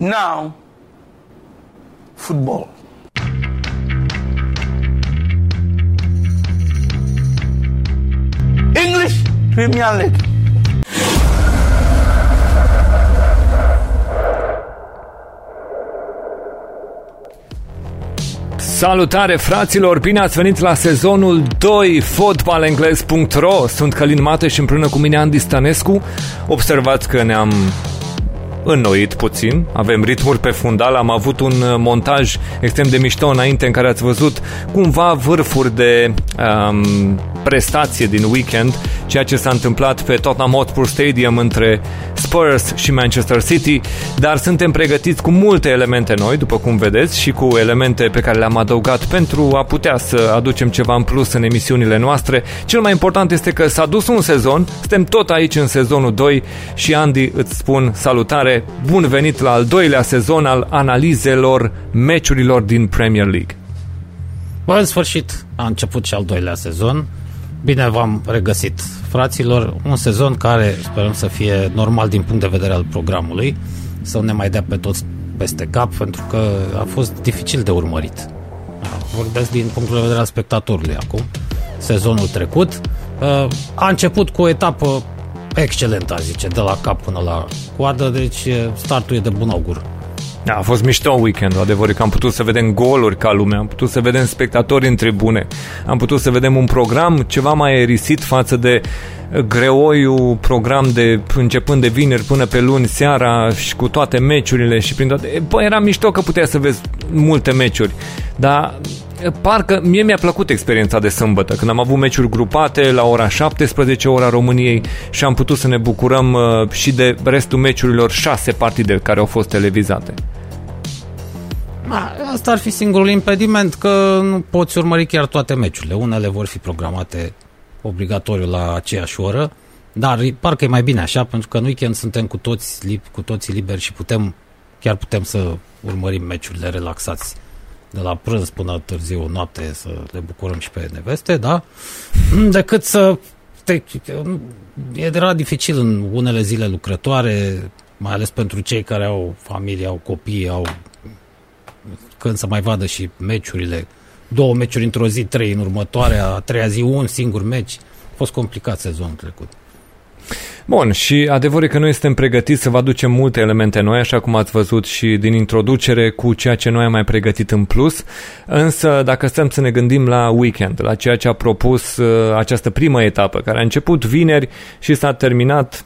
Now, football. English Premier League. Salutare fraților, bine ați venit la sezonul 2 fotbalengles.ro Sunt Călin Mateș și împreună cu mine Andy Stanescu Observați că ne-am înnoit puțin, avem ritmuri pe fundal, am avut un montaj extrem de mișto înainte în care ați văzut cumva vârfuri de um, prestație din weekend, ceea ce s-a întâmplat pe Tottenham Hotspur Stadium între Spurs și Manchester City, dar suntem pregătiți cu multe elemente noi, după cum vedeți, și cu elemente pe care le-am adăugat pentru a putea să aducem ceva în plus în emisiunile noastre. Cel mai important este că s-a dus un sezon, suntem tot aici în sezonul 2 și Andy îți spun salutare, bun venit la al doilea sezon al analizelor meciurilor din Premier League. Bă, în sfârșit a început și al doilea sezon. Bine v-am regăsit, fraților. Un sezon care sperăm să fie normal din punct de vedere al programului, să ne mai dea pe toți peste cap, pentru că a fost dificil de urmărit. Vorbesc din punctul de vedere al spectatorului acum. Sezonul trecut a început cu o etapă excelentă, zice, de la cap până la coadă, deci startul e de bun augur. Da, a fost mișto weekend, adevăr că am putut să vedem goluri ca lumea, am putut să vedem spectatori în tribune, am putut să vedem un program ceva mai erisit față de greoiul program de începând de vineri până pe luni seara și cu toate meciurile și prin toate. Bă, era mișto că puteai să vezi multe meciuri, dar parcă mie mi-a plăcut experiența de sâmbătă, când am avut meciuri grupate la ora 17, ora României și am putut să ne bucurăm uh, și de restul meciurilor șase partide care au fost televizate. Asta ar fi singurul impediment că nu poți urmări chiar toate meciurile. Unele vor fi programate obligatoriu la aceeași oră, dar parcă e mai bine așa, pentru că în weekend suntem cu toți, cu toții liberi și putem, chiar putem să urmărim meciurile relaxați de la prânz până târziu noapte să le bucurăm și pe neveste, da? Decât să te, era dificil în unele zile lucrătoare, mai ales pentru cei care au familie, au copii, au când să mai vadă și meciurile, două meciuri într-o zi, trei în următoarea, a treia zi, un singur meci. A fost complicat sezonul trecut. Bun, și adevărul e că noi suntem pregătiți să vă aducem multe elemente noi, așa cum ați văzut și din introducere, cu ceea ce noi am mai pregătit în plus. Însă, dacă stăm să ne gândim la weekend, la ceea ce a propus uh, această primă etapă, care a început vineri și s-a terminat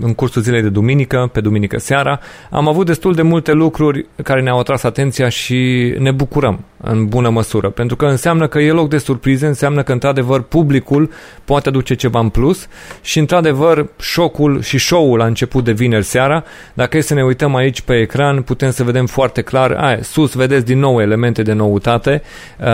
în cursul zilei de duminică, pe duminică seara, am avut destul de multe lucruri care ne-au atras atenția și ne bucurăm în bună măsură, pentru că înseamnă că e loc de surprize, înseamnă că într-adevăr publicul poate aduce ceva în plus și într-adevăr șocul și show-ul a început de vineri seara. Dacă e să ne uităm aici pe ecran, putem să vedem foarte clar, aia, sus vedeți din nou elemente de noutate, uh,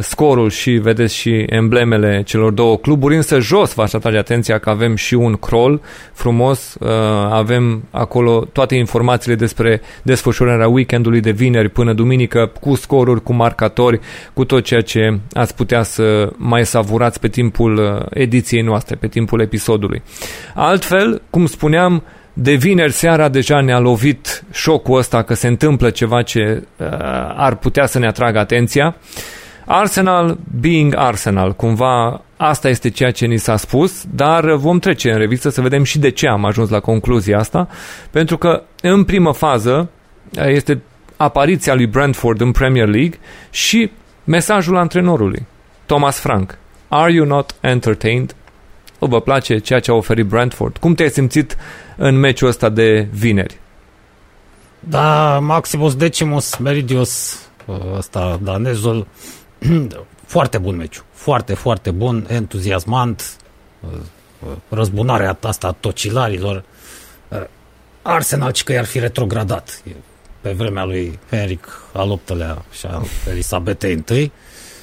scorul și vedeți și emblemele celor două cluburi, însă jos v-aș atrage atenția că avem și un crawl frumos, uh, avem acolo toate informațiile despre desfășurarea weekendului de vineri până duminică cu scoruri, cu marcatori, cu tot ceea ce ați putea să mai savurați pe timpul uh, ediției noastre, pe timpul episodului. Altfel, cum spuneam, de vineri seara deja ne-a lovit șocul ăsta că se întâmplă ceva ce uh, ar putea să ne atragă atenția. Arsenal being Arsenal, cumva asta este ceea ce ni s-a spus, dar vom trece în revistă să vedem și de ce am ajuns la concluzia asta, pentru că în primă fază este apariția lui Brentford în Premier League și mesajul antrenorului, Thomas Frank. Are you not entertained? O, vă place ceea ce a oferit Brentford? Cum te-ai simțit în meciul ăsta de vineri? Da, Maximus Decimus Meridius, ăsta danezul, foarte bun meciu. Foarte, foarte bun, entuziasmant, răzbunarea asta a tocilarilor. Arsenal, ci că i-ar fi retrogradat pe vremea lui Henric al VIII-lea și al Elisabetei I.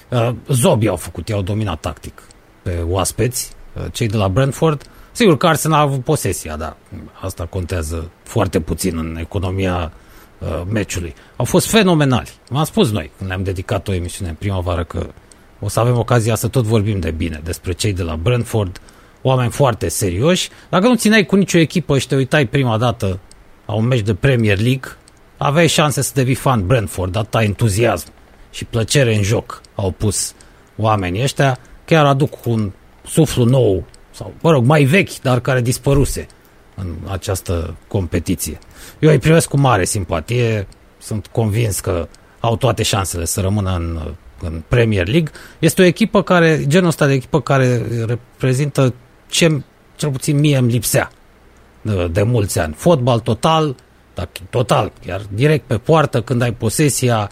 Uh, Zobii au făcut, i-au dominat tactic pe oaspeți, uh, cei de la Brentford. Sigur că Arsenal a avut posesia, dar asta contează foarte puțin în economia uh, meciului. Au fost fenomenali. V-am spus noi, când le-am dedicat o emisiune în primăvară, că o să avem ocazia să tot vorbim de bine despre cei de la Brentford, oameni foarte serioși. Dacă nu țineai cu nicio echipă și te uitai prima dată la un meci de Premier League, aveai șanse să devii fan Brentford, data entuziasm și plăcere în joc au pus oamenii ăștia, chiar aduc un suflu nou, sau, mă rog, mai vechi, dar care dispăruse în această competiție. Eu îi privesc cu mare simpatie, sunt convins că au toate șansele să rămână în, în Premier League. Este o echipă care, genul ăsta de echipă care reprezintă ce cel puțin mie îmi lipsea de, de mulți ani. Fotbal total, dar total, chiar direct pe poartă, când ai posesia,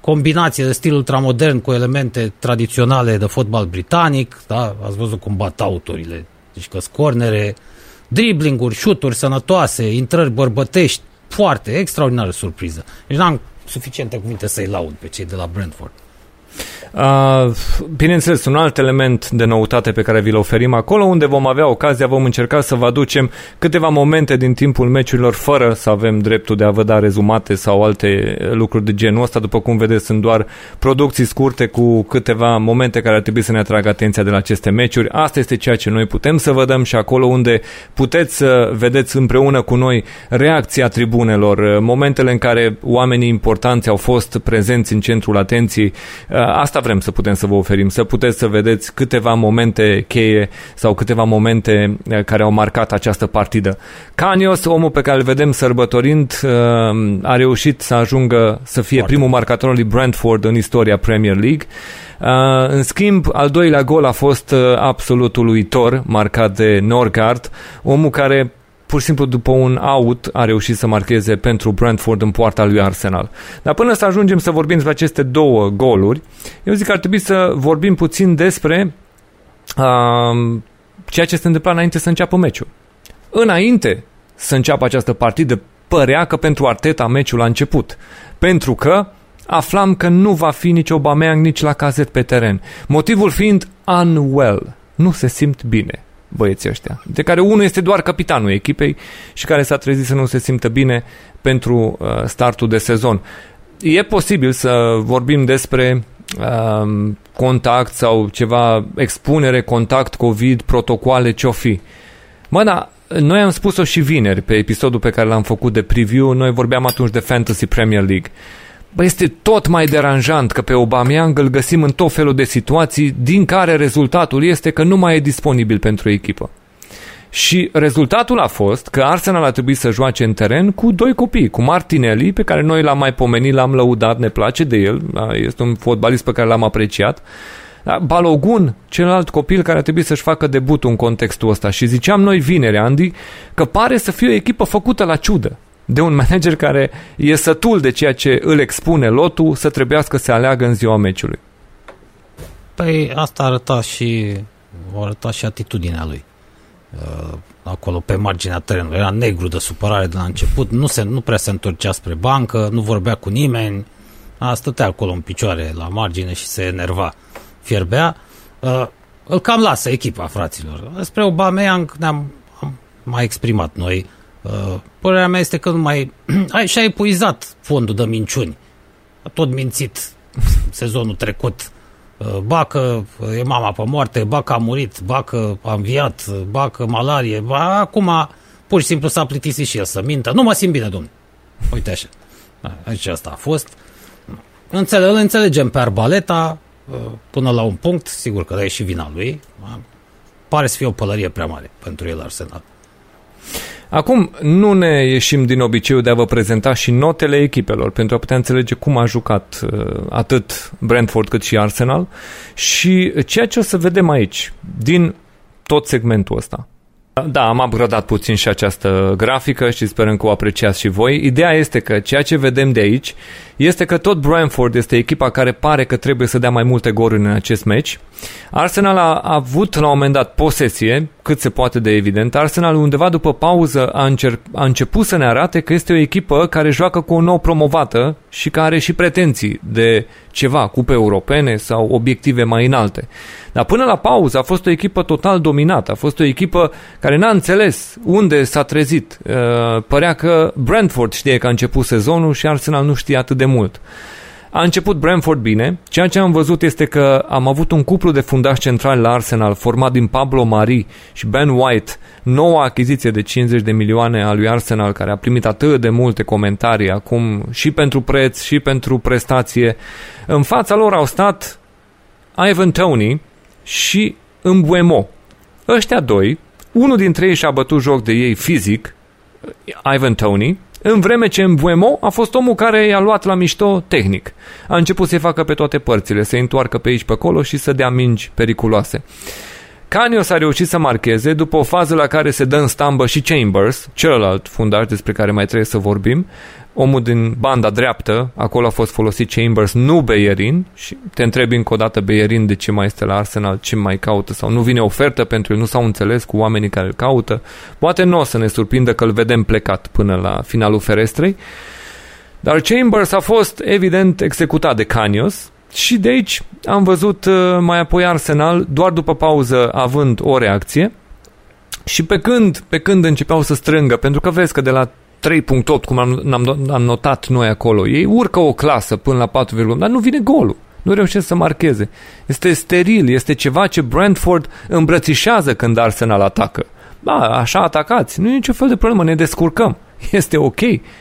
combinație de stil ultramodern cu elemente tradiționale de fotbal britanic, da? ați văzut cum bat autorile, deci că scornere, driblinguri, șuturi sănătoase, intrări bărbătești, foarte extraordinară surpriză. Deci n-am suficiente cuvinte să-i laud pe cei de la Brentford. Uh, bineînțeles, un alt element de noutate pe care vi-l oferim acolo, unde vom avea ocazia, vom încerca să vă aducem câteva momente din timpul meciurilor fără să avem dreptul de a vă da rezumate sau alte lucruri de genul ăsta. După cum vedeți, sunt doar producții scurte cu câteva momente care ar trebui să ne atragă atenția de la aceste meciuri. Asta este ceea ce noi putem să vă dăm și acolo unde puteți să vedeți împreună cu noi reacția tribunelor, momentele în care oamenii importanți au fost prezenți în centrul atenției. Asta asta vrem să putem să vă oferim, să puteți să vedeți câteva momente cheie sau câteva momente eh, care au marcat această partidă. Canios, omul pe care îl vedem sărbătorind, eh, a reușit să ajungă să fie Foarte. primul marcator al lui Brentford în istoria Premier League. Uh, în schimb, al doilea gol a fost uh, absolut uluitor, marcat de Norgard, omul care pur și simplu după un out a reușit să marcheze pentru Brentford în poarta lui Arsenal. Dar până să ajungem să vorbim despre aceste două goluri, eu zic că ar trebui să vorbim puțin despre uh, ceea ce se întâmpla înainte să înceapă meciul. Înainte să înceapă această partidă, părea că pentru Arteta meciul a început. Pentru că aflam că nu va fi nici Aubameyang, nici la cazet pe teren. Motivul fiind unwell. Nu se simt bine băieții ăștia, de care unul este doar capitanul echipei și care s-a trezit să nu se simtă bine pentru uh, startul de sezon. E posibil să vorbim despre uh, contact sau ceva, expunere, contact, COVID, protocoale, ce-o fi. Mă, da, noi am spus-o și vineri pe episodul pe care l-am făcut de preview, noi vorbeam atunci de Fantasy Premier League. Bă, este tot mai deranjant că pe Aubameyang îl găsim în tot felul de situații din care rezultatul este că nu mai e disponibil pentru echipă. Și rezultatul a fost că Arsenal a trebuit să joace în teren cu doi copii, cu Martinelli, pe care noi l-am mai pomenit, l-am lăudat, ne place de el, da, este un fotbalist pe care l-am apreciat. Da, Balogun, celălalt copil care a trebuit să-și facă debutul în contextul ăsta și ziceam noi vineri, Andy, că pare să fie o echipă făcută la ciudă de un manager care e sătul de ceea ce îl expune lotul să trebuiască să aleagă în ziua meciului. Păi asta arăta și, o arăta și atitudinea lui. Uh, acolo pe marginea terenului. Era negru de supărare de la început, nu, se, nu prea se întorcea spre bancă, nu vorbea cu nimeni, a, stătea acolo în picioare la margine și se enerva, fierbea. Uh, îl cam lasă echipa, fraților. Spre Aubameyang ne-am mai exprimat noi Uh, părerea mea este că nu mai... ai, și-a epuizat fondul de minciuni. A tot mințit sezonul trecut. Uh, ba că e mama pe moarte, ba că a murit, ba că a înviat, ba că malarie, ba acum pur și simplu s-a plictisit și el să mintă. Nu mă simt bine, domnule. Uite așa. Da, aici asta a fost. Înțele- îl înțelegem pe Arbaleta uh, până la un punct, sigur că da, e și vina lui. Pare să fie o pălărie prea mare pentru el Arsenal. Acum, nu ne ieșim din obiceiul de a vă prezenta și notele echipelor pentru a putea înțelege cum a jucat uh, atât Brentford cât și Arsenal și ceea ce o să vedem aici, din tot segmentul ăsta. Da, am upgradat puțin și această grafică și sperăm că o apreciați și voi. Ideea este că ceea ce vedem de aici este că tot Brentford este echipa care pare că trebuie să dea mai multe goluri în acest meci. Arsenal a avut la un moment dat posesie, cât se poate de evident. Arsenal undeva după pauză a, încer- a început să ne arate că este o echipă care joacă cu o nouă promovată și care are și pretenții de ceva, cupe europene sau obiective mai înalte. Dar până la pauză a fost o echipă total dominată, a fost o echipă care n-a înțeles unde s-a trezit. Uh, părea că Brentford știe că a început sezonul și Arsenal nu știe atât de mult. A început Brentford bine, ceea ce am văzut este că am avut un cuplu de fundași centrali la Arsenal format din Pablo Mari și Ben White, noua achiziție de 50 de milioane a lui Arsenal care a primit atât de multe comentarii acum și pentru preț și pentru prestație. În fața lor au stat Ivan Tony și Mbuemo. Ăștia doi, unul dintre ei și-a bătut joc de ei fizic, Ivan Tony, în vreme ce Mbuemo a fost omul care i-a luat la mișto tehnic. A început să-i facă pe toate părțile, să-i întoarcă pe aici pe acolo și să dea mingi periculoase. Canios a reușit să marcheze după o fază la care se dă în stambă și Chambers, celălalt fundaș despre care mai trebuie să vorbim, omul din banda dreaptă, acolo a fost folosit Chambers, nu Beyerin și te întrebi încă o dată Beyerin de ce mai este la Arsenal, ce mai caută? Sau nu vine ofertă pentru el, nu s-au înțeles cu oamenii care îl caută. Poate nu o să ne surprindă că îl vedem plecat până la finalul ferestrei. Dar Chambers a fost evident executat de Canios și de aici am văzut uh, mai apoi Arsenal doar după pauză având o reacție. Și pe când, pe când începeau să strângă, pentru că vezi că de la 3.8, cum am, am, am notat noi acolo. Ei urcă o clasă până la 4, dar nu vine golul. Nu reușesc să marcheze. Este steril, este ceva ce Brentford îmbrățișează când Arsenal atacă. Da, așa atacați, nu e niciun fel de problemă, ne descurcăm. Este ok.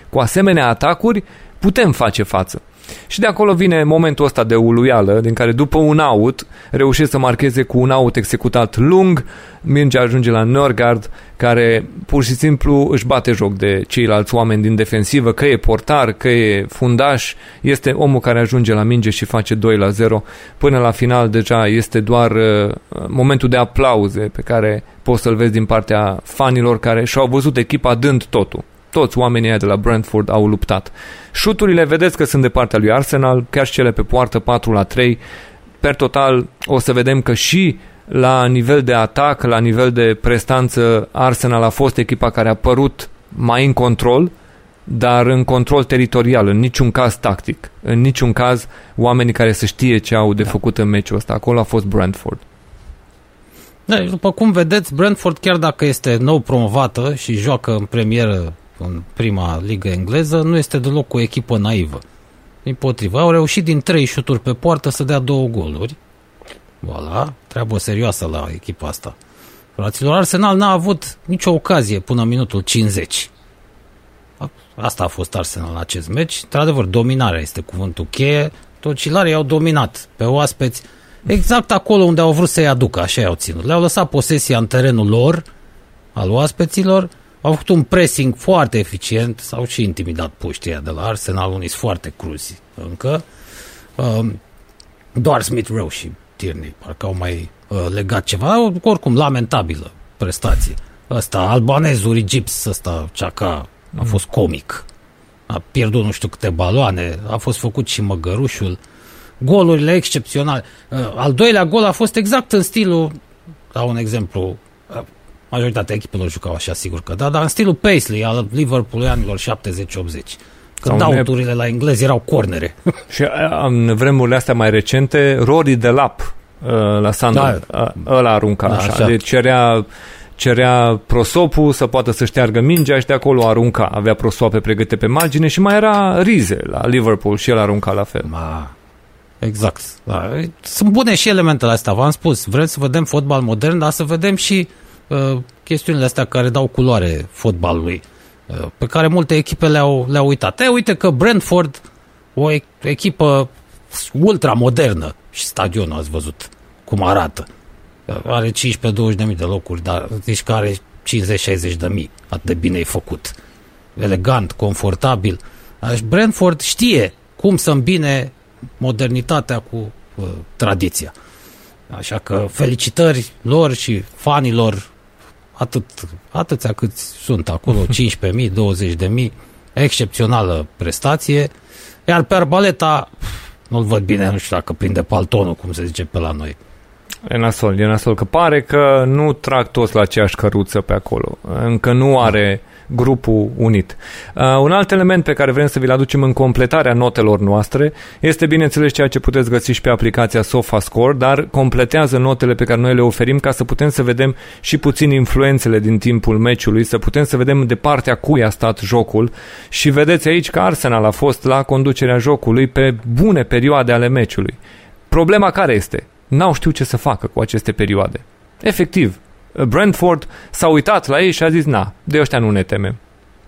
Cu asemenea atacuri putem face față. Și de acolo vine momentul ăsta de uluială, din care după un out reușește să marcheze cu un out executat lung, mingea ajunge la Norgard, care pur și simplu își bate joc de ceilalți oameni din defensivă, că e portar, că e fundaș, este omul care ajunge la minge și face 2 la 0. Până la final deja este doar uh, momentul de aplauze pe care poți să-l vezi din partea fanilor care și-au văzut echipa dând totul toți oamenii de la Brentford au luptat. Șuturile vedeți că sunt de partea lui Arsenal, chiar și cele pe poartă 4 la 3. Per total o să vedem că și la nivel de atac, la nivel de prestanță, Arsenal a fost echipa care a părut mai în control, dar în control teritorial, în niciun caz tactic, în niciun caz oamenii care să știe ce au de da. făcut în meciul ăsta. Acolo a fost Brentford. Da, după cum vedeți, Brentford, chiar dacă este nou promovată și joacă în premieră în prima ligă engleză, nu este deloc o echipă naivă. Din potrivă, au reușit din trei șuturi pe poartă să dea două goluri. Voilà, treabă serioasă la echipa asta. Fraților, Arsenal n-a avut nicio ocazie până în minutul 50. Asta a fost Arsenal în acest meci. Într-adevăr, dominarea este cuvântul cheie. Tocilarii au dominat pe oaspeți exact acolo unde au vrut să-i aducă, așa i-au ținut. Le-au lăsat posesia în terenul lor, al oaspeților, au făcut un pressing foarte eficient, s-au și intimidat puștii de la Arsenal, unii sunt foarte cruzi încă. Um, doar Smith Rowe și Tierney parcă au mai uh, legat ceva, oricum lamentabilă prestație. Ăsta, albanezul Gips, ăsta, Ceaca, a mm. fost comic. A pierdut nu știu câte baloane, a fost făcut și măgărușul. Golurile excepționale. Uh, al doilea gol a fost exact în stilul, dau un exemplu, uh, Majoritatea echipelor jucau așa, sigur că da, dar în stilul Paisley al Liverpool anilor 70-80. Când auturile la englezi erau cornere. Și în vremurile astea mai recente, Rory de Lap la Sunderland, da. ăla arunca da, așa. așa. Deci cerea, cerea prosopul să poată să șteargă mingea și de acolo arunca. Avea prosoape pregătite pe margine și mai era Rize la Liverpool și el arunca la fel. Ma. Exact. Da. Sunt bune și elementele astea, v-am spus. Vrem să vedem fotbal modern, dar să vedem și Uh, chestiunile astea care dau culoare fotbalului, uh, pe care multe echipe le-au, le-au uitat. E, uite că Brentford, o echipă ultra modernă și stadionul ați văzut cum arată. Uh, are 15-20 de mii de locuri, dar zici că are 50-60 de mii. Atât de bine e făcut. Elegant, confortabil. Deci Brentford știe cum să îmbine modernitatea cu uh, tradiția. Așa că felicitări lor și fanilor atât, atâția câți sunt acolo, 15.000, 20.000, excepțională prestație, iar pe Arbaleta nu-l văd bine, nu știu dacă prinde paltonul, cum se zice pe la noi. E nasol, e nasol, că pare că nu trag toți la aceeași căruță pe acolo. Încă nu are grupul unit. Uh, un alt element pe care vrem să vi-l aducem în completarea notelor noastre este bineînțeles ceea ce puteți găsi și pe aplicația SofaScore, dar completează notele pe care noi le oferim ca să putem să vedem și puțin influențele din timpul meciului, să putem să vedem de partea cui a stat jocul și vedeți aici că Arsenal a fost la conducerea jocului pe bune perioade ale meciului. Problema care este? N-au știut ce să facă cu aceste perioade. Efectiv, Brentford s-a uitat la ei și a zis, na, de ăștia nu ne temem.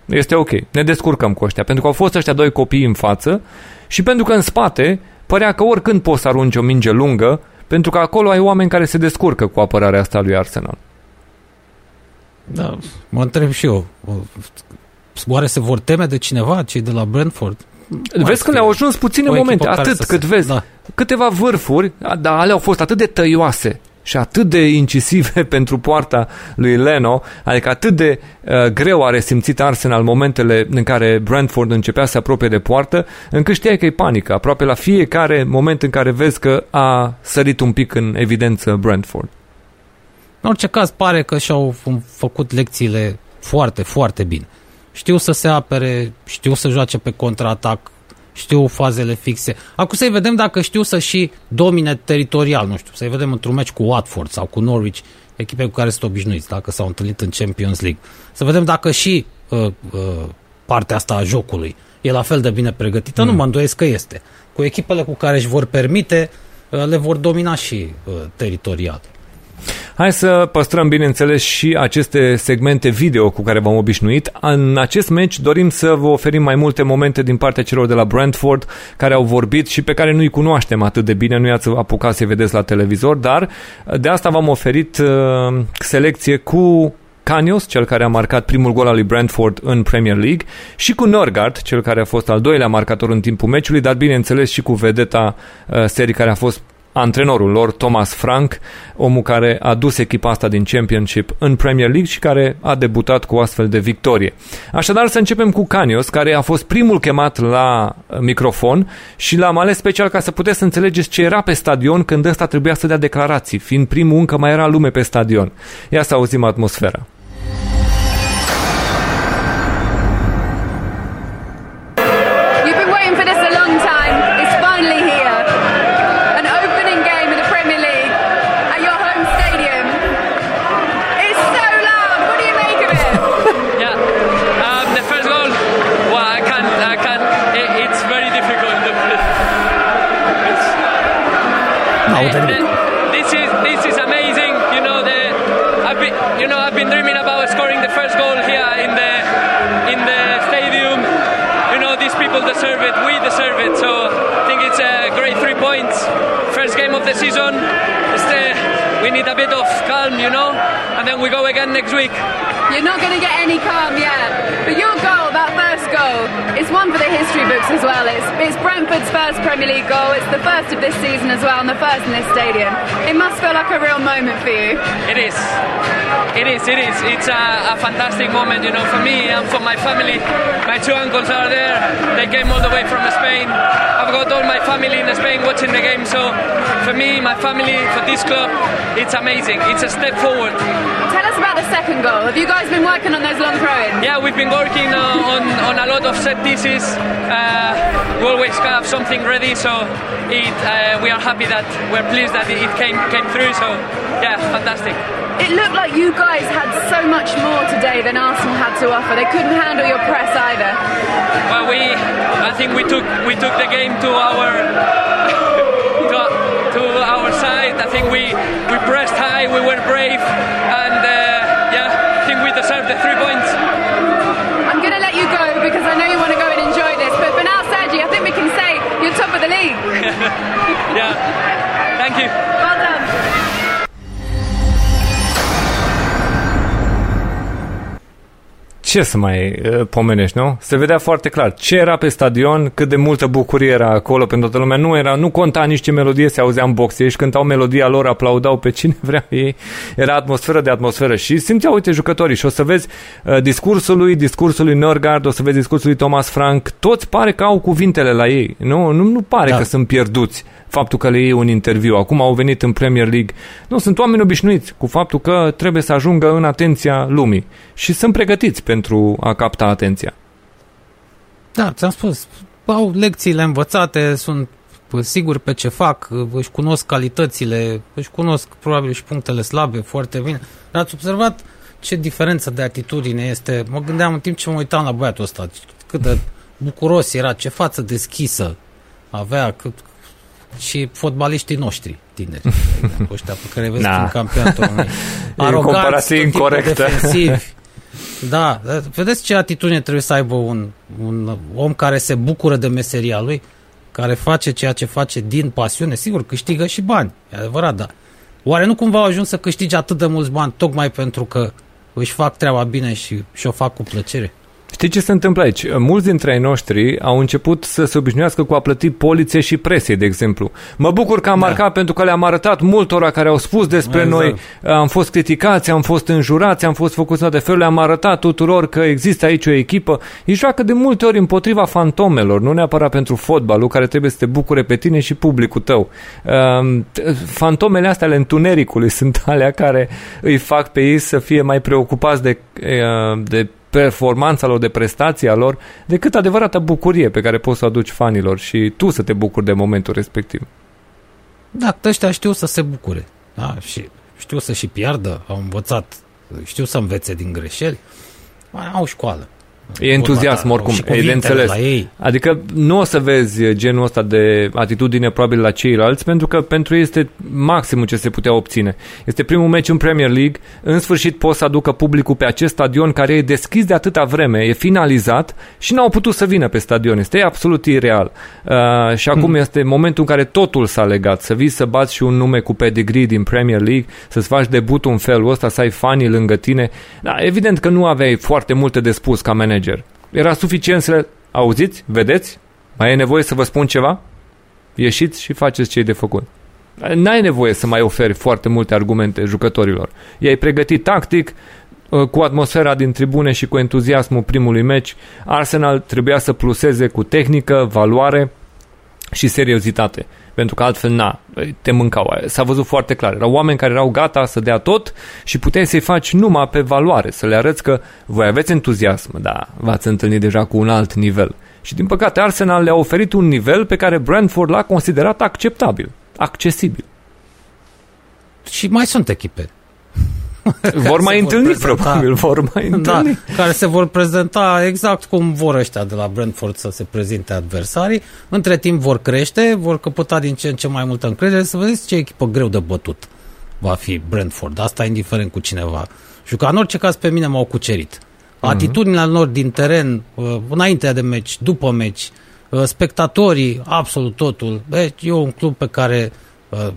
Este ok, ne descurcăm cu ăștia, pentru că au fost ăștia doi copii în față și pentru că în spate părea că oricând poți să arunci o minge lungă, pentru că acolo ai oameni care se descurcă cu apărarea asta lui Arsenal. Da, mă întreb și eu, oare se vor teme de cineva, cei de la Brentford? Vezi că le-au ajuns puține momente, atât cât vezi. Da. Câteva vârfuri, dar ale au fost atât de tăioase și atât de incisive pentru poarta lui Leno, adică atât de uh, greu a resimțit Arsenal momentele în care Brentford începea să apropie de poartă, încât știai că e panică, aproape la fiecare moment în care vezi că a sărit un pic în evidență Brentford. În orice caz, pare că și-au făcut lecțiile foarte, foarte bine. Știu să se apere, știu să joace pe contraatac, știu fazele fixe. Acum să-i vedem dacă știu să și domine teritorial, nu știu, să-i vedem într-un meci cu Watford sau cu Norwich, echipe cu care sunt obișnuiți, dacă s-au întâlnit în Champions League. Să vedem dacă și uh, uh, partea asta a jocului e la fel de bine pregătită, mm. nu mă îndoiesc că este. Cu echipele cu care își vor permite, uh, le vor domina și uh, teritorial. Hai să păstrăm, bineînțeles, și aceste segmente video cu care v-am obișnuit. În acest match dorim să vă oferim mai multe momente din partea celor de la Brentford care au vorbit și pe care nu-i cunoaștem atât de bine, nu i-ați apucat să-i vedeți la televizor, dar de asta v-am oferit uh, selecție cu Canios, cel care a marcat primul gol al lui Brentford în Premier League, și cu Norgard, cel care a fost al doilea marcator în timpul meciului, dar bineînțeles și cu vedeta uh, serii care a fost antrenorul lor, Thomas Frank, omul care a dus echipa asta din Championship în Premier League și care a debutat cu astfel de victorie. Așadar să începem cu Canios, care a fost primul chemat la uh, microfon și l-am ales special ca să puteți să înțelegeți ce era pe stadion când ăsta trebuia să dea declarații, fiind primul încă mai era lume pe stadion. Ia să auzim atmosfera. next week. You're not going to get any calm yet. But your goal, that first goal, it's one for the history books as well fantastic moment, you know, for me and for my family. My two uncles are there. They came all the way from Spain. I've got all my family in Spain watching the game. So for me, my family, for this club, it's amazing. It's a step forward. Tell us about the second goal. Have you guys been working on those long throw-ins? Yeah, we've been working uh, on, on a lot of set pieces. Uh, we always have something ready, so it, uh, we are happy that we're pleased that it came came through. So yeah, fantastic it looked like you guys had so much more today than Arsenal had to offer. They couldn't handle your press either. Well, we, I think we took we took the game to our to, to our side. I think we we pressed high, we were brave, and uh, yeah, I think we deserved the three points. I'm going to let you go because I know you want to go and enjoy this. But for now, Sergi, I think we can say you're top of the league. Yeah, thank you. Ce să mai uh, pomenești, nu? Se vedea foarte clar ce era pe stadion, cât de multă bucurie era acolo pentru toată lumea. Nu era, nu conta nici ce melodie se auzea în boxe. Ei cântau melodia lor, aplaudau pe cine vrea ei. Era atmosferă de atmosferă și simțeau, uite, jucătorii. Și o să vezi uh, discursul lui, discursul lui Norgard, o să vezi discursul lui Thomas Frank. Toți pare că au cuvintele la ei. Nu, nu, nu pare da. că sunt pierduți faptul că le iei un interviu. Acum au venit în Premier League. Nu, sunt oameni obișnuiți cu faptul că trebuie să ajungă în atenția lumii și sunt pregătiți pentru a capta atenția. Da, ți-am spus, au lecțiile învățate, sunt sigur pe ce fac, își cunosc calitățile, își cunosc probabil și punctele slabe foarte bine. Dar ați observat ce diferență de atitudine este? Mă gândeam în timp ce mă uitam la băiatul ăsta, cât de bucuros era, ce față deschisă avea, cât, și fotbaliștii noștri tineri, ăștia pe care vezi da. în campionatul României. Aroganți, incorrectă. defensivi. Da, vedeți ce atitudine trebuie să aibă un, un om care se bucură de meseria lui, care face ceea ce face din pasiune, sigur, câștigă și bani, e adevărat, dar oare nu cumva au ajuns să câștige atât de mulți bani tocmai pentru că își fac treaba bine și, și o fac cu plăcere? Știi ce se întâmplă aici? Mulți dintre ai noștri au început să se obișnuiască cu a plăti poliție și presie, de exemplu. Mă bucur că am da. marcat pentru că le-am arătat multora care au spus despre exact. noi, am fost criticați, am fost înjurați, am fost făcuți de felul, le-am arătat tuturor că există aici o echipă. Îi joacă de multe ori împotriva fantomelor, nu neapărat pentru fotbalul care trebuie să te bucure pe tine și publicul tău. Fantomele astea ale întunericului sunt alea care îi fac pe ei să fie mai preocupați de, de performanța lor, de prestația lor, decât adevărata bucurie pe care poți să o aduci fanilor și tu să te bucuri de momentul respectiv. Da, ăștia știu să se bucure. Da? Și știu să și piardă, au învățat, știu să învețe din greșeli, au școală. E entuziasm oricum, e de înțeles. La ei. Adică nu o să vezi genul ăsta de atitudine probabil la ceilalți, pentru că pentru ei este maximul ce se putea obține. Este primul meci în Premier League, în sfârșit poți să aducă publicul pe acest stadion care e deschis de atâta vreme, e finalizat și n-au putut să vină pe stadion. Este absolut ireal. Uh, și acum hmm. este momentul în care totul s-a legat, să vii să bați și un nume cu pedigree din Premier League, să-ți faci debutul în felul ăsta, să ai fanii lângă tine. Da, evident că nu aveai foarte multe de spus ca manager manager. Era suficient să le auziți, vedeți, mai e nevoie să vă spun ceva? Ieșiți și faceți ce de făcut. N-ai nevoie să mai oferi foarte multe argumente jucătorilor. I-ai pregătit tactic, uh, cu atmosfera din tribune și cu entuziasmul primului meci, Arsenal trebuia să pluseze cu tehnică, valoare și seriozitate pentru că altfel, na, te mâncau. S-a văzut foarte clar. Erau oameni care erau gata să dea tot și puteai să-i faci numai pe valoare, să le arăți că voi aveți entuziasm, da, v-ați întâlnit deja cu un alt nivel. Și din păcate Arsenal le-a oferit un nivel pe care Brentford l-a considerat acceptabil, accesibil. Și mai sunt echipe vor mai întâlni, prezenta, probabil, vor mai da, întâlni. Da, care se vor prezenta exact cum vor ăștia de la Brentford să se prezinte adversarii. Între timp vor crește, vor căpăta din ce în ce mai multă încredere. Să vedeți ce echipă greu de bătut va fi Brentford. Asta indiferent cu cineva. Și că în orice caz pe mine m-au cucerit. Mhm. Atitudinea lor din teren, uh, înainte de meci, după meci, uh, spectatorii, absolut totul. Deci e un club pe care uh,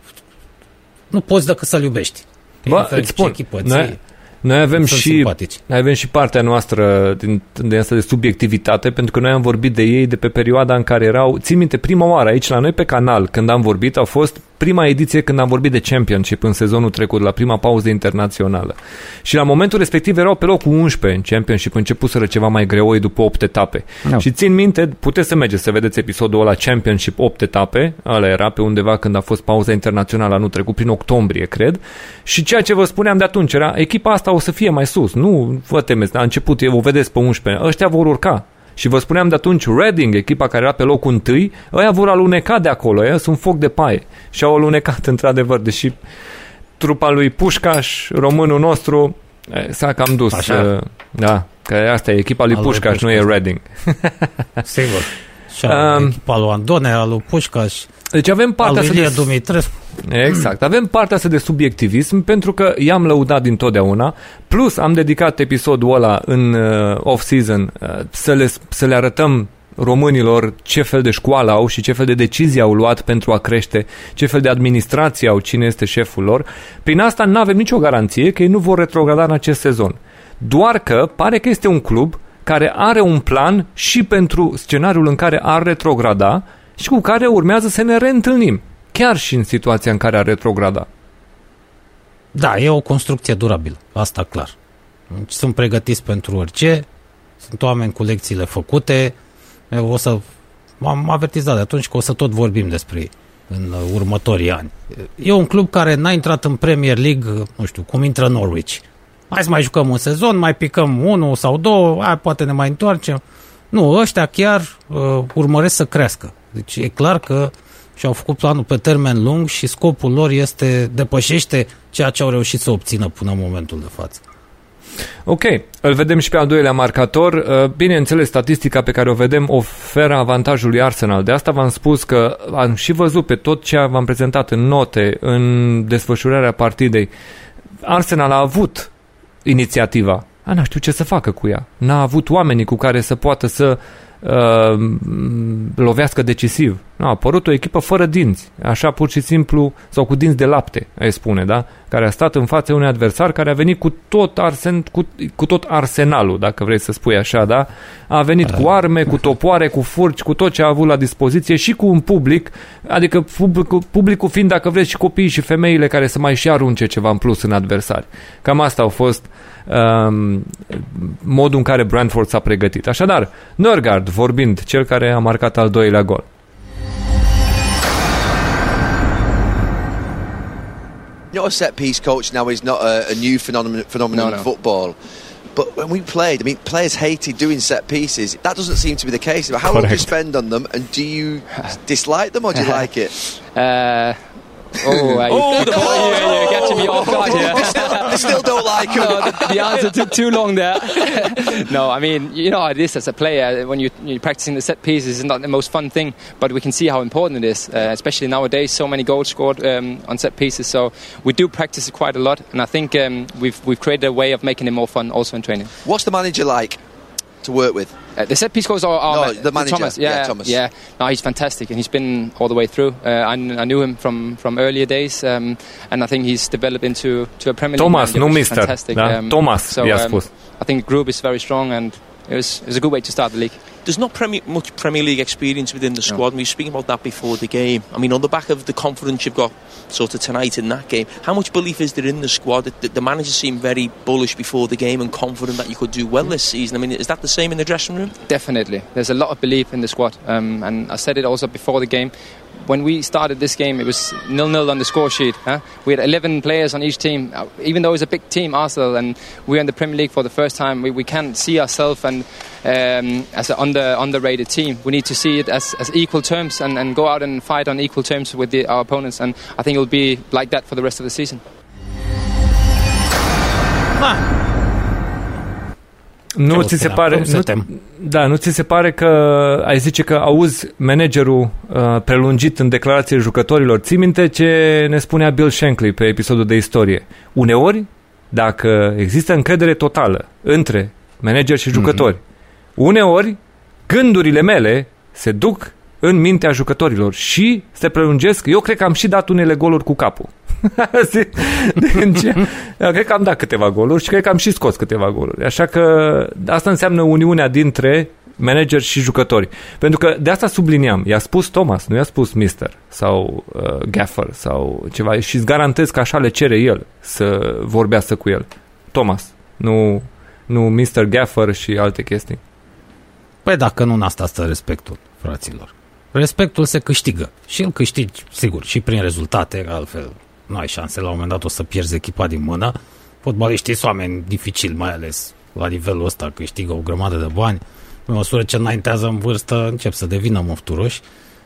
nu poți decât să-l iubești. Bă, îți spun, echipă, noi, noi avem și, noi avem și partea noastră din, din asta de subiectivitate, pentru că noi am vorbit de ei de pe perioada în care erau, țin minte, prima oară aici la noi pe canal, când am vorbit, au fost prima ediție când am vorbit de Championship în sezonul trecut, la prima pauză internațională. Și la momentul respectiv erau pe locul 11 în Championship, începuseră ceva mai greoi după 8 etape. No. Și țin minte, puteți să mergeți să vedeți episodul ăla Championship 8 etape, ăla era pe undeva când a fost pauza internațională anul trecut, prin octombrie, cred. Și ceea ce vă spuneam de atunci era, echipa asta o să fie mai sus, nu vă temeți, la început o vedeți pe 11, ăștia vor urca. Și vă spuneam de atunci, Reading, echipa care era pe locul întâi, ăia vor aluneca de acolo, ăia sunt foc de paie. Și au alunecat într-adevăr, deși trupa lui Pușcaș, românul nostru, s-a cam dus. Așa. Da, că asta e echipa lui Pușcaș, nu e Reading. Sigur. Și um, echipa lui Andone, al lui Pușcaș. Deci avem partea asta de... Dumitrescu. Exact. Avem partea asta de subiectivism pentru că i-am lăudat dintotdeauna, plus am dedicat episodul ăla în uh, off-season uh, să, le, să le arătăm românilor ce fel de școală au și ce fel de decizii au luat pentru a crește, ce fel de administrație au, cine este șeful lor. Prin asta nu avem nicio garanție că ei nu vor retrograda în acest sezon. Doar că pare că este un club care are un plan și pentru scenariul în care ar retrograda și cu care urmează să ne reîntâlnim, chiar și în situația în care a retrograda. Da, e o construcție durabilă, asta clar. Sunt pregătiți pentru orice, sunt oameni cu lecțiile făcute, o să, m-am avertizat de atunci că o să tot vorbim despre ei. în uh, următorii ani. E un club care n-a intrat în Premier League, uh, nu știu, cum intră Norwich. Hai să mai jucăm un sezon, mai picăm unul sau două, hai, poate ne mai întoarcem. Nu, ăștia chiar uh, urmăresc să crească. Deci e clar că și-au făcut planul pe termen lung și scopul lor este depășește ceea ce au reușit să obțină până în momentul de față. Ok, îl vedem și pe al doilea marcator. Uh, bineînțeles, statistica pe care o vedem oferă avantajul lui Arsenal. De asta v-am spus că am și văzut pe tot ce v-am prezentat în note, în desfășurarea partidei. Arsenal a avut inițiativa. A, n-a știu ce să facă cu ea. N-a avut oamenii cu care să poată să uh, lovească decisiv. A apărut o echipă fără dinți, așa pur și simplu, sau cu dinți de lapte, ai spune, da? Care a stat în fața unui adversar care a venit cu tot, arsen, cu, cu tot arsenalul, dacă vrei să spui așa, da? A venit cu arme, cu topoare, cu furci, cu tot ce a avut la dispoziție și cu un public, adică publicul, publicul fiind, dacă vreți, și copiii și femeile care să mai și arunce ceva în plus în adversari. Cam asta au fost um, modul în care Brentford s-a pregătit. Așadar, Norgard, vorbind, cel care a marcat al doilea gol. Not a set piece coach now is not a, a new phenomenon, phenomenon No, in football. But when we played, I mean, players hated doing set pieces. That doesn't seem to be the case. How long do you spend on them, and do you dislike them or do you like it? Uh, oh, uh, Oh, you, the you, ball. you catching me off guard here. They still, don't like them. no, the, the answer took too long there. no, I mean, you know how it is as a player when you, you're practicing the set pieces is not the most fun thing, but we can see how important it is, uh, especially nowadays. So many goals scored um, on set pieces, so we do practice it quite a lot, and I think um, we've we've created a way of making it more fun also in training. What's the manager like to work with? Uh, the set piece goals are, are No, the manager. Thomas. Yeah, Yeah, Thomas. Yeah, no, he's fantastic, and he's been all the way through. Uh, I, kn- I knew him from, from earlier days, um, and I think he's developed into to a Premier League Thomas, manager, nu Mister. Fantastic. Da? Um, Thomas, so, i-a um. I think the group is very strong, and it was, it was a good way to start the league. There's not Premier, much Premier League experience within the squad, and we were speaking about that before the game. I mean, on the back of the confidence you've got sort of tonight in that game, how much belief is there in the squad? The, the manager seemed very bullish before the game and confident that you could do well this season. I mean, is that the same in the dressing room? Definitely. There's a lot of belief in the squad. Um, and I said it also before the game. When we started this game, it was nil-nil on the score sheet. Huh? We had 11 players on each team. Uh, Even though it's a big team, Arsenal, and we're in the Premier League for the first time, we, we can't see ourselves and um, as an under, underrated team. We need to see it as, as equal terms and, and go out and fight on equal terms with the, our opponents. And I think it will be like that for the rest of the season. Nu Ce ți se o pare... Cum se Nu, tem? da, nu ți se pare că ai zice că auzi managerul uh, prelungit în declarațiile jucătorilor. Ții minte ce ne spunea Bill Shankly pe episodul de istorie? Uneori, dacă există încredere totală între manager și jucători, uneori gândurile mele se duc în mintea jucătorilor și se prelungesc. Eu cred că am și dat unele goluri cu capul. Din ce? Eu cred că am dat câteva goluri și cred că am și scos câteva goluri. Așa că asta înseamnă uniunea dintre manager și jucători. Pentru că de asta subliniam. I-a spus Thomas, nu i-a spus Mister sau uh, Gaffer sau ceva și îți garantez că așa le cere el să vorbească cu el. Thomas, nu, nu Mr. Gaffer și alte chestii. Păi dacă nu în asta stă respectul, fraților. Respectul se câștigă și îl câștigi, sigur, și prin rezultate, că altfel nu ai șanse, la un moment dat o să pierzi echipa din mână. Fotbaliștii sunt oameni dificili, mai ales la nivelul ăsta, câștigă o grămadă de bani. Pe măsură ce înaintează în vârstă, încep să devină mofturoși,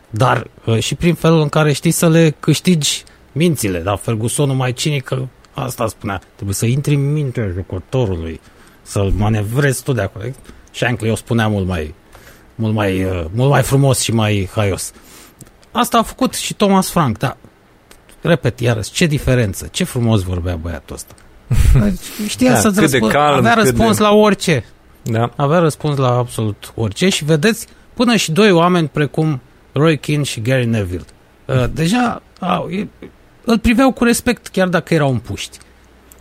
dar uh, și prin felul în care știi să le câștigi mințile, da? Ferguson mai cinică, asta spunea, trebuie să intri în mintea jucătorului, să-l manevrezi tu de acolo. Shankly o spunea mult mai, mult mai, uh, mult mai frumos și mai haios. Asta a făcut și Thomas Frank, dar repet iarăși, ce diferență, ce frumos vorbea băiatul ăsta. Știa Da, să-ți cât de răspund, calm, avea cât răspuns de- la orice. Da. Avea răspuns la absolut orice și vedeți, până și doi oameni precum Roy Keane și Gary Neville, uh, deja au, e, îl priveau cu respect chiar dacă erau împuști.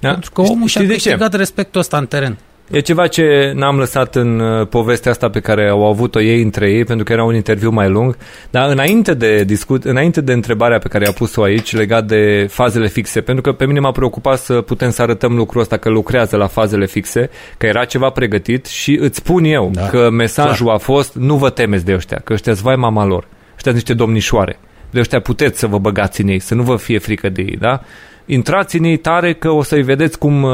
da. Pentru că omul și-a Știi de ce? câștigat respectul ăsta în teren. E ceva ce n-am lăsat în uh, povestea asta pe care au avut-o ei între ei, pentru că era un interviu mai lung, dar înainte de, discut, înainte de întrebarea pe care i-a pus-o aici legat de fazele fixe, pentru că pe mine m-a preocupat să putem să arătăm lucrul ăsta că lucrează la fazele fixe, că era ceva pregătit și îți spun eu Da, că mesajul a fost nu vă temeți de ăștia, că ăștia vai mama lor, ăștia sunt niște domnișoare. de ăștia puteți să vă băgați în ei, să nu vă fie frică de ei, da? Intrați în ei tare că o să-i vedeți cum uh,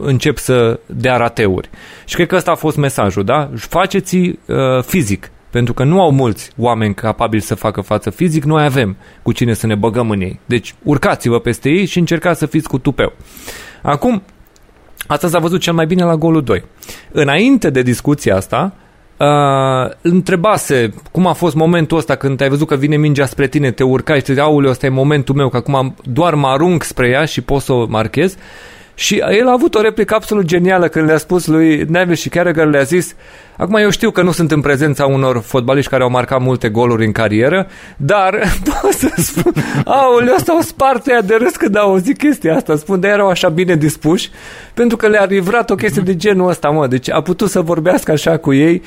încep să dea rateuri. Și cred că ăsta a fost mesajul, da? Faceți uh, fizic, pentru că nu au mulți oameni capabili să facă față fizic, noi avem cu cine să ne băgăm în ei. Deci urcați-vă peste ei și încercați să fiți cu tupeu. Acum, asta s-a văzut cel mai bine la golul 2. Înainte de discuția asta, uh, întrebase cum a fost momentul ăsta când ai văzut că vine mingea spre tine, te urcai și te zici, auleu, ăsta e momentul meu, că acum doar mă arunc spre ea și pot să o marchez. Și el a avut o replică absolut genială când le-a spus lui Neville și Carragher, le-a zis, acum eu știu că nu sunt în prezența unor fotbaliști care au marcat multe goluri în carieră, dar pot să spun, aoleu, ăsta o sparte ea de râs când au auzit chestia asta, spun, de erau așa bine dispuși, pentru că le-a livrat o chestie de genul ăsta, mă, deci a putut să vorbească așa cu ei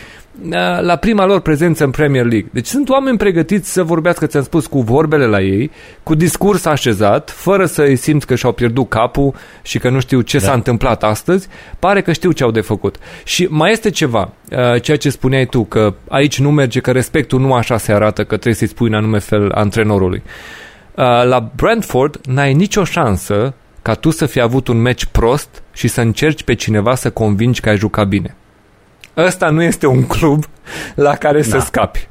la prima lor prezență în Premier League. Deci sunt oameni pregătiți să vorbească, ți-am spus, cu vorbele la ei, cu discurs așezat, fără să-i simți că și-au pierdut capul și că nu știu ce da. s-a întâmplat astăzi, pare că știu ce au de făcut. Și mai este ceva, ceea ce spuneai tu, că aici nu merge, că respectul nu așa se arată, că trebuie să-i spui în anume fel antrenorului. La Brentford n-ai nicio șansă ca tu să fi avut un meci prost și să încerci pe cineva să convingi că ai jucat bine ăsta nu este un club la care da. să scapi.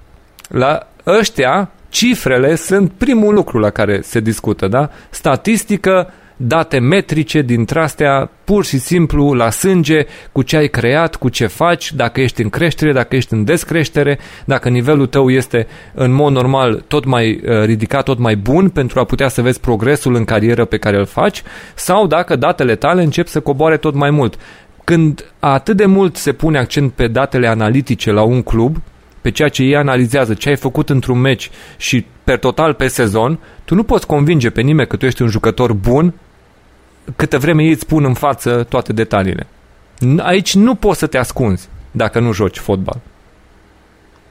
La ăștia, cifrele sunt primul lucru la care se discută, da? Statistică, date metrice dintre astea, pur și simplu la sânge, cu ce ai creat, cu ce faci, dacă ești în creștere, dacă ești în descreștere, dacă nivelul tău este în mod normal tot mai uh, ridicat, tot mai bun pentru a putea să vezi progresul în carieră pe care îl faci, sau dacă datele tale încep să coboare tot mai mult când atât de mult se pune accent pe datele analitice la un club, pe ceea ce ei analizează, ce ai făcut într-un meci și per total pe sezon, tu nu poți convinge pe nimeni că tu ești un jucător bun câtă vreme ei îți pun în față toate detaliile. Aici nu poți să te ascunzi dacă nu joci fotbal.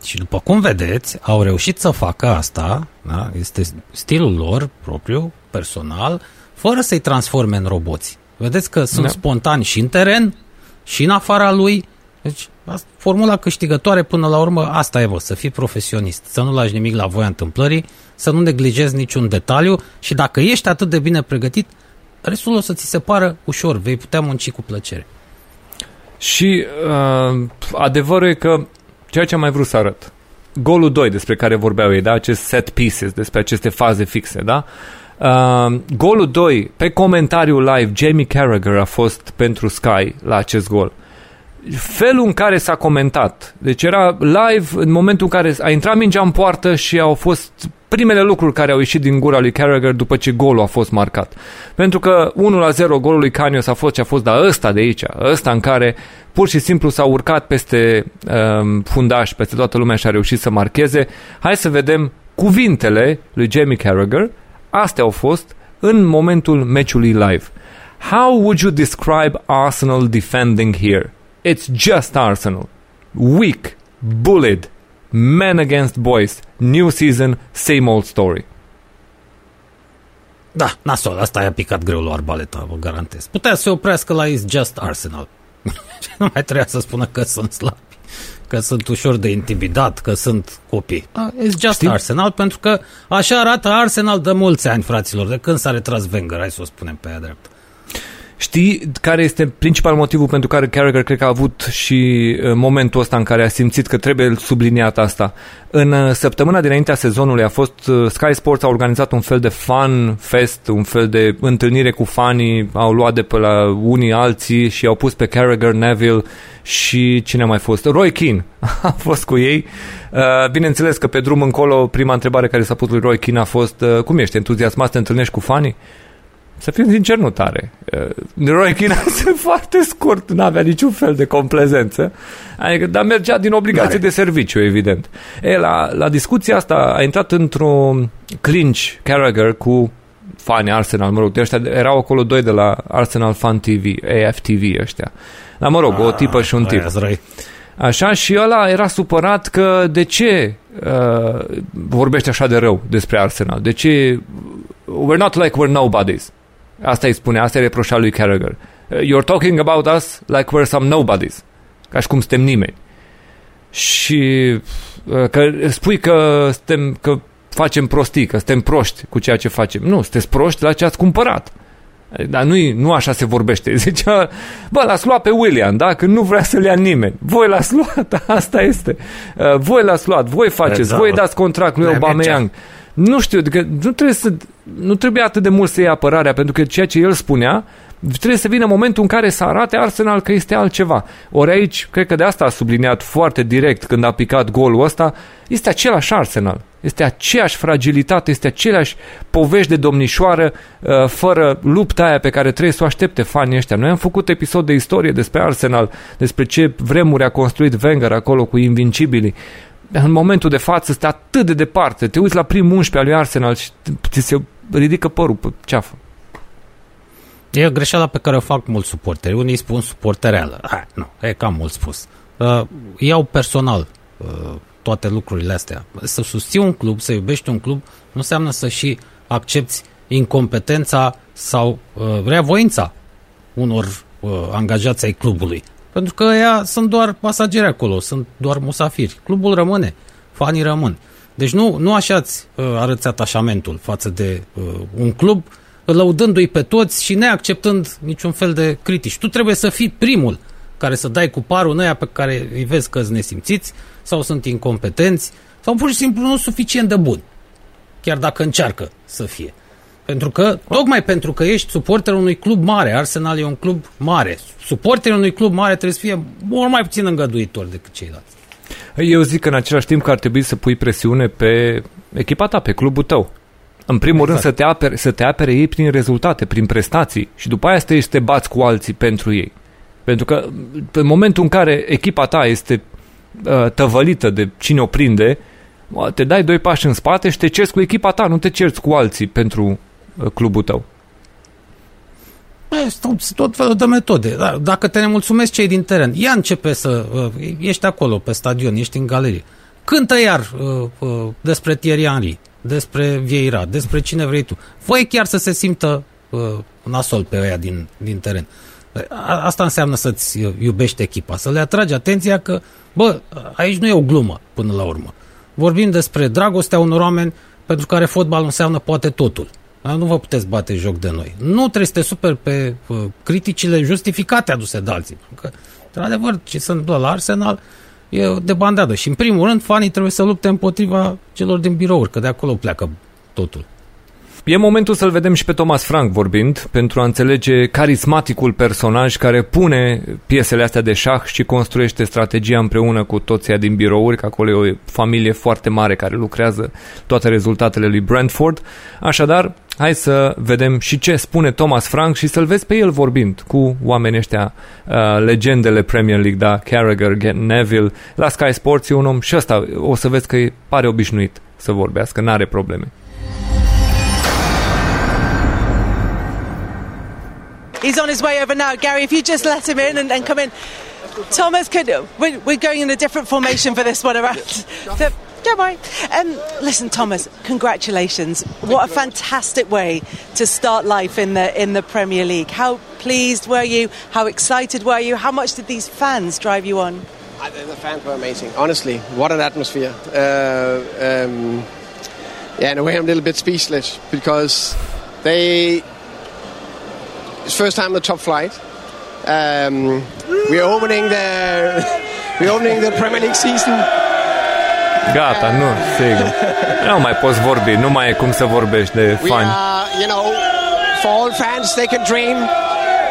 Și după cum vedeți, au reușit să facă asta, da? este stilul lor propriu, personal, fără să-i transforme în roboți. Vedeți că sunt da. spontani și în teren și în afara lui. Deci, formula câștigătoare până la urmă, asta e, bă, să fii profesionist, să nu lași nimic la voia întâmplării, să nu neglijezi niciun detaliu și dacă ești atât de bine pregătit, restul o să ți se pară ușor, vei putea munci cu plăcere. Și uh, adevărul e că ceea ce am mai vrut să arăt, golul 2 despre care vorbeau ei, da? acest set pieces, despre aceste faze fixe, da? Uh, Uh, golul 2, pe comentariul live, Jamie Carragher a fost pentru Sky la acest gol. Felul în care s-a comentat, deci era live în momentul în care a intrat mingea în poartă și au fost primele lucruri care au ieșit din gura lui Carragher după ce golul a fost marcat. Pentru că 1 la 0 golul lui Canios a fost ce a fost, dar ăsta de aici, ăsta în care pur și simplu s-a urcat peste um, fundaș, peste toată lumea și a reușit să marcheze. Hai să vedem cuvintele lui Jamie Carragher Astea au fost în momentul meciului live. How would you describe Arsenal defending here? It's just Arsenal. Weak, bullied, men against boys, new season, same old story. Da, nasol, asta i-a picat greu lui Arbaleta, vă garantez. Putea să se oprească la It's Just Arsenal. nu mai trebuia să spună că sunt slabi că sunt ușor de intimidat, că sunt copii. Da, it's just Știi? Arsenal, pentru că așa arată Arsenal de mulți ani, fraților, de când s-a retras Wenger, hai să o spunem pe aia drept. Știi care este principal motivul pentru care Carragher cred că a avut și uh, momentul ăsta în care a simțit că trebuie subliniat asta? În uh, săptămâna dinaintea sezonului a fost uh, Sky Sports a organizat un fel de fan fest, un fel de întâlnire cu fanii, au luat de pe la unii alții și au pus pe Carragher, Neville și cine a mai fost? Roy Keane a fost cu ei. Bineînțeles că pe drum încolo prima întrebare care s-a pus lui Roy Keane a fost cum ești, entuziasmat să te întâlnești cu fanii? Să fim sincer, nu tare. Uh, Roy Keane este foarte scurt, nu avea niciun fel de complezență, adică, dar mergea din obligație Mare. de serviciu, evident. E, la, la discuția asta a intrat într-un clinch Carragher cu fani Arsenal, mă rog, de ăștia, erau acolo doi de la Arsenal Fan TV, AFTV ăștia. Dar mă rog, A, o ah, tipă și un tip. Așa, și ăla era supărat că de ce uh, vorbește așa de rău despre Arsenal? De ce we're not like we're nobodies? Asta îi spune, asta îi reproșa lui Carragher. You're talking about us like we're some nobodies. Ca și cum suntem nimeni. Și uh, că spui că, suntem, că facem prostii, că suntem proști cu ceea ce facem. Nu, sunteți proști la ce ați cumpărat. Dar nu, nu așa se vorbește. Zicea, bă, l-ați luat pe William, da? Când nu vrea să-l ia nimeni. Voi l-ați luat, asta este. Uh, voi l-ați luat, voi faceți, da, voi dați contract lui Aubameyang. Nu știu, adică nu trebuie, să, nu trebuie atât de mult să iei apărarea, pentru că ceea ce el spunea, trebuie să vină momentul în care să arate Arsenal că este altceva. Ori aici, cred că de asta a subliniat foarte direct când a picat golul ăsta, este același Arsenal. Este aceeași fragilitate, este aceleași povești de domnișoară uh, fără lupta aia pe care trebuie să o aștepte fanii ăștia. Noi am făcut episod de istorie despre Arsenal, despre ce vremuri a construit Wenger acolo cu invincibilii. În momentul de față este atât de departe. Te uiți la primul 11 al lui Arsenal și ți se ridică părul pe ceafă. E greșeala pe care o fac mulți suporteri. Unii spun suportereală. Ha, nu, e cam mult spus. Uh, iau personal uh, toate lucrurile astea. Să susții un club, să iubești un club, nu înseamnă să și accepti incompetența sau uh, reavoința unor uh, angajați ai clubului. Pentru că ea sunt doar pasageri acolo, sunt doar musafiri. Clubul rămâne, fanii rămân. Deci nu, nu așa îți uh, arăți atașamentul față de uh, un club lăudându-i pe toți și neacceptând niciun fel de critici. Tu trebuie să fii primul care să dai cu parul în aia pe care îi vezi că sunt nesimțiți sau sunt incompetenți sau pur și simplu nu suficient de buni. Chiar dacă încearcă să fie. Pentru că, tocmai pentru că ești suporterul unui club mare, Arsenal e un club mare, suporterul unui club mare trebuie să fie mult mai puțin îngăduitor decât ceilalți. Eu zic că în același timp că ar trebui să pui presiune pe echipa ta, pe clubul tău. În primul exact. rând să te, apere, să te apere ei prin rezultate, prin prestații și după aia să te bați cu alții pentru ei. Pentru că în momentul în care echipa ta este uh, tăvălită de cine o prinde, te dai doi pași în spate și te cerți cu echipa ta, nu te cerți cu alții pentru uh, clubul tău. Sunt tot felul de metode. Dacă te nemulțumesc cei din teren, ia începe să... Uh, ești acolo, pe stadion, ești în galerie. Cântă iar uh, uh, despre Thierry Henry, despre Vieira, despre cine vrei tu. Voi chiar să se simtă uh, nasol pe ăia din, din teren. A, asta înseamnă să-ți iubești echipa, să le atragi atenția că, bă, aici nu e o glumă până la urmă. Vorbim despre dragostea unor oameni pentru care fotbalul înseamnă poate totul. Dar nu vă puteți bate joc de noi. Nu trebuie să te super pe uh, criticile justificate aduse de alții. Că, într-adevăr, ce se întâmplă la Arsenal e de bandadă. Și, în primul rând, fanii trebuie să lupte împotriva celor din birouri, că de acolo pleacă totul. E momentul să-l vedem și pe Thomas Frank vorbind, pentru a înțelege carismaticul personaj care pune piesele astea de șah și construiește strategia împreună cu toția din birouri, că acolo e o familie foarte mare care lucrează toate rezultatele lui Brentford. Așadar, hai să vedem și ce spune Thomas Frank și să-l vezi pe el vorbind cu oamenii ăștia, uh, legendele Premier League, da, Carragher, Neville, la Sky Sports e un om și ăsta o să vezi că pare obișnuit să vorbească, n-are probleme. He's on his way over now. Gary, if you just let him in and, and come in. Thomas, could, we're, we're, going in a different formation for this one around. The, don't worry. Um, listen, Thomas, congratulations. What a fantastic way to start life in the in the Premier League. How pleased were you? How excited were you? How much did these fans drive you on? The fans were amazing. Honestly, what an atmosphere. Uh, um, yeah, in a way, I'm a little bit speechless because they it's first time on the top flight. Um, we're opening the we're opening the Premier League season. Gata, nu, sigur. nu mai poți vorbi, nu mai e cum să vorbești de fani. you know, for all fans, they can dream.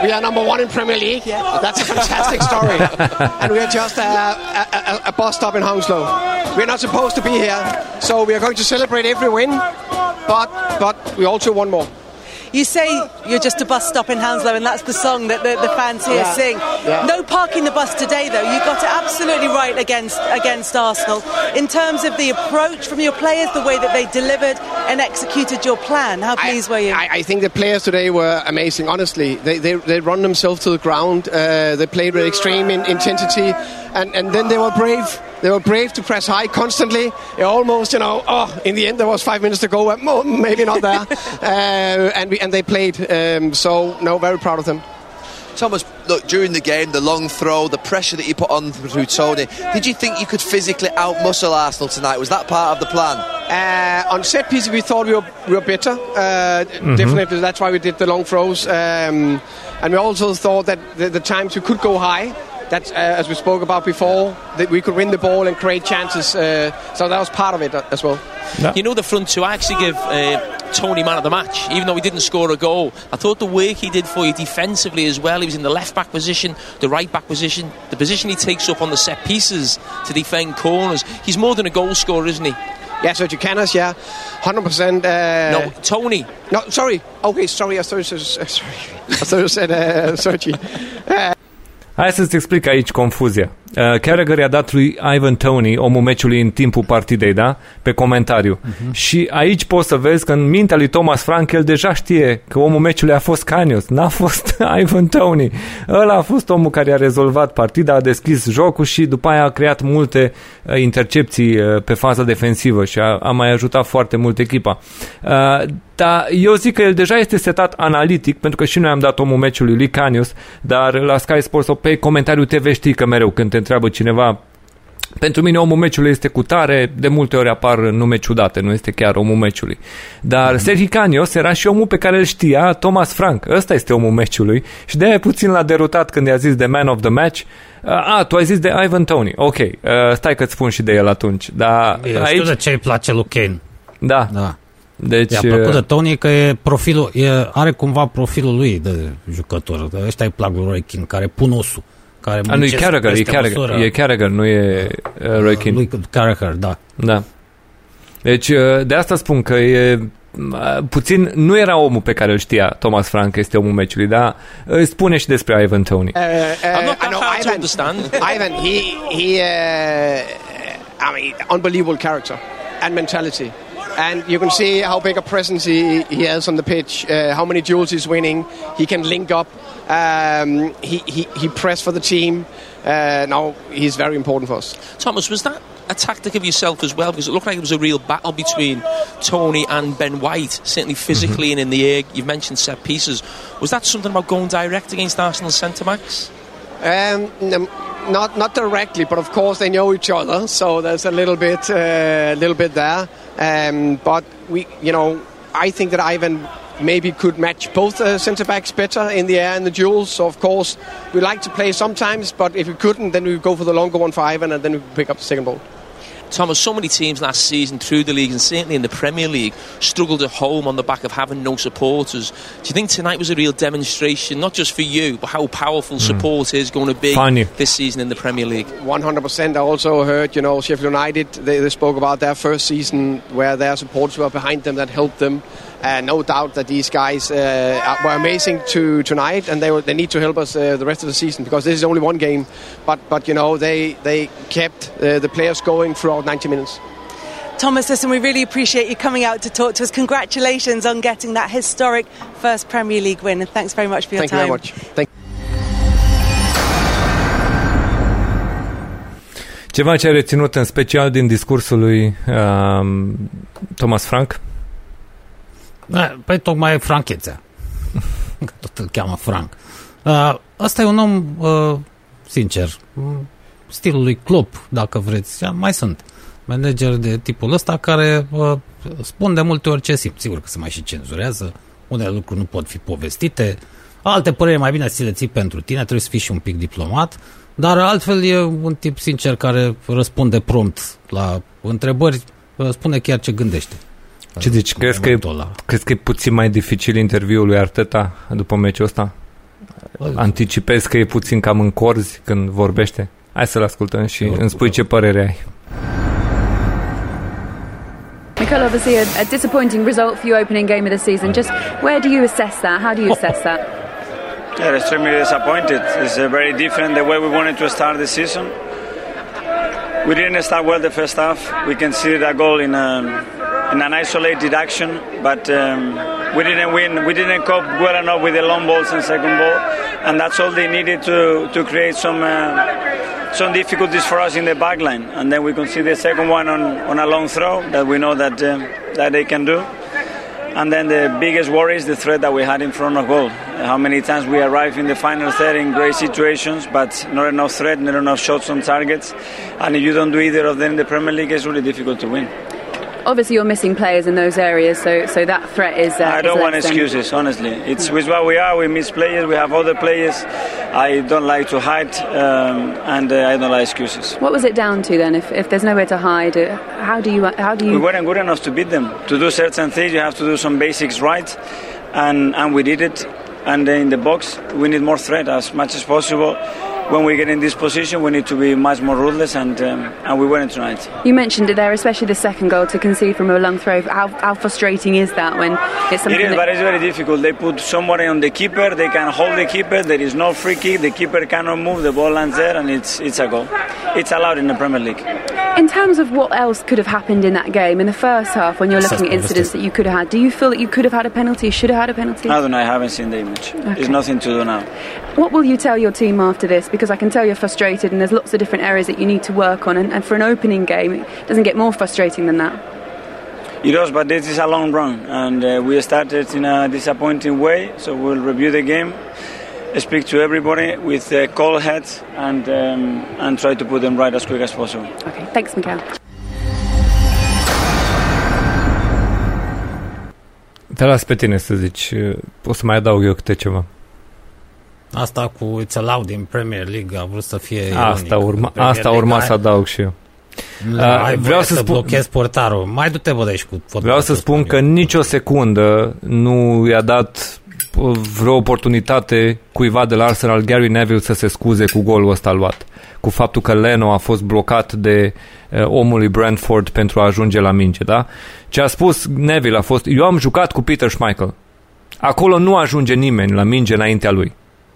We are number one in Premier League. Yeah. That's a fantastic story. and we are just a, a, a, bus stop in Hounslow. We're not supposed to be here, so we are going to celebrate every win. But but we also want more. You say you're just a bus stop in Hounslow, and that's the song that the, the fans here yeah. sing. Yeah. No parking the bus today, though. You got it absolutely right against against Arsenal in terms of the approach from your players, the way that they delivered and executed your plan. How pleased I, were you? I, I, think the players today were amazing. Honestly, they they, they run themselves to the ground. Uh, they played with extreme in, intensity, and, and then they were brave they were brave to press high constantly. It almost, you know, oh, in the end there was five minutes to go. Maybe not there, uh, and we, and they played. Um, so no, very proud of them. Thomas, look, during the game, the long throw, the pressure that you put on through Tony, did you think you could physically outmuscle Arsenal tonight? Was that part of the plan? Uh, on set pieces, we thought we were, we were better. Uh, Definitely, that's why we did the long throws. Um, and we also thought that the, the times we could go high, that uh, as we spoke about before, that we could win the ball and create chances. Uh, so that was part of it uh, as well. You know the front two. I actually give uh, Tony man of the match, even though he didn't score a goal. I thought the work he did for you defensively as well. He was in the left back position, the right back position, the position he takes up on the set pieces to defend corners. He's more than a goal scorer, isn't he? Yeah, Sergio Canas, yeah, 100%. Uh, no, Tony. No, sorry. Okay, sorry. I thought you said, sorry. I thought you said uh, Sergi. Uh, Hai să-ți explic aici confuzia. Uh, Carragher i-a dat lui Ivan Tony, omul meciului în timpul partidei, da? Pe comentariu. Uh-huh. Și aici poți să vezi că în mintea lui Thomas Frank el deja știe că omul meciului a fost Canios, n-a fost Ivan Tony. Ăla a fost omul care a rezolvat partida, a deschis jocul și după aia a creat multe uh, intercepții uh, pe faza defensivă și a, a mai ajutat foarte mult echipa. Uh, dar eu zic că el deja este setat analitic, pentru că și noi am dat omul meciului lui Canius, dar la Sky Sports sau pe comentariu TV știi că mereu când te întreabă cineva pentru mine omul meciului este cu tare, de multe ori apar nume ciudate, nu este chiar omul meciului. Dar mm-hmm. Sergi Canios era și omul pe care îl știa Thomas Frank. Ăsta este omul meciului și de-aia puțin l-a derutat când i-a zis de man of the match. A, tu ai zis de Ivan Tony. Ok, uh, stai că-ți spun și de el atunci. Dar Eu aici... știu de ce îi place lui Kane. Da. Da. Deci, I-a plăcut de Tony că e profilul, e, are cumva profilul lui de jucător. Ăștia îi plac lui Roy Keane, care pun osul. Care a, nu, e muncesc Carragher, e peste Carragher, măsură. e Carragher, nu e uh, Roy Keane. Lui Carragher, da. Da. Deci, uh, de asta spun că e uh, puțin, nu era omul pe care îl știa Thomas Frank, este omul meciului, dar îi spune și despre Ivan Tony. uh, uh, I'm not I that know hard to Ivan. understand. Ivan, he he, uh, I mean, unbelievable character and mentality. And you can see how big a presence he, he has on the pitch, uh, how many duels he's winning. He can link up. Um, he, he, he press for the team. Uh, now, he's very important for us. Thomas, was that a tactic of yourself as well? Because it looked like it was a real battle between Tony and Ben White, certainly physically and in the air. You've mentioned set pieces. Was that something about going direct against Arsenal's centre backs? Um, not not directly, but of course they know each other, so there's a little bit a little bit there. Um, but we, you know, I think that Ivan maybe could match both uh, centre backs better in the air and the duels. So of course we like to play sometimes, but if we couldn't, then we go for the longer one for Ivan, and then we pick up the second ball. Thomas, so many teams last season through the league and certainly in the Premier League struggled at home on the back of having no supporters. Do you think tonight was a real demonstration, not just for you, but how powerful hmm. support is going to be this season in the Premier League? 100%. I also heard, you know, Sheffield United, they, they spoke about their first season where their supporters were behind them that helped them. And no doubt that these guys uh, were amazing to tonight, and they will, they need to help us uh, the rest of the season because this is only one game. But but you know they they kept uh, the players going throughout 90 minutes. Thomas, listen, we really appreciate you coming out to talk to us. Congratulations on getting that historic first Premier League win, and thanks very much for your time. Thank you very much. Thank Ceva ce ai reținut în special din discursul lui um, Thomas Frank? Da, păi tocmai franchețea. Că Tot îl cheamă Frank. Uh, ăsta e un om, uh, sincer, m, stilul lui Klopp, dacă vreți. Ja, Mai sunt manageri de tipul ăsta care uh, spun de multe ori ce simt. Sigur că se mai și cenzurează, unele lucruri nu pot fi povestite, alte păreri mai bine ți le ții pentru tine, trebuie să fii și un pic diplomat, dar altfel e un tip sincer care răspunde prompt la întrebări, uh, spune chiar ce gândește. Ce zici? Crezi că, e, momentul ăla. crezi că e puțin mai dificil interviul lui Arteta după meciul ăsta? Anticipezi că e puțin cam în corzi când vorbește? Hai să-l ascultăm și îmi spui ce părere ai. Michael, obviously a, a disappointing result for your opening game of the season. Just where do you assess that? How do you assess that? Yeah, extremely disappointed. It's uh, very different the way we wanted to start the season. We didn't start well the first half. We conceded a goal in, a, in an isolated action, but um, we didn't win. We didn't cope well enough with the long balls and second ball, and that's all they needed to, to create some uh, some difficulties for us in the back line. And then we conceded the second one on, on a long throw that we know that uh, that they can do. And then the biggest worry is the threat that we had in front of goal. How many times we arrive in the final third in great situations, but not enough threat, not enough shots on targets. And if you don't do either of them in the Premier League, it's really difficult to win. Obviously, you're missing players in those areas, so so that threat is. Uh, I don't is want excuses, honestly. It's with what we are. We miss players. We have other players. I don't like to hide, um, and uh, I don't like excuses. What was it down to then? If, if there's nowhere to hide, uh, how do you how do you? We weren't good enough to beat them. To do certain things, you have to do some basics right, and and we did it. And in the box, we need more threat as much as possible. When we get in this position, we need to be much more ruthless, and um, and we weren't tonight. You mentioned it there, especially the second goal to concede from a long throw. How, how frustrating is that when it's It something is, that- but it's very difficult. They put somebody on the keeper. They can hold the keeper. There is no free kick. The keeper cannot move. The ball lands there, and it's it's a goal. It's allowed in the Premier League. In terms of what else could have happened in that game in the first half, when you're looking at incidents that you could have had, do you feel that you could have had a penalty, should have had a penalty? I don't know. I haven't seen the image. Okay. There's nothing to do now. What will you tell your team after this? Because I can tell you're frustrated, and there's lots of different areas that you need to work on. And, and for an opening game, it doesn't get more frustrating than that. It does, but this is a long run, and uh, we started in a disappointing way. So we'll review the game, speak to everybody with uh, cold heads, and um, and try to put them right as quick as possible. Okay, thanks, Miguel. Te las pe tine să zici. O să mai adaug eu câte ceva. Asta cu It's Allowed in Premier League a vrut să fie Asta ironic. urma, Premier asta League, urma ai- să adaug și eu. Nu, Uh, ai vreau voie să să spun- blochezi portarul. Mai du-te, bă, de aici cu fotbalul. Vreau să spun că nicio secundă nu i-a dat uh, vreo oportunitate cuiva de la Arsenal, Gary Neville, să se scuze cu golul ăsta luat. Cu faptul că Leno a fost blocat de uh, omul lui Brentford pentru a ajunge la minge, da? Ce a spus Neville a fost, eu am jucat cu Peter Schmeichel. Acolo nu ajunge nimeni la minge înaintea lui.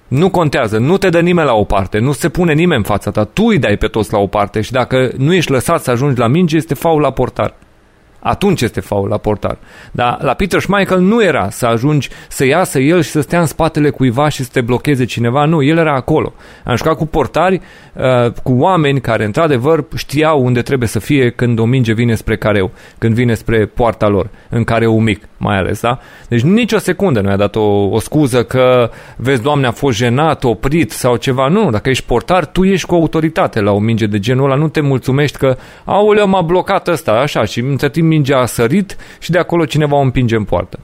Nu contează, nu te dă nimeni la o parte, nu se pune nimeni în fața ta, tu îi dai pe toți la o parte și dacă nu ești lăsat să ajungi la minge, este faul la portar. Atunci este faul la portar. Dar la Peter Schmeichel nu era să ajungi să iasă el și să stea în spatele cuiva și să te blocheze cineva. Nu, el era acolo. Am jucat cu portari, uh, cu oameni care într-adevăr știau unde trebuie să fie când o minge vine spre careu, când vine spre poarta lor, în careu mic mai ales, da? Deci nicio secundă nu i-a dat o, o scuză că, vezi, doamne, a fost jenat, oprit sau ceva. Nu, dacă ești portar, tu ești cu autoritate la o minge de genul ăla, nu te mulțumești că, aoleu, m-a blocat ăsta, așa, și între timp mingea a sărit și de acolo cineva o împinge în poartă.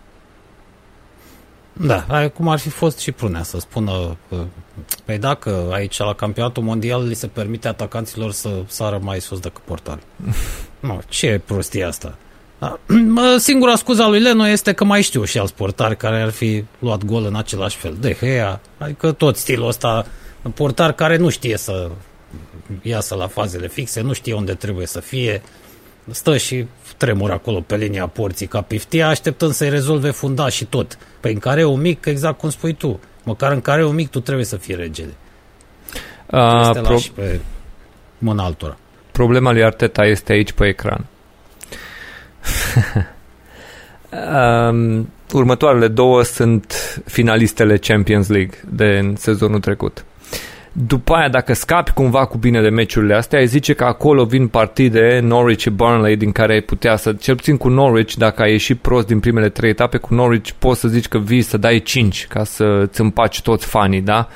Da, ai- cum ar fi fost și Prunea să spună că, păi dacă aici la campionatul mondial li se permite atacanților să sară mai sus decât portari. nu, ce prostie asta? Da. Mă, Singura scuză a lui Leno este că mai știu și alți portari care ar fi luat gol în același fel. De Gea, adică tot stilul ăsta, portar care nu știe să iasă la fazele fixe, nu știe unde trebuie să fie, stă și tremură acolo pe linia porții ca piftia, așteptând să-i rezolve funda și tot. Păi în careu mic, exact cum spui tu, măcar în careu mic tu trebuie să fii regele. A, Este pro- lași pe mâna altora. Problema lui Arteta este aici pe ecran. um, următoarele două sunt finalistele Champions League de în sezonul trecut. După aia, dacă scapi cumva cu bine de meciurile astea, ai zice că acolo vin partide Norwich și Burnley din care ai putea să, cel puțin cu Norwich, dacă ai ieșit prost din primele trei etape, cu Norwich poți să zici că vii să dai 5 ca să îți împaci toți fanii, da?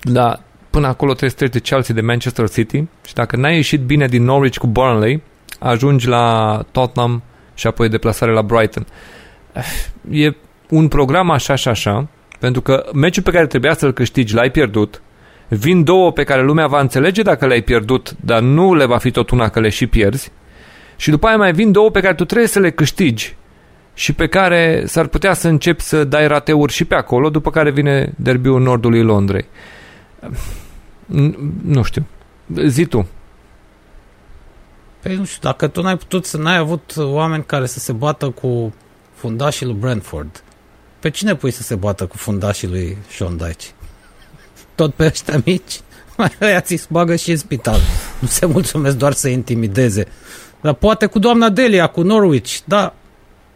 Da, până acolo trebuie să treci de Chelsea, de Manchester City și dacă n-ai ieșit bine din Norwich cu Burnley, ajungi la Tottenham și apoi deplasare la Brighton. E un program așa și așa, pentru că meciul pe care trebuia să-l câștigi l-ai pierdut, vin două pe care lumea va înțelege dacă le-ai pierdut, dar nu le va fi tot una că le și pierzi, și după aia mai vin două pe care tu trebuie să le câștigi și pe care s-ar putea să începi să dai rateuri și pe acolo, după care vine derbiul nordului Londrei. N- Nu știu. Zi tu. Păi nu știu, dacă tu n-ai putut să n-ai avut oameni care să se bată cu fundașii lui Brentford, pe cine pui să se bată cu fundașii lui Sean Dyche? Tot pe ăștia mici? Aia ți bagă și în spital. Nu se mulțumesc doar să intimideze. Dar poate cu doamna Delia, cu Norwich, da,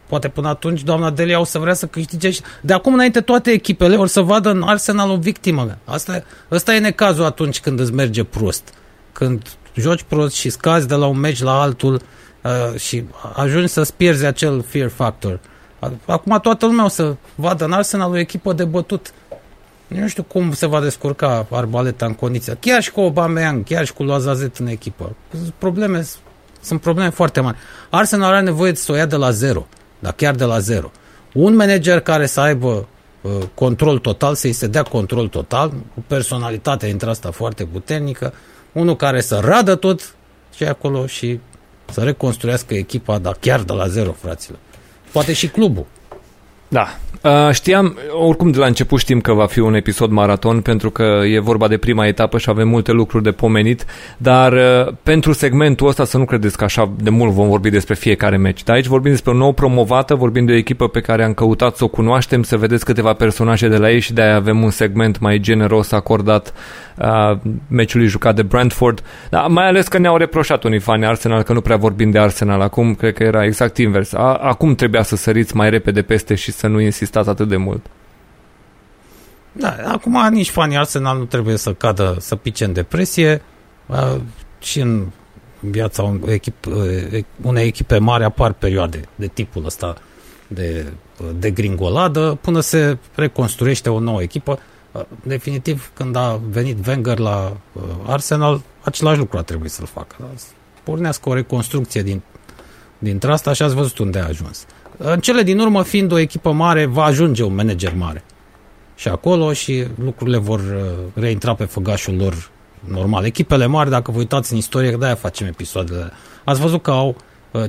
Poate până atunci doamna Delia o să vrea să câștige și de acum înainte toate echipele or să vadă în Arsenal o victimă. Asta, asta e necazul atunci când îți merge prost. Când joci prost și scazi de la un meci la altul, uh, și ajungi să-ți pierzi acel fear factor. Acum toată lumea o să vadă în Arsenal o echipă de bătut. Nu știu cum se va descurca Arbaleta în condiția. Chiar și cu Aubameyang, chiar și cu Loazazet în echipă. Probleme, sunt probleme foarte mari. Arsenal are nevoie să o ia de la zero, dar chiar de la zero. Un manager care să aibă uh, control total, să-i se dea control total, cu personalitatea dintre asta foarte puternică, unul care să radă tot ce acolo și să reconstruiască echipa, dar chiar de la zero, fraților. Poate și clubul. Da. Uh, știam, oricum de la început știm că va fi un episod maraton pentru că e vorba de prima etapă și avem multe lucruri de pomenit, dar uh, pentru segmentul ăsta să nu credeți că așa de mult vom vorbi despre fiecare meci. Dar aici vorbim despre o nouă promovată, vorbim de o echipă pe care am căutat să o cunoaștem, să vedeți câteva personaje de la ei și de-aia avem un segment mai generos acordat uh, meciului jucat de Brentford. Dar mai ales că ne-au reproșat unii fani Arsenal că nu prea vorbim de Arsenal acum, cred că era exact invers. A, acum trebuia să săriți mai repede peste și să nu insistați atât de mult. Da, acum nici fanii Arsenal nu trebuie să cadă, să pice în depresie uh, și în viața un, echip, uh, unei echipe mari apar perioade de tipul ăsta de, de gringoladă până se reconstruiește o nouă echipă. Uh, definitiv, când a venit Wenger la uh, Arsenal, același lucru a trebuit să-l facă. Da? Pornească o reconstrucție din, dintre asta și ați văzut unde a ajuns. În cele din urmă, fiind o echipă mare, va ajunge un manager mare. Și acolo și lucrurile vor uh, reintra pe făgașul lor normal. Echipele mari, dacă vă uitați în istorie, de-aia facem episoadele. Ați văzut că au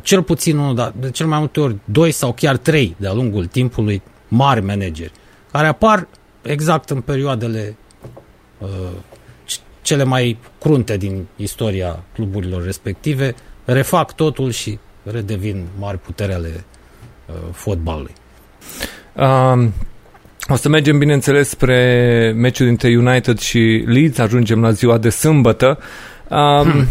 cel puțin unul, dar de cel mai multe ori doi sau chiar trei de-a lungul timpului mari manageri, care apar exact în perioadele uh, cele mai crunte din istoria cluburilor respective, refac totul și redevin mari putere ale uh, fotbalului. Um, o să mergem, bineînțeles, spre meciul dintre United și Leeds, ajungem la ziua de sâmbătă. Um,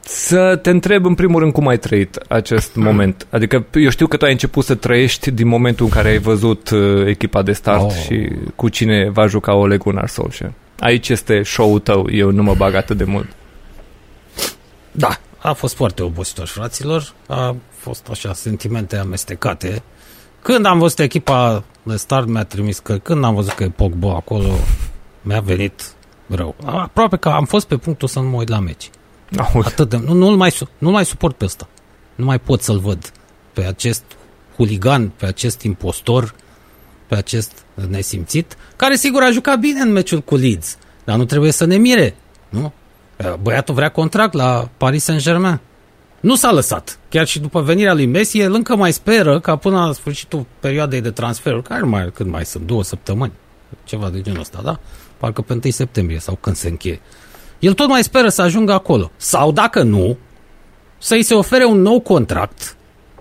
să te întreb în primul rând cum ai trăit acest moment. Adică eu știu că tu ai început să trăiești din momentul în care ai văzut uh, echipa de start oh. și cu cine va juca Ole Gunnar Solskjaer. Aici este show-ul tău, eu nu mă bag atât de mult. Da, a fost foarte obositor, fraților. A fost așa sentimente amestecate. Când am văzut echipa de start, mi-a trimis că când am văzut că e Pogba acolo, mi-a venit rău. Aproape că am fost pe punctul să nu mă uit la meci. Auzi. Atât de, nu, nu-l mai, nu mai suport pe ăsta. Nu mai pot să-l văd pe acest huligan, pe acest impostor, pe acest nesimțit, care sigur a jucat bine în meciul cu Leeds, dar nu trebuie să ne mire, nu? Băiatul vrea contract la Paris Saint-Germain. Nu s-a lăsat. Chiar și după venirea lui Messi, el încă mai speră ca până la sfârșitul perioadei de transfer, care mai, când mai sunt, două săptămâni, ceva de genul ăsta, da? Parcă pe 1 septembrie sau când se încheie. El tot mai speră să ajungă acolo. Sau dacă nu, să-i se ofere un nou contract,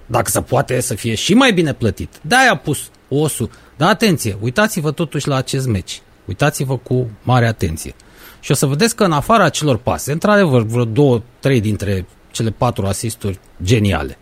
dacă se poate să fie și mai bine plătit. De-aia a pus osul. Dar atenție, uitați-vă totuși la acest meci. Uitați-vă cu mare atenție. Și o să vedeți că în afara celor pase, într-adevăr, vreo două, trei dintre cele patru asisturi geniale.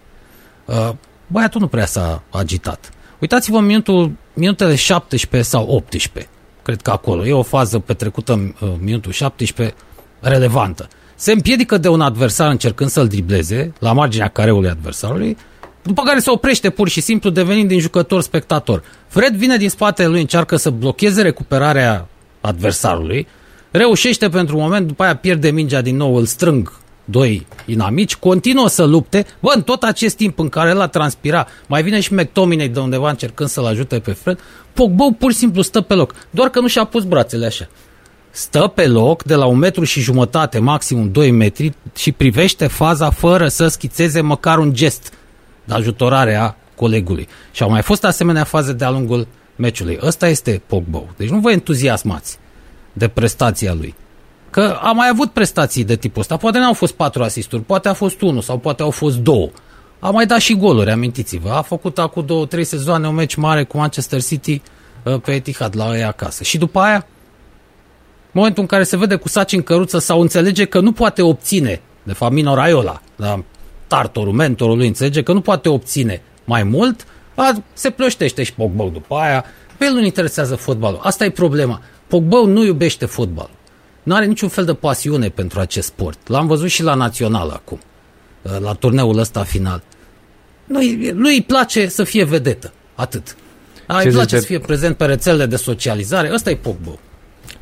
Uh, băiatul nu prea s-a agitat. Uitați-vă în minutul, minutele 17 sau 18. Cred că acolo. E o fază petrecută în uh, minutul 17 relevantă. Se împiedică de un adversar încercând să-l dribleze la marginea careului adversarului, după care se oprește pur și simplu devenind din jucător spectator. Fred vine din spatele lui, încearcă să blocheze recuperarea adversarului, reușește pentru un moment, după aia pierde mingea din nou, îl strâng doi inamici, continuă să lupte, bă, în tot acest timp în care el a transpira, mai vine și McTominay de undeva încercând să-l ajute pe Fred, Pogba pur și simplu stă pe loc, doar că nu și-a pus brațele așa stă pe loc de la un metru și jumătate, maximum 2 metri și privește faza fără să schițeze măcar un gest de ajutorare a colegului. Și au mai fost asemenea faze de-a lungul meciului. Ăsta este Pogba. Deci nu vă entuziasmați de prestația lui. Că a mai avut prestații de tipul ăsta. Poate n-au fost patru asisturi, poate a fost unul sau poate au fost două. A mai dat și goluri, amintiți-vă. A făcut acum două, trei sezoane un meci mare cu Manchester City uh, pe Etihad la ei acasă. Și după aia momentul în care se vede cu saci în căruță sau înțelege că nu poate obține, de fapt Mino Raiola, da, tartorul, mentorul lui, înțelege că nu poate obține mai mult, a, se plăștește și Pogba după aia, pe el nu interesează fotbalul. Asta e problema. Pogba nu iubește fotbal. Nu are niciun fel de pasiune pentru acest sport. L-am văzut și la național acum. uh, la turneul ăsta final. Nu, nu îi place să fie vedetă, atât. A, îi place zice? să fie prezent pe rețelele de socializare, ăsta e Pogba.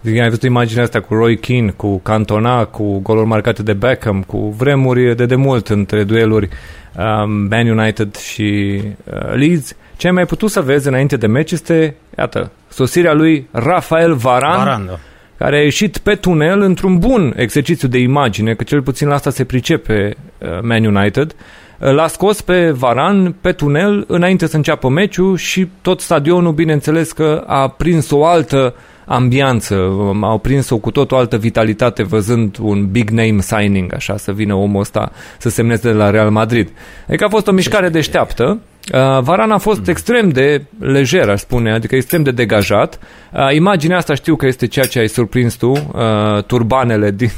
Ai văzut imaginea asta cu Roy Keane, cu Cantona, cu goluri marcate de Beckham, cu vremuri de demult între dueluri um, Man United și uh, Leeds. Ce ai mai putut să vezi înainte de meci este, iată, sosirea lui Rafael Varan, Varan da. Care a ieșit pe tunel într-un bun exercițiu de imagine, că cel puțin la asta se pricepe uh, Man United. L-a scos pe Varan pe tunel înainte să înceapă meciul și tot stadionul, bineînțeles că a prins o altă ambianță, au prins-o cu tot o altă vitalitate văzând un big name signing, așa, să vină omul ăsta să semneze de la Real Madrid. Adică a fost o mișcare deșteaptă. Uh, Varan a fost mm. extrem de lejer, aș spune, adică extrem de degajat. Uh, imaginea asta știu că este ceea ce ai surprins tu, uh, turbanele din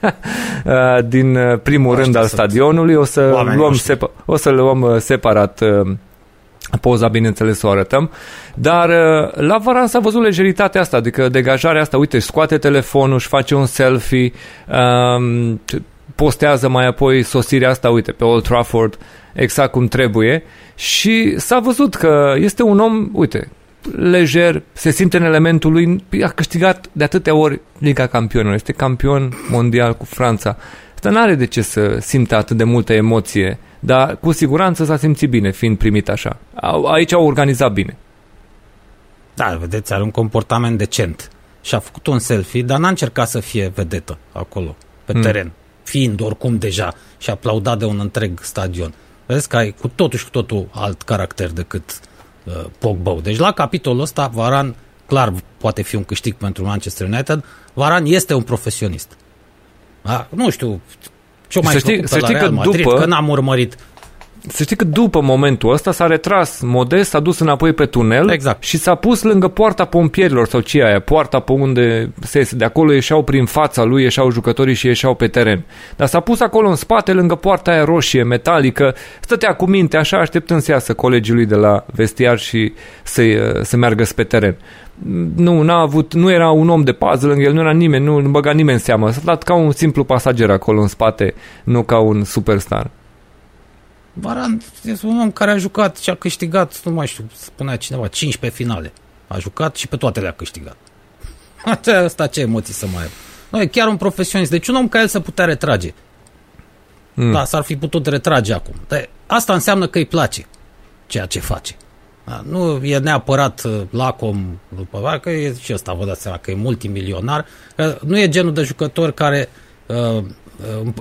din primul rând al stadionului. O să, luăm, sepa- o să luăm separat Poza, bineînțeles, o arătăm. Dar uh, la Varan s-a văzut lejeritatea asta, adică degajarea asta, uite, își scoate telefonul, își face un selfie, um, postează mai apoi sosirea asta, uite, pe Old Trafford, exact cum trebuie. Și s-a văzut că este un om, uite, lejer, se simte în elementul lui, a câștigat de atâtea ori Liga Campionilor, este campion mondial cu Franța. Asta nu are de ce să simte atât de multă emoție dar cu siguranță s-a simțit bine fiind primit așa. Aici au organizat bine. Da, vedeți, are un comportament decent. Și a făcut un selfie, dar n-a încercat să fie vedetă acolo, pe hmm. teren, fiind oricum deja și aplaudat de un întreg stadion. Vedeți că ai cu totul și cu totul alt caracter decât uh, Pogba. Deci la capitolul ăsta, Varan clar poate fi un câștig pentru Manchester United. Varan este un profesionist. Da? Nu știu, ce mai să știi, să știi că Madrid, după, că n-am urmărit. Să știi că după momentul ăsta s-a retras modest, s-a dus înapoi pe tunel exact. și s-a pus lângă poarta pompierilor sau ce aia, poarta pe unde se de acolo ieșeau prin fața lui, ieșeau jucătorii și ieșeau pe teren. Dar s-a pus acolo în spate, lângă poarta aia roșie, metalică, stătea cu minte așa, așteptând să iasă colegii lui de la vestiar și să, să meargă spre teren nu, n-a avut, nu era un om de pază lângă el, nu era nimeni, nu, nu băga nimeni în seamă. S-a dat ca un simplu pasager acolo în spate, nu ca un superstar. Varan este un om care a jucat și a câștigat, nu mai știu, spunea cineva, 15 finale. A jucat și pe toate le-a câștigat. Asta ce emoții să mai aibă. Nu, e chiar un profesionist. Deci un om ca el să putea retrage. Mm. Da, s-ar fi putut retrage acum. Dar asta înseamnă că îi place ceea ce face. Da, nu e neapărat uh, lacom după că e și ăsta, vă dați seama, că e multimilionar. Nu e genul de jucător care uh,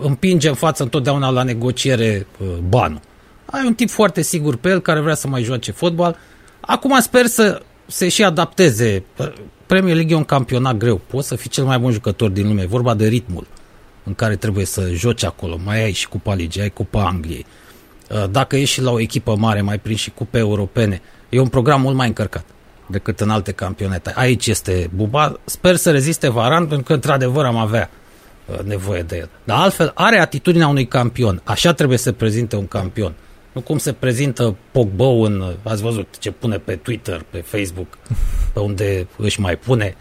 împinge în față întotdeauna la negociere uh, banul. Ai un tip foarte sigur pe el care vrea să mai joace fotbal. Acum sper să se și adapteze. Premier League e un campionat greu. Poți să fii cel mai bun jucător din lume. E vorba de ritmul în care trebuie să joci acolo. Mai ai și Cupa Ligii, ai Cupa Angliei. Uh, dacă ești și la o echipă mare, mai prin și cupe europene, e un program mult mai încărcat decât în alte campionate. Aici este buba. Sper să reziste Varan, pentru că într-adevăr am avea uh, nevoie de el. Dar altfel are atitudinea unui campion. Așa trebuie să prezinte un campion. Nu cum se prezintă Pogba în... Ați văzut ce pune pe Twitter, pe Facebook, pe unde își mai pune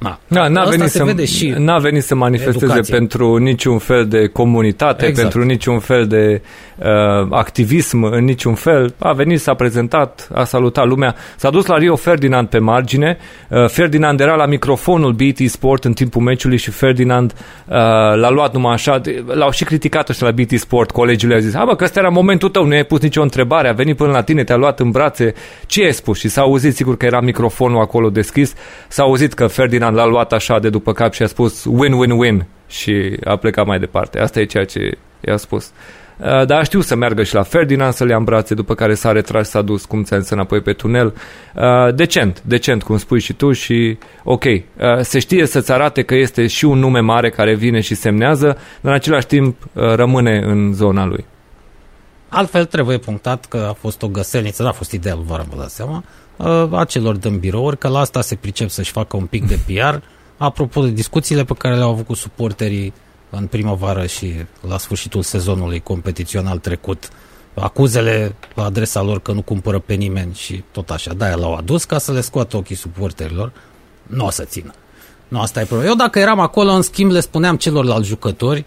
Na, da, n-a, venit să, vede și n-a venit să manifesteze educație. pentru niciun fel de comunitate, exact. pentru niciun fel de uh, activism, în niciun fel. A venit, s-a prezentat, a salutat lumea. S-a dus la Rio Ferdinand pe margine. Uh, Ferdinand era la microfonul BT Sport în timpul meciului și Ferdinand uh, l-a luat numai așa. L-au și criticat ăștia la BT Sport. Colegii lui au zis, bă, că ăsta era momentul tău, nu ai pus nicio întrebare, a venit până la tine, te-a luat în brațe. Ce ai spus? Și s-a auzit, sigur că era microfonul acolo deschis, s-a auzit că Ferdinand Ferdinand l-a luat așa de după cap și a spus win-win-win și a plecat mai departe. Asta e ceea ce i-a spus. Uh, dar știu să meargă și la Ferdinand să le ia în brațe, după care s-a retras, s-a dus, cum ți-a înapoi pe tunel. Uh, decent, decent, cum spui și tu și ok. Uh, se știe să-ți arate că este și un nume mare care vine și semnează, dar în același timp rămâne în zona lui. Altfel trebuie punctat că a fost o găselniță, n-a fost ideal, vă dați seama, uh, a celor din birouri, că la asta se pricep să-și facă un pic de PR. Apropo de discuțiile pe care le-au avut cu suporterii în primăvară și la sfârșitul sezonului competițional trecut, acuzele la adresa lor că nu cumpără pe nimeni și tot așa. Da, l-au adus ca să le scoată ochii suporterilor. Nu o să țină. Nu, asta e problema. Eu dacă eram acolo, în schimb, le spuneam celorlalți jucători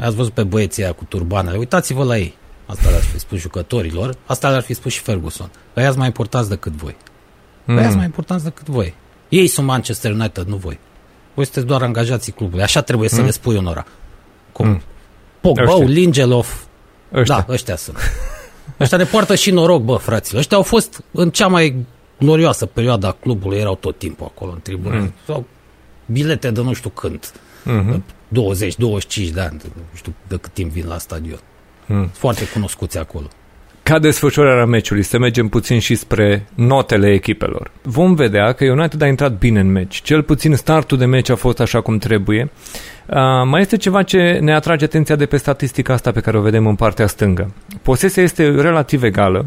ați văzut pe băieții aia cu turbanele, uitați-vă la ei. Asta le-ar fi spus jucătorilor, asta le-ar fi spus și Ferguson. Păi ați mai importanți decât voi. Păi Mm. ați mai importanți decât voi. Ei sunt Manchester United, nu voi. Voi sunteți doar angajații clubului. Așa trebuie să Mm. le spui unora. Cum? Mm. Pogba, Ăștia. Lingelov. Ăștia. Da, ăștia sunt. Ăștia ne poartă și noroc, bă, fraților. Ăștia au fost în cea mai glorioasă perioadă a clubului, erau tot timpul acolo în tribune. Mm. Sau bilete de nu știu când. Mhm. 20-25 de ani, nu știu de cât timp vin la stadion. Mm. Foarte cunoscuți acolo. Ca desfășurarea meciului, să mergem puțin și spre notele echipelor. Vom vedea că United a intrat bine în meci. Cel puțin startul de meci a fost așa cum trebuie. Uh, mai este ceva ce ne atrage atenția de pe statistica asta pe care o vedem în partea stângă. Posesia este relativ egală,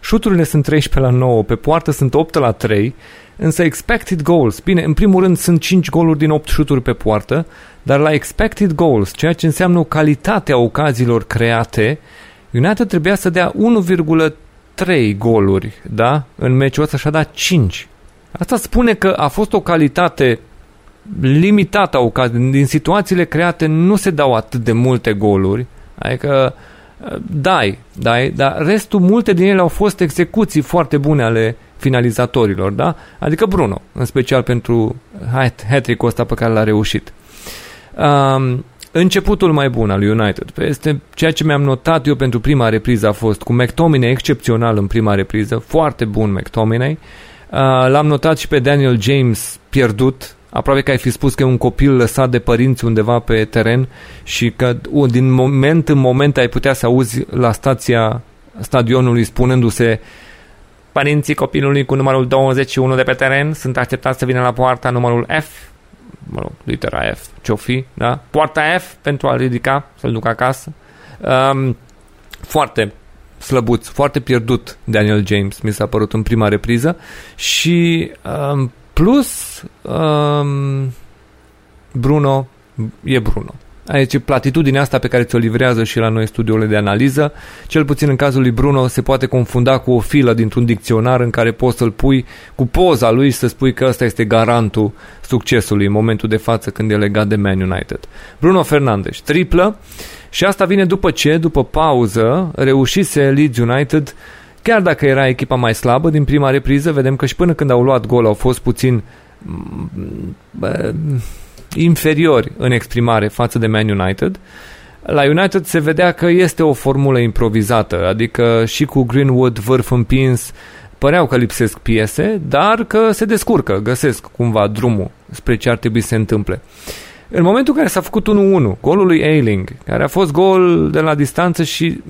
șuturile sunt 13 la 9, pe poartă sunt 8 la 3, însă expected goals, bine, în primul rând sunt 5 goluri din 8 șuturi pe poartă, dar la expected goals, ceea ce înseamnă o calitate a ocaziilor create, United trebuia să dea 1,3 goluri, da? În meciul ăsta și-a dat 5. Asta spune că a fost o calitate limitată a ocazii. Din situațiile create nu se dau atât de multe goluri. Adică uh, dai, dai, dar restul, multe din ele au fost execuții foarte bune ale finalizatorilor, da? Adică Bruno, în special pentru hat- hat-trick-ul ăsta pe care l-a reușit. Um, începutul mai bun al lui United. Este ceea ce mi-am notat eu pentru prima repriză a fost cu McTominay excepțional în prima repriză, foarte bun McTominay. Uh, l-am notat și pe Daniel James pierdut, aproape că ai fi spus că e un copil lăsat de părinți undeva pe teren și că uh, din moment în moment ai putea să auzi la stația stadionului spunându-se Părinții copilului cu numărul 21 de pe teren sunt așteptați să vină la poarta numărul F mă rog, litera F, ce-o fi, da? Poarta F pentru a ridica, să-l duc acasă. Um, foarte slăbuț, foarte pierdut Daniel James, mi s-a părut în prima repriză și um, plus um, Bruno e Bruno. Aici platitudinea asta pe care ți-o livrează și la noi studiourile de analiză, cel puțin în cazul lui Bruno se poate confunda cu o filă dintr-un dicționar în care poți să-l pui cu poza lui și să spui că ăsta este garantul succesului în momentul de față când e legat de Man United. Bruno Fernandes, triplă și asta vine după ce, după pauză, reușise Leeds United Chiar dacă era echipa mai slabă din prima repriză, vedem că și până când au luat gol au fost puțin bă, inferiori în exprimare față de Man United. La United se vedea că este o formulă improvizată, adică și cu Greenwood vârf împins, păreau că lipsesc piese, dar că se descurcă, găsesc cumva drumul spre ce ar trebui să se întâmple. În momentul în care s-a făcut 1-1, golul lui Ailing, care a fost gol de la distanță și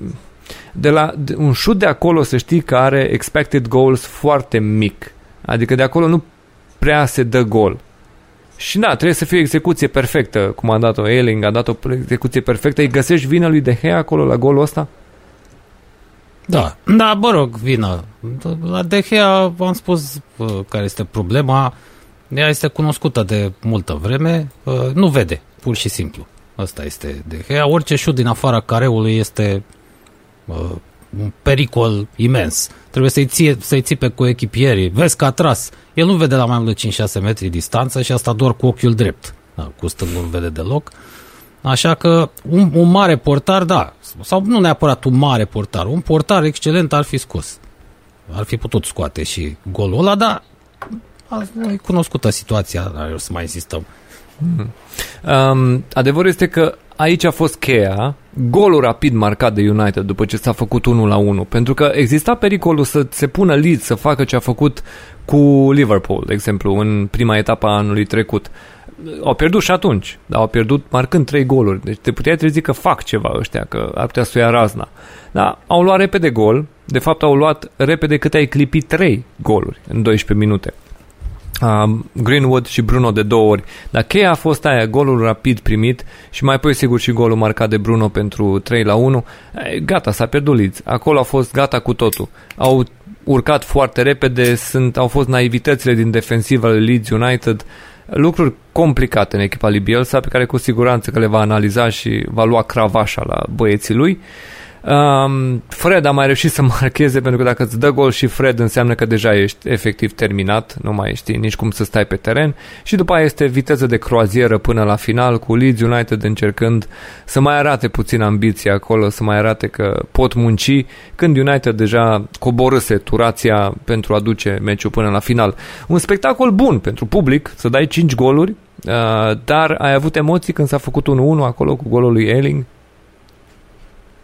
de la de un șut de acolo să știi că are expected goals foarte mic. Adică de acolo nu prea se dă gol. Și da, trebuie să fie o execuție perfectă, cum a dat-o Ailing, a dat o execuție perfectă. Îi găsești vina lui De Gea acolo la golul ăsta? Da, da, mă rog, vină. La De Gea v-am spus uh, care este problema. Ea este cunoscută de multă vreme, uh, nu vede, pur și simplu. Asta este De Gea. Orice șut din afara careului este uh, un pericol imens. Trebuie să-i, ție, să-i ții pe coechipierii. Vezi că a tras. El nu vede la mai mult de 5-6 metri distanță și asta doar cu ochiul drept. Da, cu stângul nu vede deloc. Așa că un, un mare portar, da, sau nu neapărat un mare portar, un portar excelent ar fi scos. Ar fi putut scoate și golul ăla, dar e cunoscută situația, dar o să mai insistăm. Mm. Um, adevărul este că aici a fost cheia, golul rapid marcat de United după ce s-a făcut 1 la 1, pentru că exista pericolul să se pună Leeds să facă ce a făcut cu Liverpool, de exemplu, în prima etapă a anului trecut. Au pierdut și atunci, dar au pierdut marcând 3 goluri. Deci te puteai trezi că fac ceva ăștia, că ar putea să o ia razna. Dar au luat repede gol, de fapt au luat repede cât ai clipit 3 goluri în 12 minute. Uh, Greenwood și Bruno de două ori. Dar cheia a fost aia, golul rapid primit și mai apoi sigur și golul marcat de Bruno pentru 3 la 1. E, gata, s-a pierdut Leeds. Acolo a fost gata cu totul. Au urcat foarte repede, sunt, au fost naivitățile din defensivă ale Leeds United, lucruri complicate în echipa lui Bielsa, pe care cu siguranță că le va analiza și va lua cravașa la băieții lui. Um, Fred a mai reușit să marcheze pentru că dacă îți dă gol și Fred înseamnă că deja ești efectiv terminat, nu mai știi nici cum să stai pe teren și după aia este viteză de croazieră până la final cu Leeds United încercând să mai arate puțin ambiție acolo, să mai arate că pot munci când United deja coborâse turația pentru a duce meciul până la final. Un spectacol bun pentru public, să dai 5 goluri, uh, dar ai avut emoții când s-a făcut 1-1 acolo cu golul lui Elling?